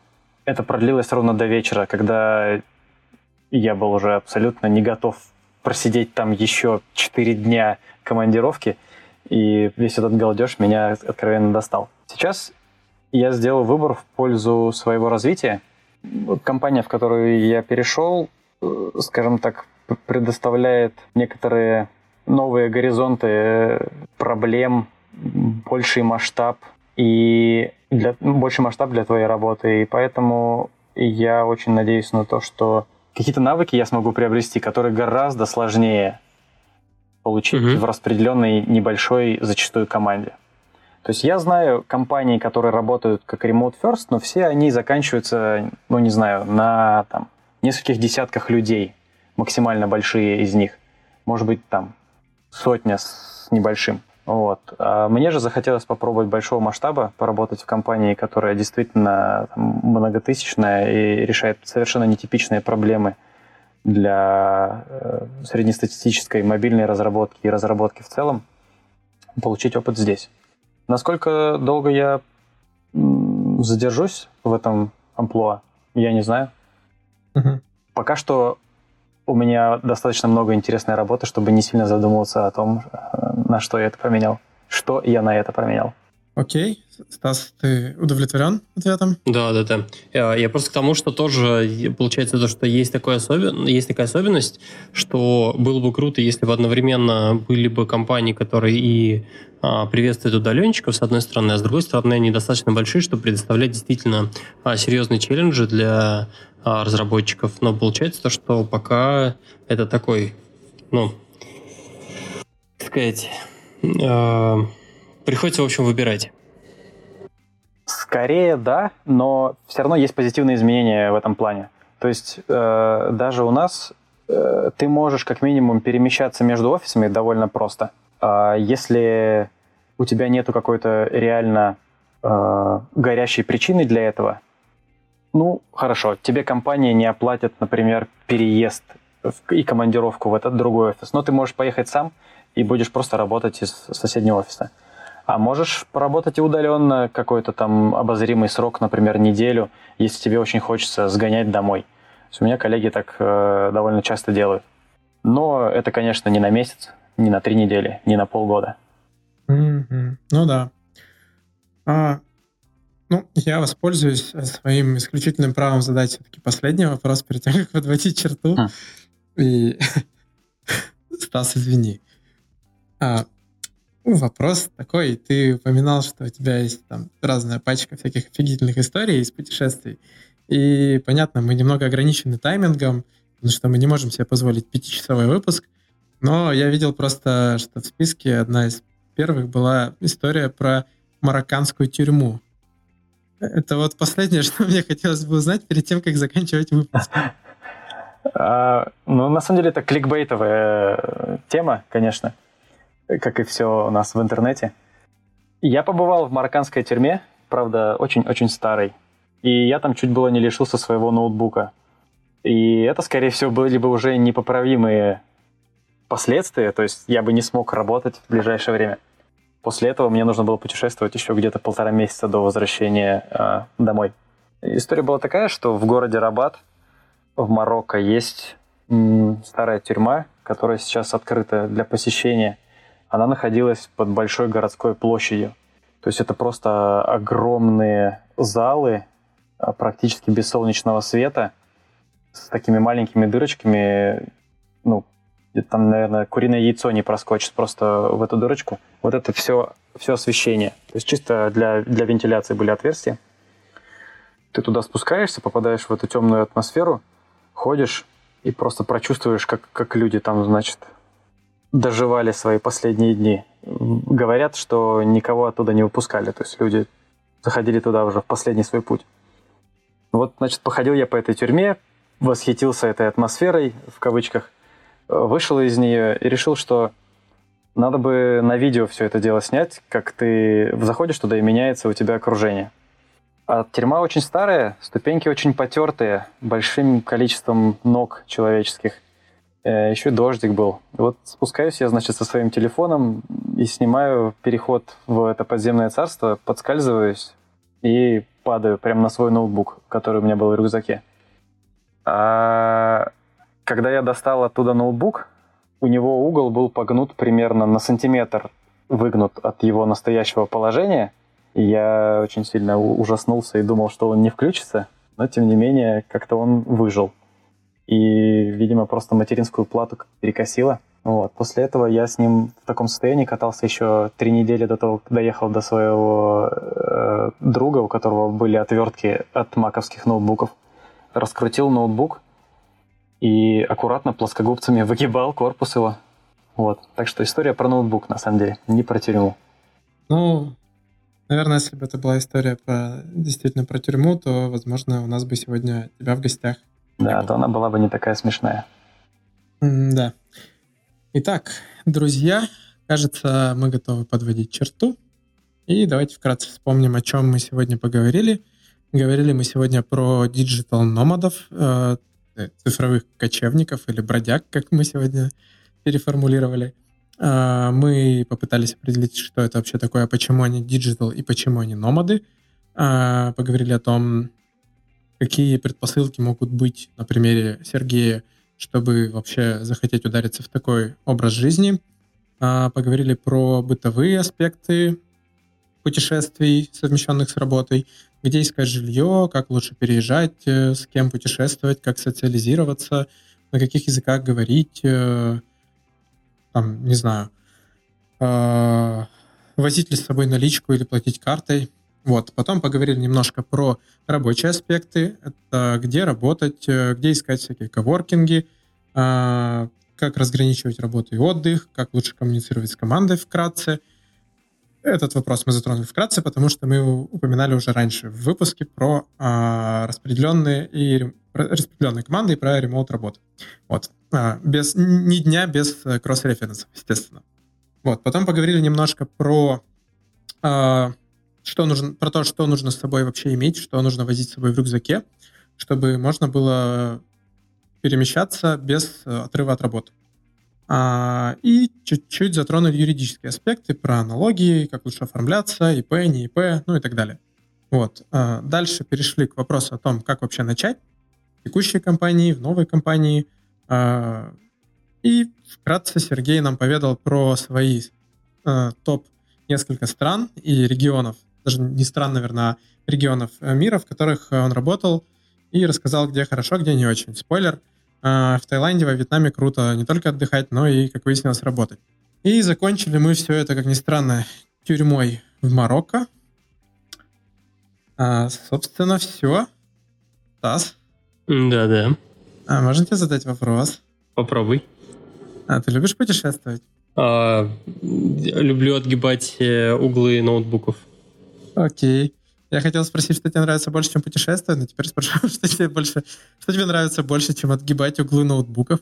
Это продлилось ровно до вечера, когда я был уже абсолютно не готов просидеть там еще 4 дня командировки, и весь этот галдеж меня откровенно достал. Сейчас я сделал выбор в пользу своего развития. Компания, в которую я перешел, э, скажем так, предоставляет некоторые новые горизонты проблем, больший масштаб и для, больший масштаб для твоей работы. И поэтому я очень надеюсь на то, что какие-то навыки я смогу приобрести, которые гораздо сложнее получить mm-hmm. в распределенной небольшой зачастую команде. То есть я знаю компании, которые работают как remote first, но все они заканчиваются, ну не знаю, на там, нескольких десятках людей, максимально большие из них. Может быть, там сотня с небольшим. Вот. А мне же захотелось попробовать большого масштаба, поработать в компании, которая действительно там, многотысячная и решает совершенно нетипичные проблемы для э, среднестатистической мобильной разработки и разработки в целом, получить опыт здесь. Насколько долго я задержусь в этом амплуа, я не знаю. Угу. Пока что у меня достаточно много интересной работы, чтобы не сильно задумываться о том, э, на что я это променял. Что я на это променял. Окей. Стас, ты удовлетворен ответом? Да, да, да. Я, я просто к тому, что тоже получается то, что есть, такое особен... есть такая особенность, что было бы круто, если бы одновременно были бы компании, которые и а, приветствуют удаленщиков, с одной стороны, а с другой стороны, они достаточно большие, чтобы предоставлять действительно а, серьезные челленджи для а, разработчиков. Но получается то, что пока это такой, ну, так сказать, э, приходится, в общем, выбирать. Скорее, да, но все равно есть позитивные изменения в этом плане. То есть э, даже у нас э, ты можешь как минимум перемещаться между офисами довольно просто. Э, если у тебя нету какой-то реально э, горящей причины для этого, ну, хорошо, тебе компания не оплатит, например, переезд и командировку в этот другой офис, но ты можешь поехать сам и будешь просто работать из соседнего офиса. А можешь поработать и удаленно какой-то там обозримый срок, например, неделю, если тебе очень хочется сгонять домой. То есть у меня коллеги так э, довольно часто делают. Но это, конечно, не на месяц, не на три недели, не на полгода. Mm-hmm. Ну да. А, ну, я воспользуюсь своим исключительным правом задать все-таки последний вопрос перед тем, как подводить черту. Mm. И Стас, извини. А, вопрос такой. Ты упоминал, что у тебя есть там разная пачка всяких офигительных историй из путешествий. И понятно, мы немного ограничены таймингом, потому что мы не можем себе позволить пятичасовой выпуск. Но я видел просто, что в списке одна из первых была история про марокканскую тюрьму. Это вот последнее, что мне хотелось бы узнать перед тем, как заканчивать выпуск. А, ну, на самом деле, это кликбейтовая э, тема, конечно, как и все у нас в интернете. Я побывал в марокканской тюрьме, правда, очень-очень старой, и я там чуть было не лишился своего ноутбука. И это, скорее всего, были бы уже непоправимые последствия, то есть я бы не смог работать в ближайшее время. После этого мне нужно было путешествовать еще где-то полтора месяца до возвращения э, домой. История была такая, что в городе Рабат в Марокко есть м, старая тюрьма, которая сейчас открыта для посещения. Она находилась под большой городской площадью. То есть это просто огромные залы, а, практически без солнечного света, с такими маленькими дырочками, ну, там, наверное, куриное яйцо не проскочит просто в эту дырочку. Вот это все, все освещение. То есть чисто для, для вентиляции были отверстия. Ты туда спускаешься, попадаешь в эту темную атмосферу, ходишь и просто прочувствуешь, как, как люди там, значит, доживали свои последние дни. Говорят, что никого оттуда не выпускали. То есть люди заходили туда уже в последний свой путь. Вот, значит, походил я по этой тюрьме, восхитился этой атмосферой, в кавычках, вышел из нее и решил, что надо бы на видео все это дело снять, как ты заходишь туда и меняется у тебя окружение. А тюрьма очень старая, ступеньки очень потертые, большим количеством ног человеческих. Э, Еще дождик был. Вот спускаюсь я, значит, со своим телефоном и снимаю переход в это подземное царство, подскальзываюсь и падаю прямо на свой ноутбук, который у меня был в рюкзаке. А когда я достал оттуда ноутбук, у него угол был погнут примерно на сантиметр, выгнут от его настоящего положения. И я очень сильно ужаснулся и думал, что он не включится, но тем не менее как-то он выжил. И, видимо, просто материнскую плату перекосило. Вот. После этого я с ним в таком состоянии катался еще три недели до того, как доехал до своего э, друга, у которого были отвертки от маковских ноутбуков. Раскрутил ноутбук, и аккуратно плоскогубцами выгибал корпус его. Вот. Так что история про ноутбук, на самом деле, не про тюрьму. Ну, наверное, если бы это была история про действительно про тюрьму, то, возможно, у нас бы сегодня тебя в гостях. Да, то она была бы не такая смешная. Да. Итак, друзья, кажется, мы готовы подводить черту. И давайте вкратце вспомним, о чем мы сегодня поговорили. Говорили мы сегодня про digital nomad ов, э, Э, цифровых кочевников или бродяг, как мы сегодня переформулировали. А, мы попытались определить, что это вообще такое, почему они digital и почему они nomad ы. А, поговорили о том, какие предпосылки могут быть на примере Сергея, чтобы вообще захотеть удариться в такой образ жизни. А, поговорили про бытовые аспекты путешествий, совмещенных с работой, где искать жилье, как лучше переезжать, э, с кем путешествовать, как социализироваться, на каких языках говорить, э, там, не знаю, э, возить ли с собой наличку или платить картой. Вот. Потом поговорили немножко про рабочие аспекты. Это где работать, где искать всякие коворкинги, как разграничивать работу и отдых, как лучше коммуницировать с командой вкратце — этот вопрос мы затронули вкратце, потому что мы его упоминали уже раньше в выпуске про а, распределенные и распределенные команды и про ремоут работу. Вот. А, без, ни дня без э, кросс-референсов, естественно. Вот. Потом поговорили немножко про, а, что нужно, про то, что нужно с собой вообще иметь, что нужно возить с собой в рюкзаке, чтобы можно было перемещаться без э, отрыва от работы. А, и чуть-чуть затронули юридические аспекты про налоги, как лучше оформляться, ИП, не ИП, ну и так далее. Вот. А, дальше перешли к вопросу о том, как вообще начать в текущей компании, в новой компании. А, и вкратце Сергей нам поведал про свои топ несколько стран и регионов, даже не стран, наверное, а регионов э, мира, в которых он работал, и рассказал, где хорошо, где не очень. Спойлер — а, в Таиланде, во Вьетнаме круто не только отдыхать, но и, как выяснилось, работать. И закончили мы все это, как ни странно, тюрьмой в Марокко. А, собственно, все. Стас? Да-да. А можно тебе задать вопрос? Попробуй. А ты любишь путешествовать? А, люблю отгибать э, углы ноутбуков. Окей. Я хотел спросить, что тебе нравится больше, чем путешествовать, но теперь спрошу, что тебе больше, что тебе нравится больше, чем отгибать углы ноутбуков?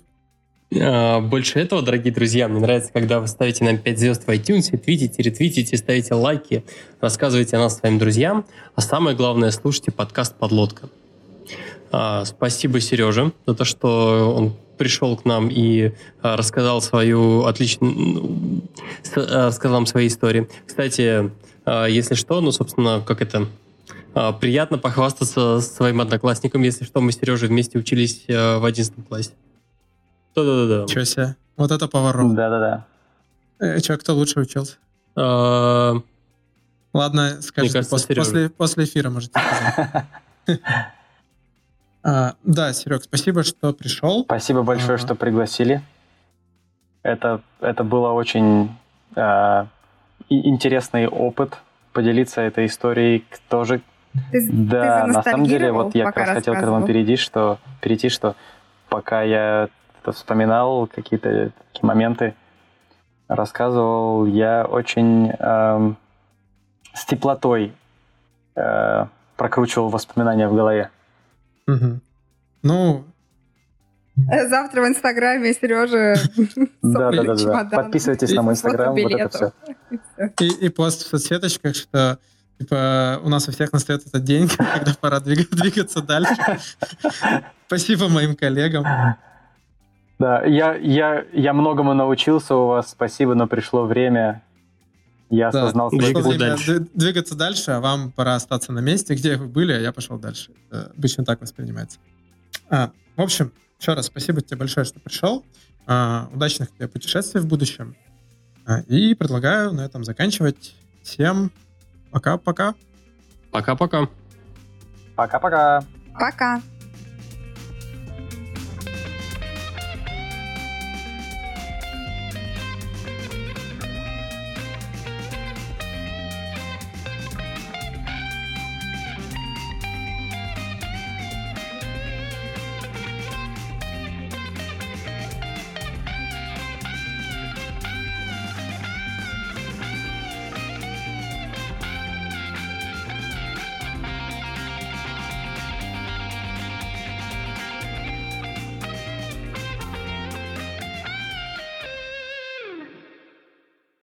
А, больше этого, дорогие друзья, мне нравится, когда вы ставите нам 5 звезд в iTunes, твитите, ретвитите, ставите лайки, рассказывайте о нас своим друзьям, а самое главное, слушайте подкаст «Подлодка». А, спасибо Сереже за то, что он пришел к нам и а, рассказал свою отличную, рассказал нам свои истории. Кстати, если что, ну, собственно, как это, приятно похвастаться своим одноклассником, если что, мы с Сережей вместе учились в 11 классе. Да-да-да. Чё себе. Вот это поворот. Да-да-да. Э, чё, кто лучше учился? А... Ладно, скажите, кажется, после, после, после эфира можете сказать. А, да, Серег, спасибо, что пришел. Спасибо большое, что пригласили. Это, это было очень э, интересный опыт поделиться этой историей тоже. Ты, да, ты на самом деле, вот я как раз хотел к этому перейти, что перейти, что пока я вспоминал какие-то такие моменты, рассказывал, я очень э, с теплотой э, прокручивал воспоминания в голове. Угу. Ну, Завтра в Инстаграме Сережа да, да, да, да. Подписывайтесь на мой Инстаграм, вот это все. И, и пост в соцсеточках, что типа у нас у всех настает этот день, когда пора двигаться дальше. Спасибо моим коллегам. Да, я, я, я многому научился у вас, спасибо, но пришло время. Я да, осознал время дальше. двигаться дальше, а вам пора остаться на месте, где вы были, а я пошел дальше. Обычно так воспринимается. А, в общем, еще раз спасибо тебе большое, что пришел. А, удачных тебе путешествий в будущем. А, и предлагаю на этом заканчивать. Всем пока-пока. Пока-пока. Пока-пока. Пока.